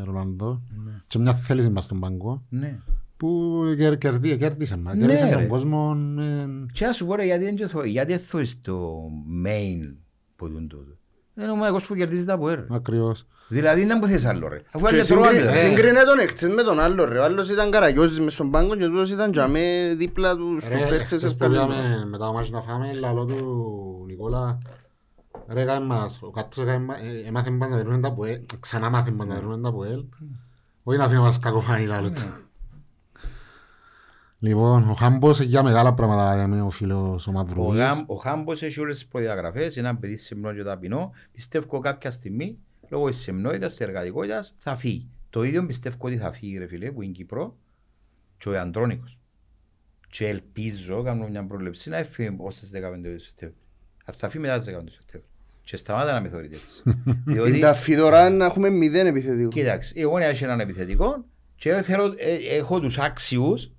Ρολαντό και μια θέληση μας στον πάγκο Ναι. που κερ- κερδί- κέρδισε μας. Ναι, Κέρδισε ρε. τον κόσμο. ε, Και να σου πω ρε, γιατί δεν θω- γιατί δεν θωρείς το main που τούν τούτο. Είναι ο μάγος που κερδίζεις τα ποέρ. Ακριβώς. Δηλαδή δεν που θες άλλο ρε. Αφού Και είναι συγκρι- τρώαντε ρε. Συγκρίνε τον εχθές με τον άλλο ρε. Ο άλλος ήταν καραγιώζης μες στον πάγκο και τούτος ήταν τζαμέ δίπλα του στους Ρε, παίχτες χθες που ευκαλούν. πήγαμε μετά το μάτσι να φάμε, λαλό του Νικόλα, ρε έκανε μας, ο κάτος έκανε μα- ε, έμαθε μας να περνούμε τα ΠΟΕΛ, ξανά μάθε μας να περνούμε τα ΠΟΕΛ, όχι να αφήνει μας κακοφάνει λαλό του. Λοιπόν, ο Χάμπος για μεγάλα πράγματα για μένα ο φίλος ο Ο, Μαυρουδής. Γάμ- ο Χάμπος έχει όλες τις προδιαγραφές, είναι ένα παιδί σεμνό και ταπεινό. Πιστεύω κάποια στιγμή, λόγω της σεμνότητας, της εργατικότητας, θα φύγει. Το ίδιο πιστεύω ότι θα φύγει ρε φίλε, που είναι Κύπρο, και ο Αντρόνικος. Και ελπίζω, κάνω μια πρόληψη, να έφυγε ως τις 15 του Σεπτέμβρη. Αν Θα φύγει μετά τις 15 του Σεπτέμβρη. Και σταμάτα να με θεωρείτε έτσι. <laughs> Διότι, Είναι τα φιδωρά να έχουμε μηδέν επιθετικού. κοίταξε, εγώ να έχει έναν επιθετικό και εγώ θέλω, ε, έχω τους άξιους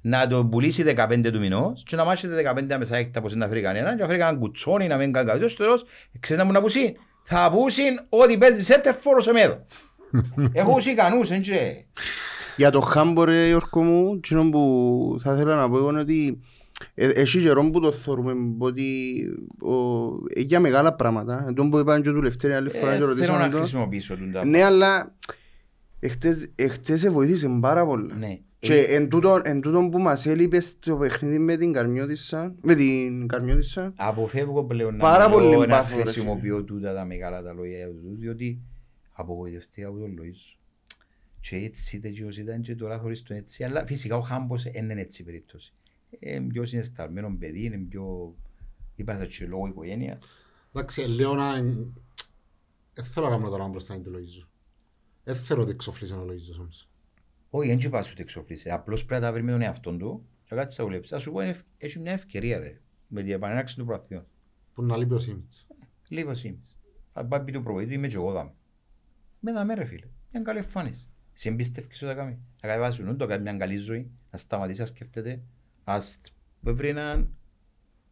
να το πουλήσει 15 του μηνός και να μάθει 15 μέσα έκτα πως είναι να φέρει κανέναν και να φέρει κανέναν κουτσόνι να μην κάνει κάτι. Στο τέλος, ξέρεις να μου να πούσει. Θα πούσει ότι παίζεις σέτερ φόρο σε μέδο. <laughs> Έχω τους ικανούς, έτσι. Για το Χάμπο ρε Γιώργο μου, εκείνο που θα ήθελα να πω εγώ είναι ότι ε, έχει καιρό που το θεωρούμε ότι ο, ε, για μεγάλα πράγματα. Εν τω που είπαν και του Λευτέρη άλλη φορά και Ε, Θέλω ρωτήσαμε να το. χρησιμοποιήσω τον τα. Ναι, αλλά εχθές, εχθές σε βοήθησε πάρα πολλά. Ναι. Και εν τούτον, εν τούτον που μας έλειπε στο παιχνίδι με την Καρμιώτισσα, με την Καρμιώτισσα, Αποφεύγω πλέον να, Πάρα μιλώ, πολύ να μπάθο, ρε χρησιμοποιώ τούτα τα μεγάλα τα λόγια του, διότι απογοητευτεί από τον Λοΐζο. Και έτσι είτε και ως ήταν και τώρα θωρείς το έτσι, αλλά φυσικά ο Χάμπος δεν είναι έτσι η περίπτωση. Είναι πιο συναισθαλμένο παιδί, είναι πιο, είπα και λόγω οικογένειας. Εντάξει, λέω να... Δεν θέλω να κάνω τώρα μπροστά είναι του Λοΐζου. Δεν θέλω ότι εξοφλήσει ο Λοΐζος όμως. Όχι, δεν τσιπάς ούτε εξοφλήσει, απλώς πρέπει να τα βρει με τον εαυτόν του και κάτι θα δουλέψει. Ας σου πω, είναι ευ- έχει μια ευκαιρία ρε, με την επανέναξη του προαθλήματος. Που να λείπει ο Σίμιτς. Λίγο Σίμις. Αν πάει πει του προβοητή, είμαι και εγώ δάμε. Με δάμε ρε φίλε. Μια καλή εμφάνιση. Σε εμπιστεύκεις ότι θα κάνει. Να κάνει βάση νου, το κάνει μια καλή ζωή. Να σταματήσεις να σκέφτεται. Ας βρει έναν...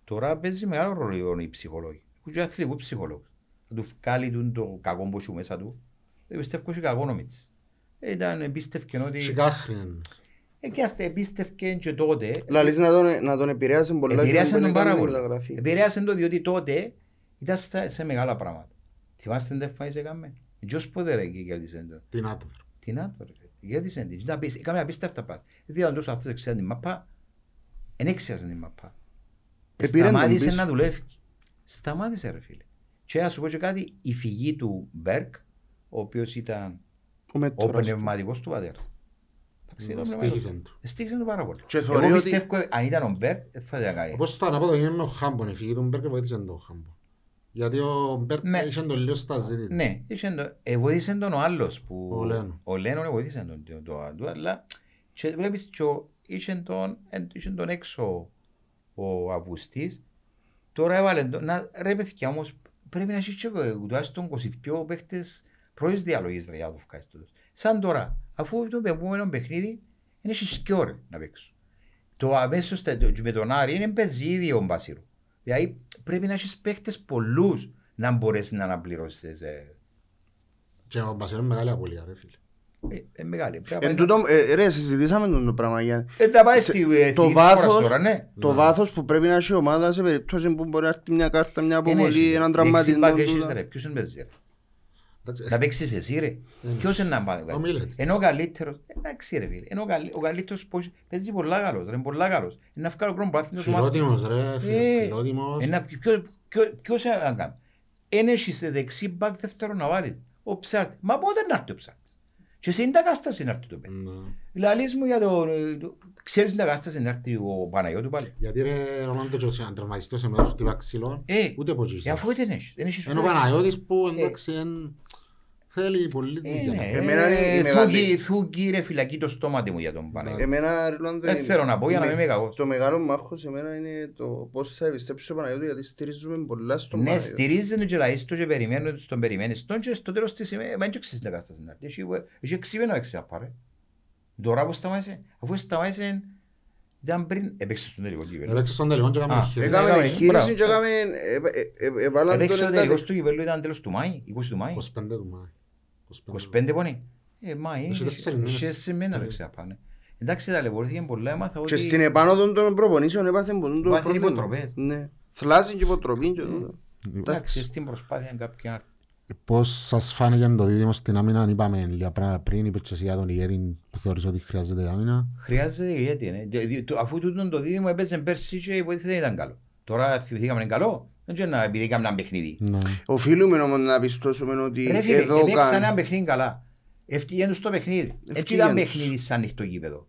Τώρα παίζει μεγάλο ρόλο οι ψυχολόγοι. Έχουν και αθλητικούς ψυχολόγους. Να του βγάλει τον το κακό που έχει μέσα του. Δεν πιστεύω ότι κακό νομίτσις. Ήταν εμπίστευκε ότι... Σικάχρη είναι. Ε, και ας εμπίστευκε και τότε λαλείς να τον, να τον επηρέασε πολλά και Επηρέασε να τον πάρα έκανε πολύ. μεταγραφή. Επηρέασε τον διότι τότε ήταν στα- σε μεγάλα πράγματα. Θυμάστε την τεφάη σε κάμε. Ποιος πότε ρε και κέρδισε τον. Την άτομη. Τι να το ρε. φίλε. Κέρδισε την. Ήταν απίστη- Έκαμε απίστευτα πράγματα. Δηλαδή αν τόσο αυτός ξέρει την μαπά, δεν έξιαζε την μαπά. Επήρε τον Σταμάτησε πίσω. να δουλεύει. Σταμάτησε ρε φίλε. Και να σου πω και κάτι, η φυγή του Μπέρκ, ο οποίος ήταν Ο ο Μέτωρας. πνευματικός του πατέρας. Εντάξει, ήταν Στήχησε πνευματικός. του. Στήχησε το πάρα πολύ. Και Εγώ θεωρεί ότι- πιστεύω αν ήταν ο Μπέρκ, δεν θα ήταν κάνει. Όπως ήταν από το είναι με ο Χάμπον, η φυγή του Μπέρκ βοήθησε τον Χάμπον. Γιατί ο Μπέρκ Ναι. είχε τον λίγο στα ζήτητα. Ναι, είχε το- ε, βοήθησε τον ο άλλος που... Ο Λένο. Ο Λένο ε, βοήθησε τον, το, το, το, αλλά και βλέπεις και ο- είχε τον, ε, είχε τον έξω ο Αυγουστής, τώρα έβαλε τον, να, ρε παιδιά όμως πρέπει να έχει και ε, τουλάχιστον 22 παίχτες πρώτης διαλογής ρε για να το βγάλεις τούτος. Σαν τώρα, αφού το επόμενο παιχνίδι είναι στις και ώρες να παίξω. Το αμέσως τε- το- με τον Άρη είναι παίζει ήδη ο Μπασίρου. Δηλαδή πρέπει να έχεις παίχτες πολλούς να μπορέσεις να αναπληρώσεις. Ε, Και ο Μπασίρ είναι μεγάλη απολία ρε φίλε. Ε, ε, μεγάλη. Πρέπει να Εν πάει- τούτο, ε, ρε, συζητήσαμε τον το πράγμα για Ε, να πάει σε- στη το εθνική της βάθος- χώρας τώρα, ναι. το βάθος που πρέπει να έχει η ομάδα σε περίπτωση που μπορεί να έρθει μια κάρτα, μια αποβολή, έναν τραυματισμό. Δεξιμπάκ έχεις τούτα. ρε, ποιος είναι παίζεις ρε; Εντάξει, Να παίξεις εσύ ρε. Ποιος είναι να πάει. Ο Μίλετς. Ενώ ο καλύτερος, εντάξει ρε φίλε, ενώ ο καλύ- ο καλύτερος πώς- παίζει πολλά καλός, ρε, είναι πολλά καλός. Είναι να βγάλει ο κρόνο πράθυνος του μάθημα. Φιλότιμος ρε, φίλε, Ε, φιλότιμος. Ένα- ποιο- ποιο- Ποιος να κάνει. Εν έχεις δεξί μπακ δεύτερο να βάλεις. Ο ψάρτης. Μα πότε να έρθει ο ψάρτης. Και σε είναι τα κατάσταση να έρθει το παιδί. Ναι. Λαλείς μου για το... το- Ξέρεις την κατάσταση να έρθει ο Παναγιώτου πάλι; Γιατί ρε Ρονάντο και ο αντραματιστός σε μέρο χτυπά ξύλο, Ε, ούτε από Ε, εκεί. αφού δεν έχεις. Δεν έχεις Ενώ ο ούτε δεξί. Παναγιώτης που εντάξει εν- θέλει πολύ Ε, δουλειά. ναι, Εμένα είναι η ε, μεγάλη- θούκι- θούκι ρε φυλακή το στόμα μου για τον Παναγιώτη. Εμένα, Ριλάνδο, Δεν θέλω να πω για να μην είμαι κακός. Το μεγάλο μάχος σε μένα είναι το πώς θα επιστρέψει ο Παναγιώτου γιατί στηρίζουμε πολλά στον Ναι, Παναγιώτη. στηρίζεται και λαείς το και περιμένουν ότι τον περιμένεις τον και στο τέλος της ημέρας, μα δεν ξέρεις την κατάσταση να έρθει. Έχει- Έχει εξήμενα έξι απά ρε. Τώρα που σταμάτησε, αφού σταμάτησε, ήταν πριν, έπαιξε στον τελικό κύπελο. Έπαιξε στον τελικό και Α, έκαμε χέρι. Έκαμε, Έκαμε εγχείρηση μπράβο. και έκαμε... ε, ε, ε, Εβάλαν Έπαιξε τον ο εντάτη. τελικός του κυπέλου ήταν τέλος του Μάη, 20 του Μάη. 25 του Μάη. 25 πόνοι. Ε, Μάη, Έχει τέσσερις μήνες. σε σε μένα Ε. έπαιξε να πάνε. Εντάξει, ταλαιπωρήθηκε πολλά, έμαθα Και στην ότι... επάνω των προπονήσεων έπαθε πολλούν το Πάθει πρόβλημα. υποτροπές. Ναι. Θλάση και υποτροπή και τούτο. Εντάξει, στην προσπάθεια κάποιοι άρτη. Πώς σας φάνηκε το δίδυμο στην άμυνα, αν είπαμε λίγα πράγματα πριν, είπες και εσύ για τον ηγέτη που θεωρείς ότι χρειάζεται άμυνα; Χρειάζεται ηγέτη, ναι. Και δι- το- Αφού τούτον το δίδυμο έπαιζε πέρσι και υποτίθεται δεν ήταν καλό. Τώρα θυμηθήκαμε είναι καλό. Δεν ξέρω να επειδή έκαμε ένα παιχνίδι. Ναι. Οφείλουμε όμως να πιστώσουμε ότι Ρε φίλε, εδώ έπαιξαν ένα κάνει. παιχνίδι καλά. Ευτυχία τους το παιχνίδι. Έτσι Ευτυχία ήταν τους. παιχνίδι σαν ανοιχτό γήπεδο.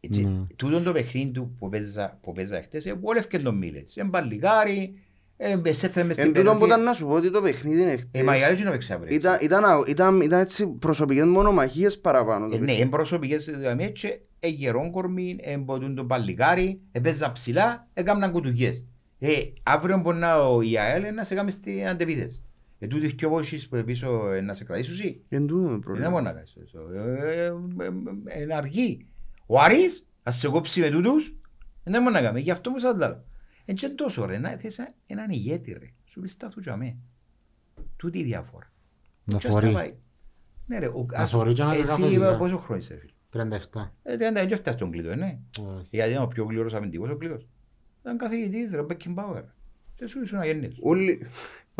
Έτσι, Ναι. Τούτον το παιχνίδι του που παίζα, που παίζα χτες, ε, βόλευκε τον Μίλετς. Εμπαλιγάρι, εμπεσέτρε μες στην Εν τούτον που περιοχή. ήταν να σου πω ότι το παιχνίδι είναι Ε, μα η χτες. άλλη δεν παίξε αύριο. Ήταν, ήταν, ήταν, ήταν έτσι προσωπικές μονομαχίες παραπάνω. το Ε, Ναι, παιχνίδι. είναι προσωπικές δηλαδή και εγερόν κορμί, εμποτούν τον παλιγάρι, έπαιζα ψηλά, έκαναν κουτουγιές. Ε, αύριο μπορεί να ο ΙΑΕΛ να σε κάνει στην αντεπίθεση. Ε, τούτοι και όπως που πίσω ε, να σε κρατήσουν εσύ. Εν τούτο το Δεν πρόβλημα. μπορεί να κάνεις αυτό. Ε, ε, ε, ε, Είναι αργή. Ο Άρης, ας σε κόψει με τούτους, δεν μπορεί να κάνει. Γι' αυτό μου σαν λέω. Εν και τόσο ρε, να θες έναν ηγέτη ρε. Σου πει στάθου για μέ. Τούτη η διαφορά. Να Και θωρεί. σταβάει. Ναι ρε, ο- Να ας- θωρεί και να εσύ κάνει δουλειά. πόσο χρόνο είσαι ρε φίλε. 37. Ε, δεν δεν φτάσει στον κλείδο, ναι. Όχι. Γιατί είναι ο πιο γλυόρος αμυντικός ο κλείδος. Ήταν καθηγητής ρε, Beckenbauer. Δεν σου ήσουν αγέννητος. Όλοι...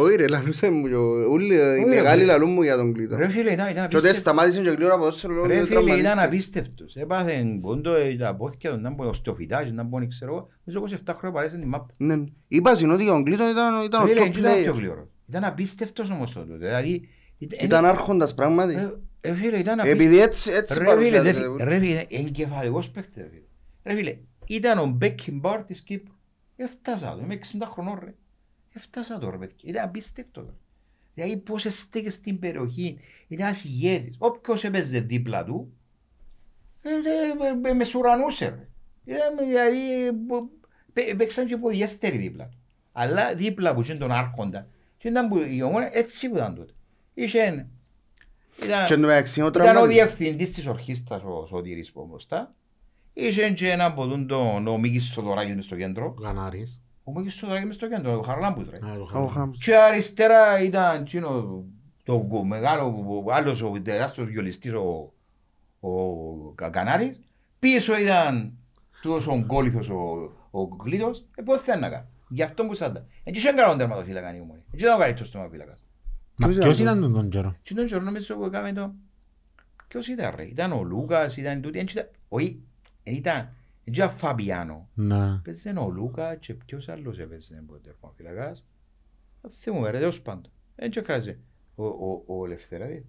Όχι ρε, λαλούσε μου. και ο- Όλοι οι Όχι, μεγάλοι ρε. λαλούν μου για τον κλείτο. Ρε φίλε, ήταν, ήταν Και όταν απίστευτο. σταμάτησε και γλύωρα ποδόσφαιρο λόγω Ρε του φίλε, ήταν τραυματίστηκε. απίστευτος. Έπαθε πόντο, ε, τα πόθηκια του, να μπω στο φυτάκι, να μπω, ξέρω εγώ. Νομίζω 27 χρόνια παρέσει την μάπα. Ναι. Είπα συν ότι για τον κλείτο ήταν, ήταν ο Φίλε, top δεν ήταν πιο player. γλυόρος. Ήταν απίστευτος όμως τότε. Δηλαδή, Ήταν άρχοντας πράγματι. ε, ε, φίλε, ήταν απίστευτος. Επειδή έτσι, έτσι Ρε φίλε, παρουσιάζεται. δεν- ρε φίλε, εγκεφαλικός παίκτης, ρε φίλε. Ρε φίλε, ήταν ο Beckenbauer της Κύπρου. Έφτασα το, είμαι 60 χρονών ρε. Έφτασα το ρε παιδιά, ήταν απίστευτο. ρε. Δηλαδή πώς στέκες στην περιοχή, ήταν ένας ηγέτης. Όποιος έπαιζε δίπλα του, ε, ε, με- με σουρανούσε ρε. Ήταν, Δηλαδή, μπο- πέ- παίξαν και ποδιέστεροι δίπλα του. Αλλά δίπλα που ήταν τον άρχοντα, και ήταν που η ομόνια έτσι που ήταν τότε. Είχε, ήταν, Και εν τω μεταξύ ο ήταν ο τραυματισμός. διευθυντής της ορχήστρας ο Σωτήρης που μπροστά. Είχε και έναν από τον τον- ο Μίκης Στοδωράκης μες στο κέντρο. Ο Κανάρης. Ο Μίκης Στοδωράκης μες στο κέντρο, ο Χαραλάμπους ρε. Α, το Ο χάμε. Χάμς. Και αριστερά ήταν εκείνο το γκο- μεγάλο, ο άλλος ο τεράστιος βιολιστής ο, ο Κα- Κανάρης. Πίσω ήταν τούτος ο γκόλιθος ο, ο Κλήτος. Ε, πώς θέλει να κάνει. Γι' αυτό που σαν τα. Έτσι δεν κάνω τερματοφύλακα η ομόνια. Έτσι δεν ο καλύτερος τερματοφύλακας. Μα Ποιος ποιος ήταν ήταν τον καιρό; Και τον καιρό νομίζω που έκαμε το... Ποιος ήταν ρε, ήταν ο Λούκας, ήταν τούτοι, έτσι ήταν... Όχι, δεν ήταν, δεν ήταν Φαμπιάνο. Ναι. Παίζε ο Λούκα και ποιος άλλος έπαιζε από τον τερματοφύλακας. Δεν θυμούμαι ρε, τέλος πάντων. Έτσι κράζει. Ο, ο, ο Ελευθεράδης.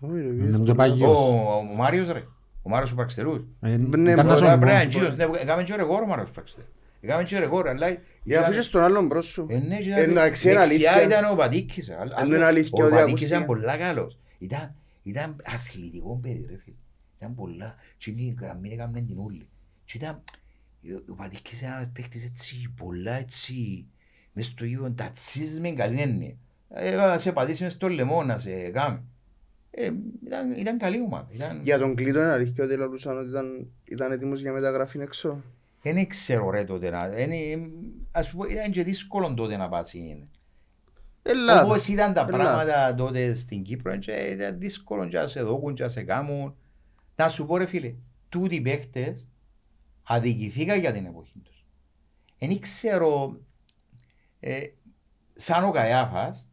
Όχι, ρε, Είναι βιές πιο πολλά. παγιός. Ο, ο Μάριος ρε. Ο Μάριος ο Πραξτερούς. Ε, Ναι, Ήταν να μπορεί σου Τώρα πω. πρέπει να είναι κύριος. Ναι, Έκαμε και ρεγόρ ο Μάριος Πραξτερούς. Έκαμε και ρεγόρ, αλλά... Για αφού είσαι στον άλλον πρόσωπο. Ε, ναι, και ήταν- Εντάξει, είναι δεξιά αλήθεια. ήταν ο Πατήκης. α- Ε, είναι αλήθεια Ο ότι Πατήκης ακούστηκε. ήταν πολλά καλός. Ήταν, ήταν αθλητικό παιδί ρε φίλε. Ήταν πολλά. Και η γραμμή έκαμε την ούλη. Και ήταν, ο- ο Πατήκης ήταν ένας παίκτης έτσι, πολλά έτσι, μες στο γήπεδο, τατσίζεις με καλή έννοια. Ε, να σε πατήσει μες στο λαιμό, να σε κάνει. Ε, ήταν, ήταν καλή ομάδα. Ήταν... Για τον κλείτο είναι αλήθεια ότι λαλούσαν ότι ήταν, ήταν έτοιμος για μεταγραφή έξω; Δεν ξέρω ρε τότε να... είναι- Ας πούμε, ήταν και δύσκολο τότε να πάσει. Ελλάδα. Όπως ήταν τα Ελλάδα. πράγματα τότε στην Κύπρο, και ήταν δύσκολο και να σε δώκουν και να σε κάνουν. Να σου πω ρε φίλε, τούτοι οι παίχτες αδικηθήκαν για την εποχή τους. Δεν ξέρω, ε, σαν ο Καϊάφας,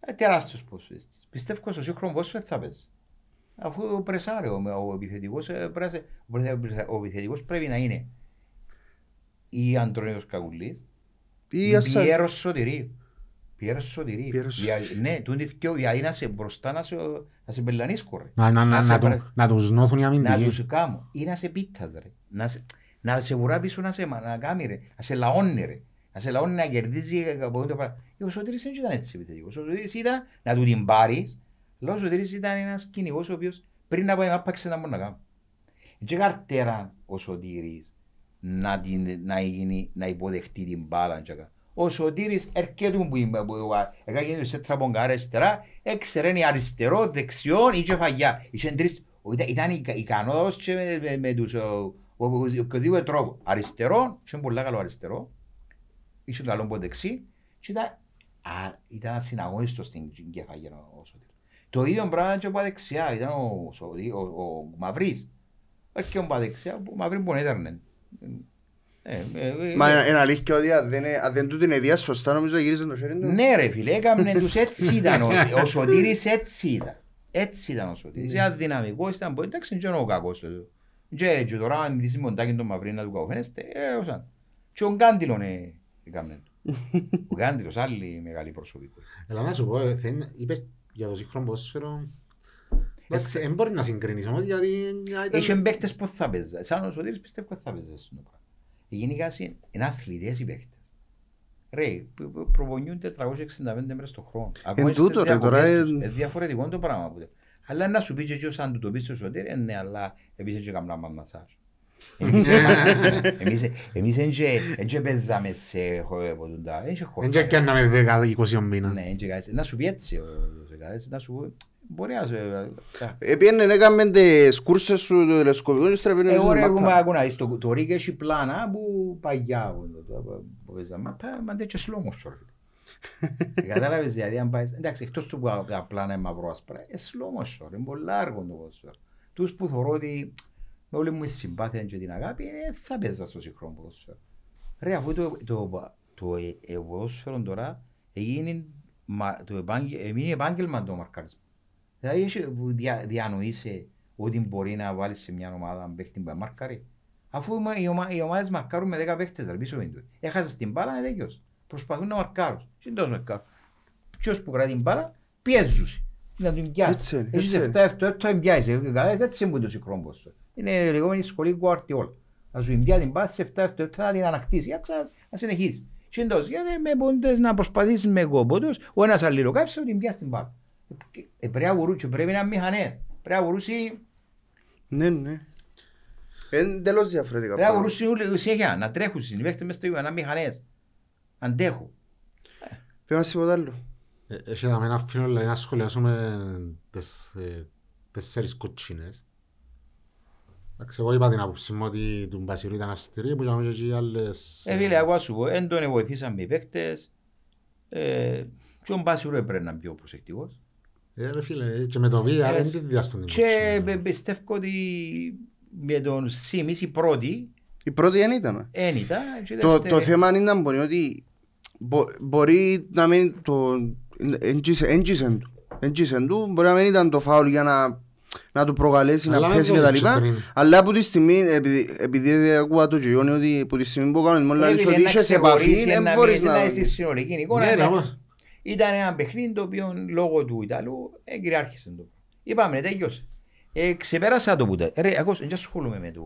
ε, τεράστιος ποσοστής. Πιστεύω στο σύγχρονο πόσο θα παίζει. Αφού πρεσάρει ο, ο επιθετικός, ε, πρέσε- ο επιθε- ο επιθετικός πρέπει να είναι ή Αντρονίος Κακουλής Ή ή Ασσα- Πιέρος Σωτηρίου. Πιέρος Σωτηρίου. Πιέρος Δια- Ναι, τούτοι δυο, δηλαδή να σε μπροστά να σε, να σε μπελανίσκω ρε. Να- να- Να να- σε να του- πρε- Να τους νόθουν οι Να αμυντικοί. τους κάνω. Ή να σε πίτας ρε. Να σε, να σε βουρά πίσω να σε μα- να κάνει ρε. Να σε λαώνει ρε. Να σε λαώνει να κερδίζει από το πράγμα. Ε, Ο Σωτήρης δεν ήταν έτσι επιθετικός. Ο Σωτήρης ήταν να του την πάρεις. Αλλά ο Σωτήρης ήταν ένας κυνηγός ο οποίος πριν να πάει να παίξει να μπορεί να κάνει. Και καρτέρα ο Σωτήρης να, την, να, γίνει, να υποδεχτεί την μπάλα. και κα- Ο Σωτήρης έρχεται που είμαι, που έκανε σε τραπογκά αριστερά, έξερε αριστερό, δεξιό ή και φαγιά. Είχε τρεις, Ήταν, ήταν ικα- ικανός και με, με, με τους, ο- ο- ο- οποιοδήποτε τρόπο. Αριστερό, είχε πολύ καλό αριστερό, είχε καλό από δεξί και ήταν, α, ήταν ασυναγωνιστός στην κεφαγή ο Σωτήρης. Το ίδιο πράγμα και από δεξιά, ήταν ο, Σωτή- ο, ο Μαυρής. Όχι και ο δεξιά, ο Μαυρής μπορεί να ήταν. Ε, ε, ε, Μα είναι είναι αλήθεια ότι αν δεν, αν δεν του την αιδεία σωστά νομίζω γύριζε το χέρι του. Ναι ρε φίλε, έκαμνε τους έτσι ήταν. Ο, ο Σωτήρης έτσι ήταν. Έτσι ήταν ο Σωτήρης. Ήταν δυναμικός, ήταν πολύ. Εντάξει, δεν είναι ο κακός του. Και, και τώρα αν μιλήσεις με τον Τάκη τον Μαυρί να του καφένεστε, ε, όσαν. Και ο Γκάντιλον ε, έκαμνε του. <laughs> Ο Γκάντιλος, άλλη μεγάλη προσωπικότητα. Έλα να σου πω, ε, θέλει- είπες για το σύγχρονο ποδόσφαιρο. Εντάξει, δεν μπορεί να συγκρίνεις όμως γιατί... ήταν- Είχε παίκτες που θα παίζα. Σαν ο Σωτήρης πιστεύω ότι θα παίζα στον πράγμα. Γενικά είναι αθλητές οι παίκτες. Ρε, π- π- προπονιούνται 365 μέρες το χρόνο. Ακόμα και τούτο, στις ρε, τώρα, διακοπές τους. ε, Ε, διαφορετικό το πράγμα. Που- Αλλά να σου πει και εκείνος αν του το πεις στο Σωτήρη, ε, ναι, αλλά επίσης και κάνουμε ένα μασάζ. Εμείς- Εμείς εμείς δεν και- δεν και παίζαμε σε χω- ποτούντα, δεν είχε Δεν χορτάρι. και έκαναμε 10-20 μήνα. Ναι, δεν και κάτι. Να σου πει έτσι, ο- ο- έτσι, να σου πει, μπορεί να σου... τα- Επίενε έκαμε τις κούρσες σου του τηλεσκοπικού και στρέφει Εγώ ρε έχουμε άκου να δεις, το, το ρίγκ έχει πλάνα που παγιά που το- το- που παίζαμε. Μα πά- Μα δεν και slow motion. ρε. Ε, Κατάλαβες δηλαδή αν πάει, εντάξει εκτός του που τα- τα πλάνα είναι μαύρο άσπρα, είναι slow motion, είναι πολλά άργο το ποδόσφαιρο. Τους που θωρώ ότι με όλη μου η συμπάθεια και την αγάπη είναι θα παίζα στο σύγχρονο ποδόσφαιρο. Ρε αφού το, το, το, ε, ε, ποδόσφαιρο τώρα έγινε μα- το επάγγε- έμεινε επάγγελμα το μαρκάρισμα. Δηλαδή έχει που δια, διανοείσαι ότι μπορεί να βάλεις σε μια ομάδα παίχτη που μαρκάρει. Αφού οι, οι, ομα, οι ομάδες μαρκάρουν με 10 παίχτες ρε, πίσω είναι. Έχασες την μπάλα, είναι τέλειος. Προσπαθούν να μαρκάρουν. Τι τόσο μαρκάρουν; Ποιος που κρατεί την μπάλα, πιέζουν. Να την Έτσι πιάσει. είναι, Έχεις έτσι 7 7 το εμπιάζει. Έτσι είναι που το σύγχρονο ποδόσφαιρο. Είναι η λεγόμενη σχολή Guardiola. Να σου εμπιάζει την μπάλα σε 7 7 να την ανακτήσεις. Για ξανά να συνεχίσεις. Συντός, γιατί με πόντες να προσπαθήσεις με κόμποτος, ο ένας αλληλοκάψει να την πιάσει την μπάλα. Ε, πρέπει να βουρούσει, πρέπει να είναι μηχανές. Πρέπει να βουρούσει, Ναι, ναι. Είναι τελώς διαφορετικά. πρέπει να πράγματα. βουρούσει ουσία, να τρέχουν οι παίχτες μες στο ίδιο, να είναι μηχανές. Αντέχουν. Πει μας τίποτα άλλο. Ε, Έχει δάμε ένα φίλο λέει να σχολιάσουμε τις ε, τέσσερις κοτσίνες. Εντάξει, εγώ είπα την άποψη μου ότι του Μπασιρού ήταν αστηρή, που είχαμε και εκεί άλλες... Ε, φίλε, εγώ σου πω, δεν τον βοηθήσαν οι παίχτες. Ε, και ο Μπάσιρο έπρεπε να είναι πιο προσεκτικός. Ε, ρε φίλε, και με το βία Ε, δεν τη διάστον την Και κοτσίνα. πε- πιστεύω ότι με τον Σίμις η πρώτη Η πρώτη δεν ήταν. δεν ήταν. και η Το, δεύτερη- το θέμα είναι να μπορεί ότι μπο- μπορεί να μην το... Έντζησεν του. Έντζησεν του. Μπορεί να μην ήταν το φάουλ για να, να του προκαλέσει Αλλά να με πέσει το και τα λοιπά. κίτρινο. Αλλά από τη στιγμή, επειδή, επειδή ακούω το Γιόνι ότι από τη στιγμή που κάνουν μόνο Ρε λαλείς φίλε, ότι να είσαι σε επαφή, ξεχωρίσει, δεν να μπορείς μην να... να είσαι συνολική εικόνα. Ναι, ρε, εντάξει. όμως. Ήταν ένα παιχνίδι το οποίο λόγω του Ιταλού ε, κυριάρχησε το. Είπαμε, τέλειωσε. Ε, ξεπέρασα το που τα- Ρε, εγώ δεν ασχολούμαι με το.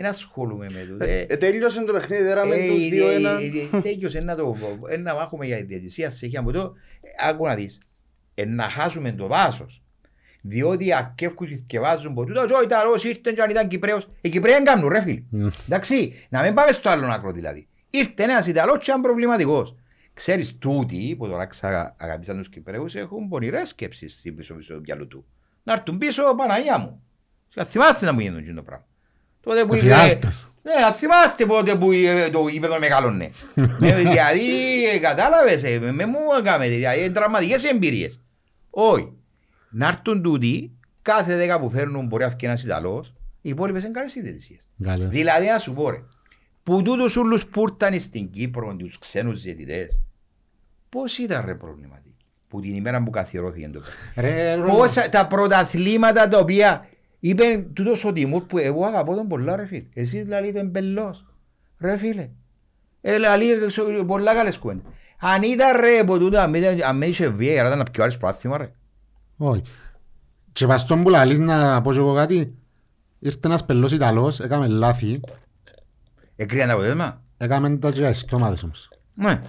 Δεν ασχολούμαι με το. Ε, Ε, ε, Τέλειωσε το παιχνίδι, δέραμε ε, τους ε, δύο ε, ένα. ε, ε, Τέλειωσε να το ε, να μάχουμε για τη διαιτησία σε από το. Ε, Άκου να δεις. Ε, Να χάσουμε το δάσος. Διότι αρκεύκουν και βάζουν από τούτα. Ο Ιταλός ήρθε και αν ήταν Κυπρέος. Οι Κυπρέοι δεν κάνουν ρε φίλοι. Μμ. Εντάξει, να μην πάμε στο άλλο άκρο δηλαδή. Ήρθε ένας Ιταλός και ήταν προβληματικός. Ξέρεις, τούτοι που τώρα ξα- αγαπήσαν τους Κυπρέους έχουν πονηρές σκέψεις στην πίσω πίσω του μυαλού του. Να έρθουν πίσω, Παναγία μου. Και θυμάστε να μου γίνουν εκείνο το πράγμα. Τότε που είχε... Εφιάλτες. Ναι, αν θυμάστε πότε που ε, το γήπεδο μεγάλωνε. <laughs> Ε, δηλαδή, ε, κατάλαβες, ε, με μου έκαμε, δηλαδή, είναι τραυματικές εμπειρίες. Όχι. Να έρθουν τούτοι, κάθε δέκα που φέρνουν μπορεί να βγει ένας Ιταλός, οι υπόλοιπες είναι καλές ιδρυσίες. Καλές. Δηλαδή, να σου πω ρε, που τούτους ούλους που ήρθαν στην Κύπρο, τους ξένους διαιτητές, πώς ήταν ρε προβληματικοί, που την ημέρα που καθιερώθηκε το παιχνίδι. Ρε, ρε, Πόσα τα πρωταθλήματα τα οποία είπε τούτος ο Τιμούρ που εγώ αγαπώ τον πολλά ρε φίλε. Εσείς λαλείτε μπελός. Ρε φίλε. Ε, λαλείτε ξο- πολλά καλές κουέντες. Αν ήταν ρε από τούτα, αν ήταν- αν με είχε βία, για να ήταν πιο άρες πρόθυμα ρε. Όχι. Και πας στον που λαλείς να πω και εγώ κάτι. Ήρθε ένας πελός Ιταλός, έκαμε λάθη. Εκρίναν τα αποτέλεσμα. Έκαμε τα και τις ομάδες όμως. Ναι.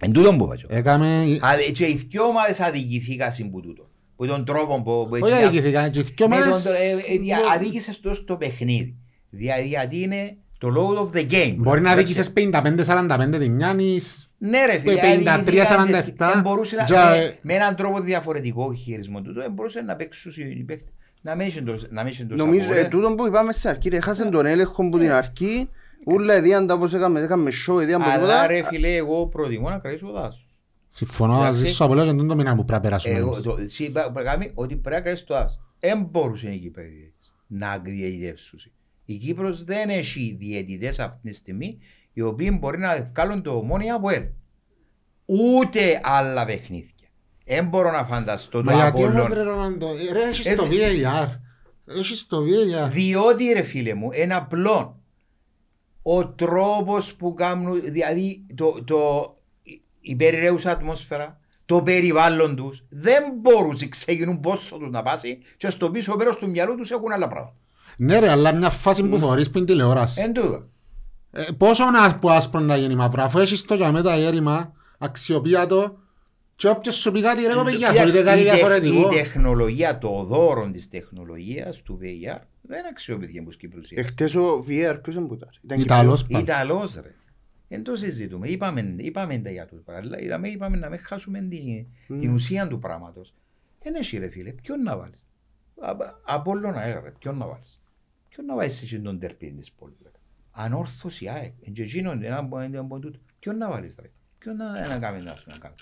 Εν τούτον που είπα. και εγώ. Έκαμε... Α, Και οι δυο ομάδες αδικηθήκαν συμπού τούτο. Που τον τρόπο που... που Όχι έτσι- αδικηθήκαν, και οι δυο με τον ομάδες- τρο- ε, ε, δια- Αδίκησες το στο παιχνίδι. Δια- Γιατί είναι το load of the game. Μπορεί να Εντάξει. δίκησες 55-45 τη μιάνης. Ναι ρε φίλε, 53-47, δεν μπορούσε να, για- με, με έναν τρόπο διαφορετικό χειρισμό του, δεν μπορούσε να παίξουν οι παίκτες. να μην έχει το- να μην έχει το Νομίζω, σαβό, ε, ε. τούτο που είπαμε στην αρχή, ρε, έχασε τον έλεγχο από την αρχή, ούλα εδίαν τα όπως έκαμε, έκαμε show, εδίαν από Αλλά τίποτα. ρε φίλε, εγώ προτιμώ να κρατήσω δάσος. Συμφωνώ Εντάξει. μαζί σου, απλά και δεν το μήνα που πρέπει να περάσουμε Εγώ, εμείς. το, εσύ είπα- πρέπει να κάνει ότι πρέπει να κρατήσεις το δάσος. Δεν μπορούσε οι Κύπροι διαιτητές να διαιτητεύσουν. Η Κύπρος δεν έχει διαιτητές αυτή τη στιγμή οι οποίοι μπορεί να βγάλουν το μόνοι από ελ. Ούτε άλλα παιχνίδια. Δεν μπορώ να φανταστώ το Μα γιατί όμως Απόλλων. ρε Ρονάντο, ε, ρε έχεις Ε, το φι- VAR. Έχεις το VAR. Διότι ρε φίλε μου, είναι απλό. Ο τρόπος που κάνουν, δηλαδή το, το, η περιραίουσα ατμόσφαιρα, το περιβάλλον τους, δεν μπορούν να ξεκινούν πόσο τους να πάσει και στο πίσω μέρος του μυαλού τους έχουν άλλα πράγματα. Ναι ρε, αλλά μια φάση που θωρείς που είναι τηλεόραση. Εν τούτο. Ε, Πόσο να που άσπρο να γίνει μαύρο, αφού έχεις το για μετά έρημα, αξιοποιάτο και όποιος σου πει κάτι ρε παιδιά, Κοίταξε, θεωρείται κάτι η, τεχ- διαφορετικό. η τεχνολογία, το δώρο της τεχνολογίας του VR δεν αξιοποιήθηκε από τους Κύπρους. Εχθές ο VR, ποιος είναι που ήταν; Ήταν Ιταλός Κυπρέος. πάντα. Ιταλός ρε. Δεν το συζητούμε. Είπαμε, είπαμε τα για το πράγμα. Αλλά Είπαμε, είπαμε να μην χάσουμε την, την ουσία του πράγματος. Δεν έχει ρε φίλε. Ποιον να βάλεις; Απόλλωνα έγρα ρε. Ποιον να βάλεις; Ποιον να βάλεις σε τον τερπίδι της πόλης. ρε; Ανόρθωση ΑΕΚ. Εν και εκείνον ένα από- ένα από τούτο. Ποιον να βάλεις ρε; Ποιον να, να κάνει να σου να κάνει.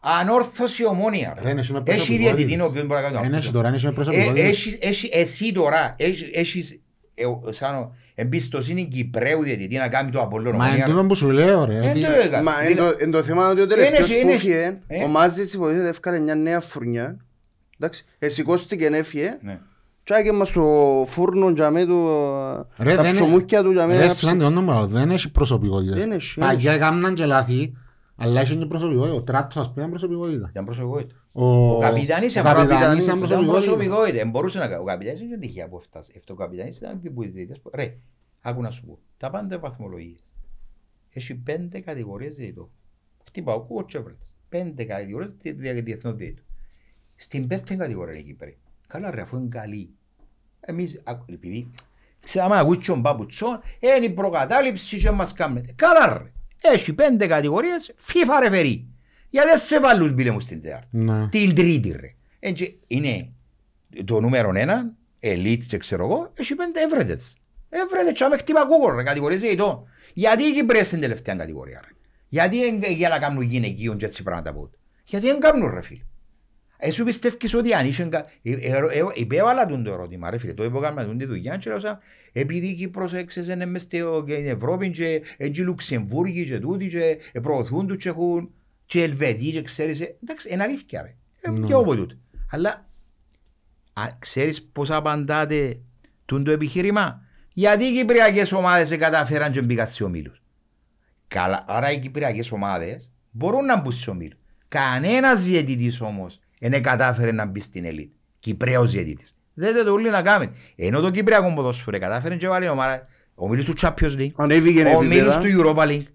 Ανόρθωση ομόνια. Ρε, Ρε. έχει με Έχει διαιτητή ο προσωπικότητες. οποίος μπορεί να κάνει το Εν αυτός. έχει τώρα, εν έχει με Ε, προσωπικότητες. έχεις- έχει- Εσύ τώρα έχεις- έχεις ε, σαν εμπιστοσύνη Κυπρέου διαιτητή να κάνει το Απόλλωνο. Μα Ομόνια, είναι τούτο που σου λέω ρε. ρε. ότι- Δεν το έκανα. Μα εν το- εν το θέμα είναι ότι ο Είναι τελευταίος εσύ, που είναι εσύ. έφυγε, Ε. ο Μάζιτς υποτίθεται έφκαλε μια νέα φουρνιά. Εντάξει, εσηκώστηκε και έφυγε. Ναι. Και άγγε μας στο φούρνο για με του, Ρε, τα δεν ψωμούκια του για με. Ρε, σημαντικό νούμερο, δεν έχει προσωπικότητες. Δεν έχει, Παγιά έκαναν και λάθη, αλλά έχει και προσωπικότητα. Ο Τράτος ας πούμε είναι προσωπικότητα. Ήταν προσωπικότητα. Ο Ο καπιτάνης ο ήταν καπιτάνης ήταν Ήταν προσωπικότητα. προσωπικότητα. Δεν μπορούσε να κάνει. Ο καπιτάνης δεν ήταν τυχαία που έφτασε. Αυτό ο καπιτάνης ήταν που διαιτητές που- Ρε, άκου να σου πω. Τα πάντα βαθμολογίες. Έχει πέντε κατηγορίες διαιτητών. Χτύπα ο κούο τσέβρετς. Πέντε κατηγορίες δι- δι- διεθνών διαιτητών. Στην πέμπτη κατηγορία είναι η Κύπρη. Καλά ρε, αφού είναι καλή. Εμείς, ακου- επειδή ξέραμε ακούει τον παπουτσόν, είναι η προκατάληψη και μας κάνετε. Καλά ρε. Έχει πέντε κατηγορίες, FIFA ρεφερή. Γιατί δεν σε βάλουν μπήλε μου στην τέταρτη. Ναι. Την τρίτη ρε. Έτσι, είναι το νούμερο ένα, elite και ξέρω εγώ, έχει πέντε έβρετες. Έβρετες και άμα χτύπα κούκο ρε, κατηγορίες διαιτών. Γιατί οι Κύπρες στην τελευταία κατηγορία ρε; Γιατί εν- για να κάνουν γυναικείων και έτσι πράγματα από Γιατί δεν κάνουν ρε φίλε. Εσύ πιστεύεις ότι αν είσαι... κα- ε, ε, ε, Υπέβαλα τον το ερώτημα ρε φίλε. Το υπόκαμε τον τη δουλειά και λέω επειδή η Κύπρος έξεσε είναι μες στην Ευρώπη και έτσι οι Λουξεμβούργοι και τούτοι και ε, προωθούν τους και έχουν και Ελβετοί και ξέρεις. ε, Εντάξει, είναι αλήθεια ρε. Ε, Ναι. Και όπου τούτο. Αλλά α, ξέρεις πώς απαντάτε τούν το επιχείρημα; Γιατί οι Κυπριακές ομάδες δεν καταφέραν και μπήκαν σε ομίλους. Καλά, άρα οι Κυπριακές ομάδες μπορούν να μπουν σε ομίλους. Κανένας διαιτητής όμως δεν κατάφερε να μπει στην ελίτ. Κυπρέος διαιτητής. Δεν το όλοι να κάνουμε. Ενώ το Κυπριακό ποδόσφαιρο κατάφερε και βάλει ομάδα. Ο μίλους του Champions League. Ανέβηκε Ο μίλους επίπεδα. του Europa League.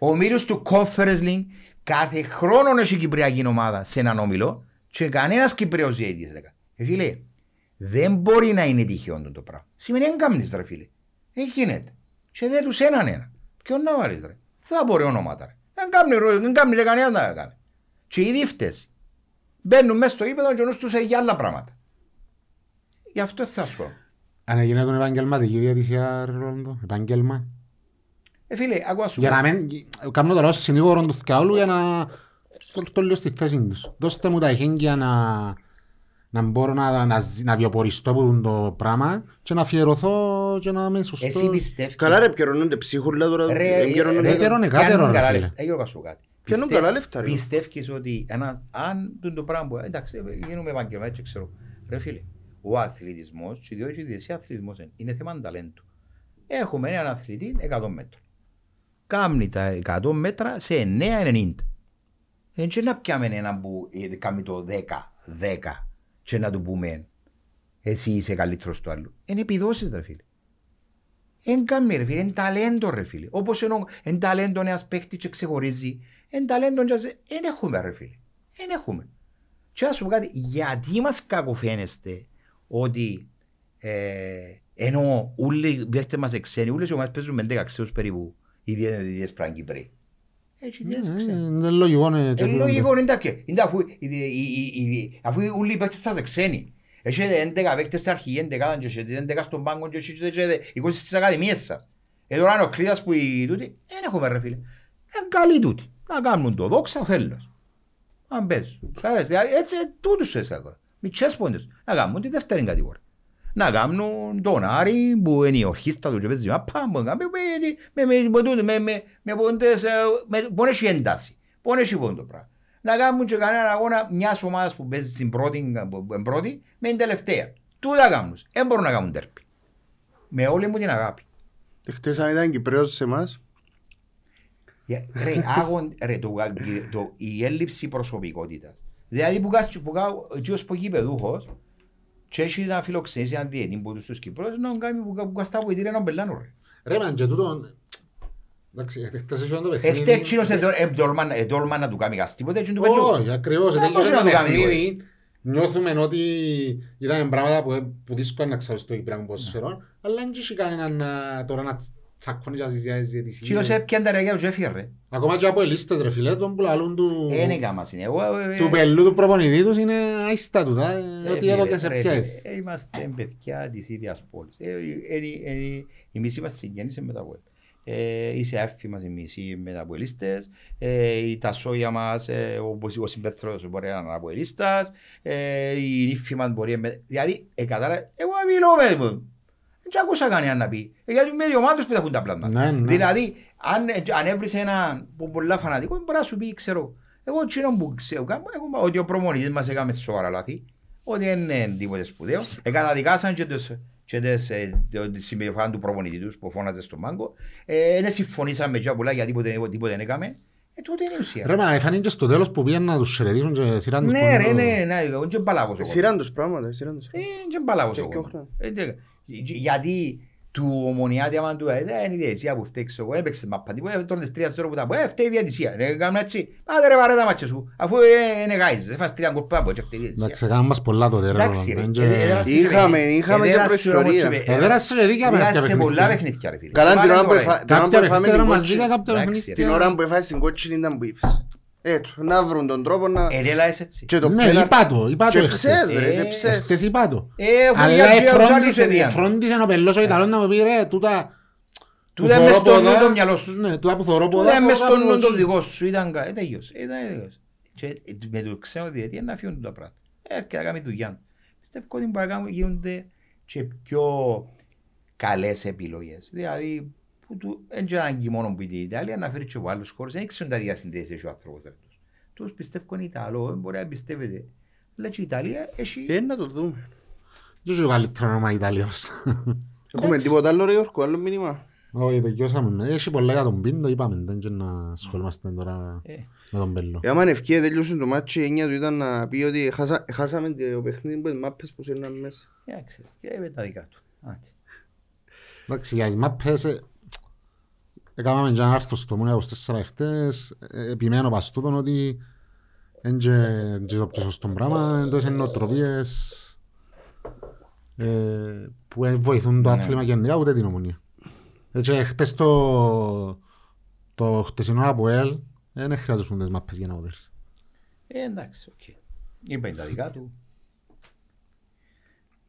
Ο μίλους του Conference League. Κάθε χρόνο έχει η Κυπριακή ομάδα σε έναν όμιλο και κανένας Κυπρέος διαιτητής δεν έκανε. Ε, φίλε, δεν μπορεί να είναι τυχαίο το πράγμα. Σημαίνει δεν κάνεις ρε φίλε. Δεν γίνεται. Και δεν τους έναν ένα. Ποιον να βάλεις ρε. Θα μπορεί ονόματα ρε. Δεν κάνει, ρε, δεν κάνει ρε κανένας να κάνει. Και ήδη φταίς. Μπαίνουν μέσα στο ύπεδο και ο νους τους έχει άλλα πράγματα. Γι' αυτό θα σου πω. Αν έγινε τον επαγγελματική διατησία ρε Ρόλντο, επάγγελμα. Ε, φίλε, ακούω να σου Για πω. να μην... Κάνω τώρα ως συνήγορο τους θκαόλου για να... Το, το λέω στη θέση τους. Δώστε μου τα εχέγγυα να... Να μπορώ να, να, ζ- να βιοποριστώ από το πράγμα και να αφιερωθώ και να είμαι σωστός. Εσύ πιστεύεις. Καλά ρε, πιερώνονται ψίχουλα τώρα. Ρε, δεν πιερώνονται- ρε, πιερώνε κάτι, πιάνουν ρε, καλά φίλε. λεφτά. Ε, Γιώργο, σου πω κάτι. Πιάνουν Πιστεύ- καλά λεφτά, ρε. Πιστεύεις ότι ένας, αν τον το πράγμα που εντάξει, ε, γίνουμε επαγγελματίες έτσι ξέρω. Ρε φίλε, ο αθλητισμός, και διότι η διεσία αθλητισμός είναι, είναι θέμα ταλέντου. Έχουμε έναν αθλητή 100 μέτρων. Κάμνει τα 100 μέτρα σε 9,90. Έτσι να πιάμε έναν που ε, κάνει το 10, 10 και να του πούμε εσύ είσαι καλύτερος του άλλου. Είναι επιδόσεις ρε φίλε. Εν κάνει ρε φίλε, είναι ταλέντο ρε φίλε. Όπως ενώ εν ταλέντο ένας παίχτης και ξεχωρίζει, εν ταλέντο και ας- εν έχουμε ρε φίλε. Εν έχουμε. Και να σου πω κάτι, γιατί μας κακοφαίνεστε ότι ε, ενώ όλοι οι παίχτες μας εξένοι, όλες οι ομάδες παίζουν με 10 ξέους περίπου, οι διαιτητές πράγμα Κυπρέοι. Έτσι, Ναι, δεν ξέρω. Είναι λογικό. ναι, και Ε, που- λογικό είναι τα και. Είναι αφού, οι- οι- οι- οι- αφού όλοι οι παίκτες σας ξένοι. Έχετε 11 παίκτες στην αρχική εντεκάδα και έχετε 11 στον πάγκο και έχετε 20 στις ακαδημίες σας. Ε, τώρα είναι ο Κρήτας που οι τούτοι, δεν έχουμε ρε φίλε. Είναι καλοί τούτοι. Να κάνουν το δόξα ο θέλος. Αν παίζουν. Κατάλαβες, δηλαδή, Έτσι, ε, τούτους θες ακόμα. Μητσές πόντες. Να κάνουν τη δεύτερη κατηγορία. Να κάνουν τον Άρη που είναι η ορχίστα του και παίζει μάπα, που κάνει, με- με- με- με τούτο, με- με- με πόντες, ε, με- πόν έχει ένταση. Πόν έχει πόντο πράγμα. Να κάνουν και κανένα αγώνα μιας ομάδας που παίζει στην πρώτη, που- που είναι πρώτη με την τελευταία. Τούτα κάνουν. Δεν μπορούν να κάνουν τέρπι. Με όλη μου την αγάπη. Χτες αν ήταν Κυπρέος σε εμάς, Για- Ρε, άγον, ρε το, το, η έλλειψη προσωπικότητας. Δηλαδή που κάτσει που κάτω, εκείνος που γηπεδούχος και έχει να φιλοξενήσει έναν διετή που τους τους Κυπρός να κάνει που που καστά που ητήρε έναν πελάνο ρε. Ρε μαν και τούτο... Εντάξει, χτες είχε το παιχνίδι... Έχετε εκείνος εντόλμα να του κάνει κάτι τίποτε εκείνο το παιδί. Όχι, ακριβώς. Ε, Ήταν πώς και να το το κάνει παιχνίδι. Νιώθουμε ότι ήταν πράγματα που, που δύσκολα να ξέρουν στο Κυπριακό ποδοσφαιρό, αλλά δεν είχε κανέναν να- τώρα να τσ- τσακώνει και να συζητήσει διαιτησίες. Εκείνος έπιαν τα ρεγιά τους και έφυγε ρε. Ακόμα και από ελίστες ρε φίλε, τον που λαλούν του... Ε, Είναι κάμας είναι. Εγώ, ε, του ε, πελού του προπονητή τους είναι άιστα του, ε, ε, ότι φίλε, εδώ και σε ρε, πιες. ε, Είμαστε παιδιά της ίδιας πόλης. Ε, ε, ε, ε, Εμείς είμαστε συγγενείς με τα πόλη. Ε, είσαι άρφη μας εμείς οι μεταποελίστες, ε, η τα σόγια μας, ε, όπως ο συμπέθρος μπορεί να είναι αποελίστας, ε, η νύφη μας μπορεί να... Δηλαδή, ε, κατάλαβε, εγώ μιλώ με μου. Δεν άκουσα κανέναν να πει. Ε, γιατί με οι ομάδες που τα έχουν τα πλάσματα. Ναι, ναι. Δηλαδή, αν, αν έβρεις έναν που πολλά φανατικό, μπορεί να σου πει, ξέρω, εγώ εκείνο που ξέρω, κάνω, εγώ, ότι ο προμονητής μας έκαμε σοβαρά λάθη, ότι δεν είναι τίποτε σπουδαίο, ε, καταδικάσαν και τις, και τις, ε, το- τη συμπεριφορά του προπονητή τους που φώναζε στον πάγκο, ε, δεν συμφωνήσαμε με πολλά γιατί τίποτε, τίποτε δεν έκαμε, ε, τότε είναι η ουσία. Ρε μα έφανε και στο τέλος που πήγαν να τους χαιρετήσουν και σειράν τους Ναι πόνο ρε, το- ναι, ναι, εγώ είναι μπαλάβος ο κόσμος. σειράν τους πράγματα, σειράν τους. Ε, είναι μπαλάβος Και ο ποιο κόσμος. Ε, τε- Γιατί του ομονιάτη άμα του ε, είναι η διαιτησία που φταίει ξέρω εγώ, έπαιξε μαπά τίποτα, τώρα τις 3-0 που τα πω, ε, φταίει η διαιτησία, ρε, κάνουμε έτσι, άντε ρε βαρέ τα μάτια σου, αφού ε, είναι γάιζες, έφας τρία γκολ που τα πω και φταίει η διαιτησία. Εντάξει, κάνουν μας πολλά τότε ρε. Εντάξει ρε, δεν ε, και- έδρασε- Είχαμε- είχαμε και έδρασε όμως προϊστορία. και- Ε, δέρασε και δίκαια με έδρασε κάποια πολλά παιχνίδια. παιχνίδια ρε φίλε. Καλά την Βάλε ώρα που τώρα, εφα- ε. την ώρα που Κάποια εφάμε παιχνίδια την μας δίκα, κότσινη- κάποια Εντάξει, παιχνίδια. την ώρα που έφαγες την κότσινη ήταν που είπες. Ε, του, να βρουν τον τρόπο να... Ε, ρε, λάες έτσι. Και το Ναι, πέναλτι- είπα το, είπα το Και εχθές. ψες ρε, Ε, και ψες. Εχθές είπα το. Ε, αφού Αλλά για τους άλλους εφρόντισε, έδιαν. εφρόντισε ο πελός ο Ιταλός να μου πει ρε, τούτα... που Τούτα θωρώ μες στο ποδά- νου το μυαλό σου. Ναι, τούτα που θωρώ ποδά, Τούτα μες θωρώ στο νου από το εκεί. δικό σου ήταν κα- ε, τέλειος, ε, ήταν τέλειος. Και ε, με το ξένο διαιτή να φύγουν τα πράγματα. Έρχεται να κάνει δουλειά. του. Πιστεύω ότι μπορεί να κάνουν- γίνονται και πιο καλές επιλογές. Δηλαδή, που του, δεν είναι ανάγκη μόνο που είναι η Ιταλία, να φέρει και από άλλους χώρους. Δεν ξέρουν τα διασυνδέσεις έχει ο άνθρωπος. ρε, τους. Τους πιστεύω είναι Ιταλό, δεν μπορεί να πιστεύετε. Αλλά και η Ιταλία έχει... Ε, να το δούμε. Δεν ξέρω καλύτερο όνομα Ιταλίος. <laughs> Έχουμε Εντάξει. τίποτα άλλο ρε Γιώργο, άλλο μήνυμα; Όχι, τελειώσαμε. Έχει πολλά για τον Πίντο, είπαμε. Δεν και να ασχολούμαστε τώρα Ε, με τον Πέλο. Ε, άμα είναι ευκαιρία τελειώσουν το μάτσι, η έννοια του ήταν να πει ότι χάσα- χάσαμε το παιχνίδι με τις μάπες που σέρναν μέσα. εντάξει, και με τα δικά του. Άντε. Εντάξει, για τις μάπες, ε, έκαναμε και ένα άρθρο στο Μούνια 24 χτες, ε, επιμένω πας τούτον ότι δεν και δεν και το πιο σωστό πράγμα, εντός είναι νοοτροπίες ε, που ε, βοηθούν το Ναι. άθλημα γενικά ούτε την Ομόνοια. Έτσι, χτες το, το χτεσινό ΑΠΟΕΛ δεν χρειάζονταν τις μάππες για να οδέρεις. Ε, εντάξει, οκ. Είπαμε τα δικά του.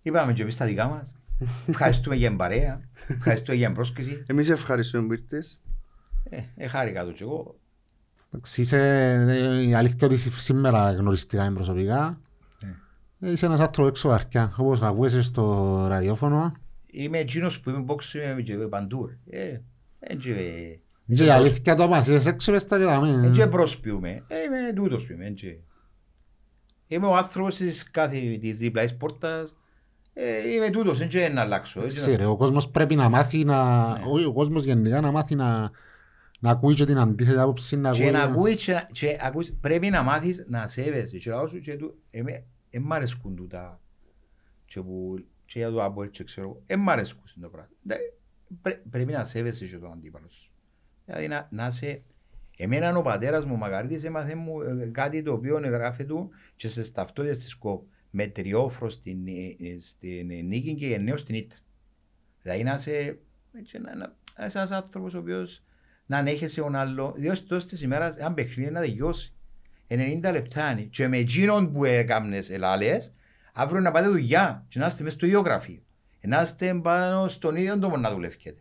Είπαμε και εμείς τα δικά μας. Ευχαριστούμε για την παρέα. Ευχαριστούμε για την πρόσκληση. Εμείς ευχαριστούμε που ήρθες. Ε, ε, χάρηκα το και εγώ. Εντάξει, είσαι, ε, η αλήθεια ότι σήμερα γνωριστήκαμε προσωπικά. Ε, Είσαι ένας άνθρωπος έξω βαρκιά, όπως ακούεσαι στο ραδιόφωνο. Είμαι εκείνος που είμαι box είμαι και παντού. ρε. Ε, εν και- Και η αλήθεια το μας, είσαι έξω μες τα εν κεδάμε. και προσποιούμε. Ε, είμαι τούτος που είμαι. εν και- Είμαι ο άνθρωπος της κάθε της διπλαής πόρτας. Ε, είμαι τούτος, δεν και να αλλάξω. έτσι Έτσι να- ρε, ο κόσμος πρέπει να μάθει να... Ναι. όχι, Ο κόσμος γενικά να μάθει να... Να ακούει και την αντίθετη άποψη, να Και ακούει... να ακούεις, και, να- και ακούεις, πρέπει να μάθεις να σέβεσαι. Και λαός σου και του, εμέ, εν μ' αρέσκουν τούτα. Και, που, και για το Apple και ξέρω, εγώ, εν μ' αρέσκουν το πράγμα. Ντα- πρέ- πρέπει να σέβεσαι και τον αντίπαλο σου. Δηλαδή να, να σε... Εμένα ο πατέρας μου, ο Μακαρίτης, έμαθε μου ε, κάτι το οποίο γράφει του και σε ταυτότητες της ΚΟΠ. Με τριόφρο στην, ε, ε, στην ε, νίκη και γενναίος στην ήττα. Δηλαδή να είσαι, έτσι, να, να, να είσαι ένας άνθρωπος ο οποίος να ανέχεσαι τον άλλο, διότι τόσο της ημέρας ένα παιχνίδι να τελειώσει. 90 λεπτά είναι. Και με εκείνον που έκαμνες ελάλες, Αύριο να πάτε δουλειά και να είστε μέσα στο ίδιο γραφείο. Να είστε πάνω στον ίδιο τόπο να δουλεύετε.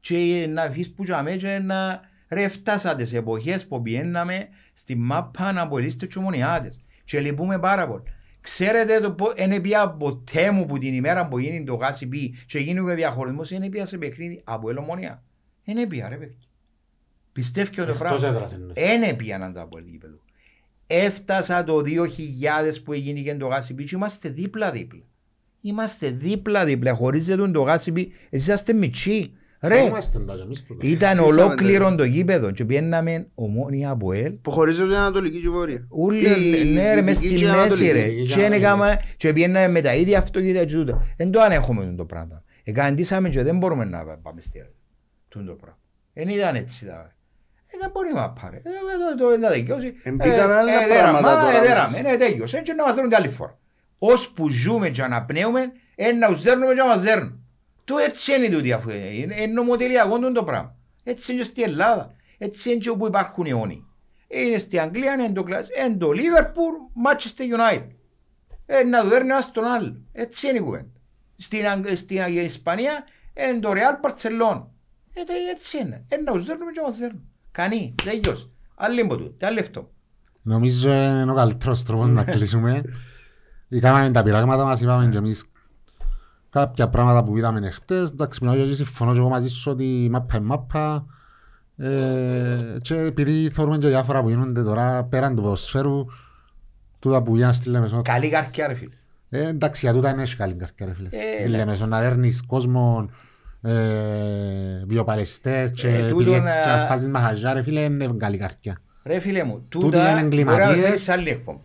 Και να αφήσεις που και και να ρε φτάσατε σε εποχές που πιέναμε στη μάπα να απολύστε και ομονιάτες. Και λυπούμε πάρα πολύ. Ξέρετε το πω, δεν πια ποτέ μου που την ημέρα που γίνει το γάσι πει και γίνει ο διαχωρισμός, δεν πια σε παιχνίδι από ελομονία. Δεν πια ρε παιδιά. Πιστεύει και το Εκτός πράγμα. έδρας εννοείς. Δεν πήγαν τα από γήπεδο. Έφτασα το 2000 που έγινε και το γάσιπι και είμαστε δίπλα-δίπλα. Είμαστε δίπλα-δίπλα. Χωρίζεται το γάσιπι. Εσείς είστε μητσί. Ρε, Είμαστε τα και εμείς τούτα. ήταν Εσείς ολόκληρο είσαμε το γήπεδο και πιέναμε ομόνια από ελ. Που χωρίζονται την Ανατολική και Βόρεια. Ούλε, Η- ναι ρε, η μες Δυτική στη και η μέση Ανατολική. ρε. Δυτική και Και Ανατολική. έκαμε και πιέναμε με τα ίδια αυτοκίνητα και τούτα. Δεν το ανέχομαι το πράγμα. Εκαντήσαμε και δεν μπορούμε να πάμε στη τούτο το πράγμα. Δεν ήταν έτσι τα. Ε, δεν μπορεί να πάρει. Ε, το- το- να δικαιώσει. Εμπήκαν άλλα ε, πράγματα δέραμα, τώρα. ε, δέραμε, ναι, τέλειωσε. Και να μας δέρουν την άλλη φορά. Ώσπου ζούμε και αναπνέουμε, ε, να τους δέρνουμε και να μας δέρνουν. Το έτσι είναι τούτο αφού είναι, είναι είναι νομοτελειακό τούτο το πράγμα. Έτσι είναι στην Ελλάδα. Έτσι είναι και όπου υπάρχουν αιώνιοι. Είναι στην Αγγλία, είναι το κλασ, είναι το Liverpool, Manchester United. Ε, να του δέρνει ένας τον άλλο. Έτσι είναι η κουβέντα. Στην, Αγγ- στην Αγ- Ισπανία είναι το Real Barcelona. Ε, τε- έτσι είναι. Ε, να τους δέρνουμε και να μας δέρνουν. Κανεί, τέλειωσε. Άλλη μπο του, τι άλλο αυτό. Νομίζω είναι ο καλύτερος τρόπος να κλείσουμε. <laughs> Είχαμε τα πειράγματα μας, είπαμε και εμείς κάποια πράγματα που είδαμε χτες. Εντάξει, μιλάω και συμφωνώ και εγώ μαζί σου ότι η μάπα είναι μάπα. Ε, και επειδή θεωρούμε και διάφορα που γίνονται τώρα πέραν του ποδοσφαίρου, τούτα που γίνανε στη Λεμεσό. Καλή καρκιά ρε φίλε. Ε, εντάξει, για τούτα είναι καλή καρκιά ρε φίλε. Ε, Στη εντάξει. Λεμεσό να δέρνεις κόσμο, ε, βιοπαλαιστές και Ε, τούτον, πηγαίνεις και ε, να σπάζεις μαχαζιά ρε φίλε, είναι καλή καρκιά. Ρε φίλε μου, Τούτοι τούτα είναι μπορεί να εγκληματίες. φέρεις σε άλλη εκπομπή.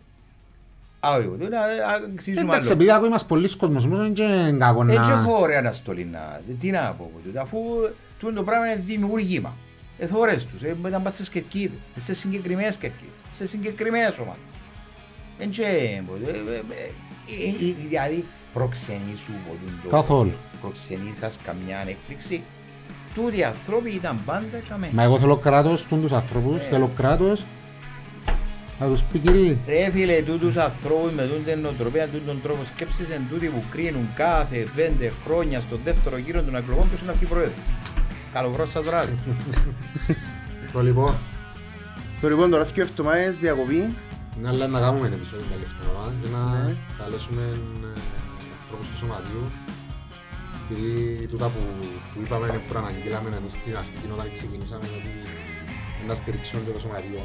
Εντάξει, άλλο. επειδή ακόμα είμαστε πολλοί κόσμος, όμως είναι και κακό να... Έτσι έχω ωραία αναστολή να... Τι να πω από τούτα, αφού τούτο το πράγμα είναι δημιούργημα. Εθώρες τους, ε, ήταν πας στις κερκίδες, σε συγκεκριμένες κερκίδες, σε συγκεκριμένες ομάδες. Εν και, ε, ε, ε, ε, ε, δηλαδή προξενείς σου από τούτο- Καθόλου. προξενείς σας καμιά έκπληξη. Τούτοι οι άνθρωποι ήταν πάντα και αμέ. Μα εγώ θέλω κράτος, τούν τους ανθρώπους, Ε. θέλω κράτος. Να τους πει κύριε, Ρε φίλε, τούτους ανθρώπους με τούτη την νοοτροπία, τούτον τον τρόπο σκέψης εν τούτοι που κρίνουν κάθε πέντε χρόνια στο δεύτερο γύρο των εκλογών ποιος είναι αυτοί οι πρόεδροι. Καλό βράδυ σας βράδυ. το λοιπόν, Το λοιπόν τώρα δύο εβδομάδες διακοπή. να λέμε να κάνουμε ένα επεισόδιο την άλλη εβδομάδα και να Ναι. καλέσουμε ε, ανθρώπους του σωματείου. Επειδή τούτα που, που είπαμε είναι που αναγγείλαμε εμείς στην αρχή όταν ξεκινήσαμε ότι να στηρίξουμε και το σωματείο.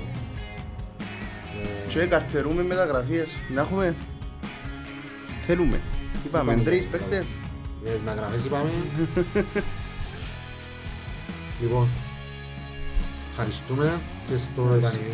Ε, Και καρτερούμε μεταγραφίες. Να έχουμε. Θέλουμε. Είπαμε Είπαμε, τρεις είπαμε. παίχτες. Για τις μεταγραφές είπαμε. λοιπόν, ευχαριστούμε και στο επανειδή.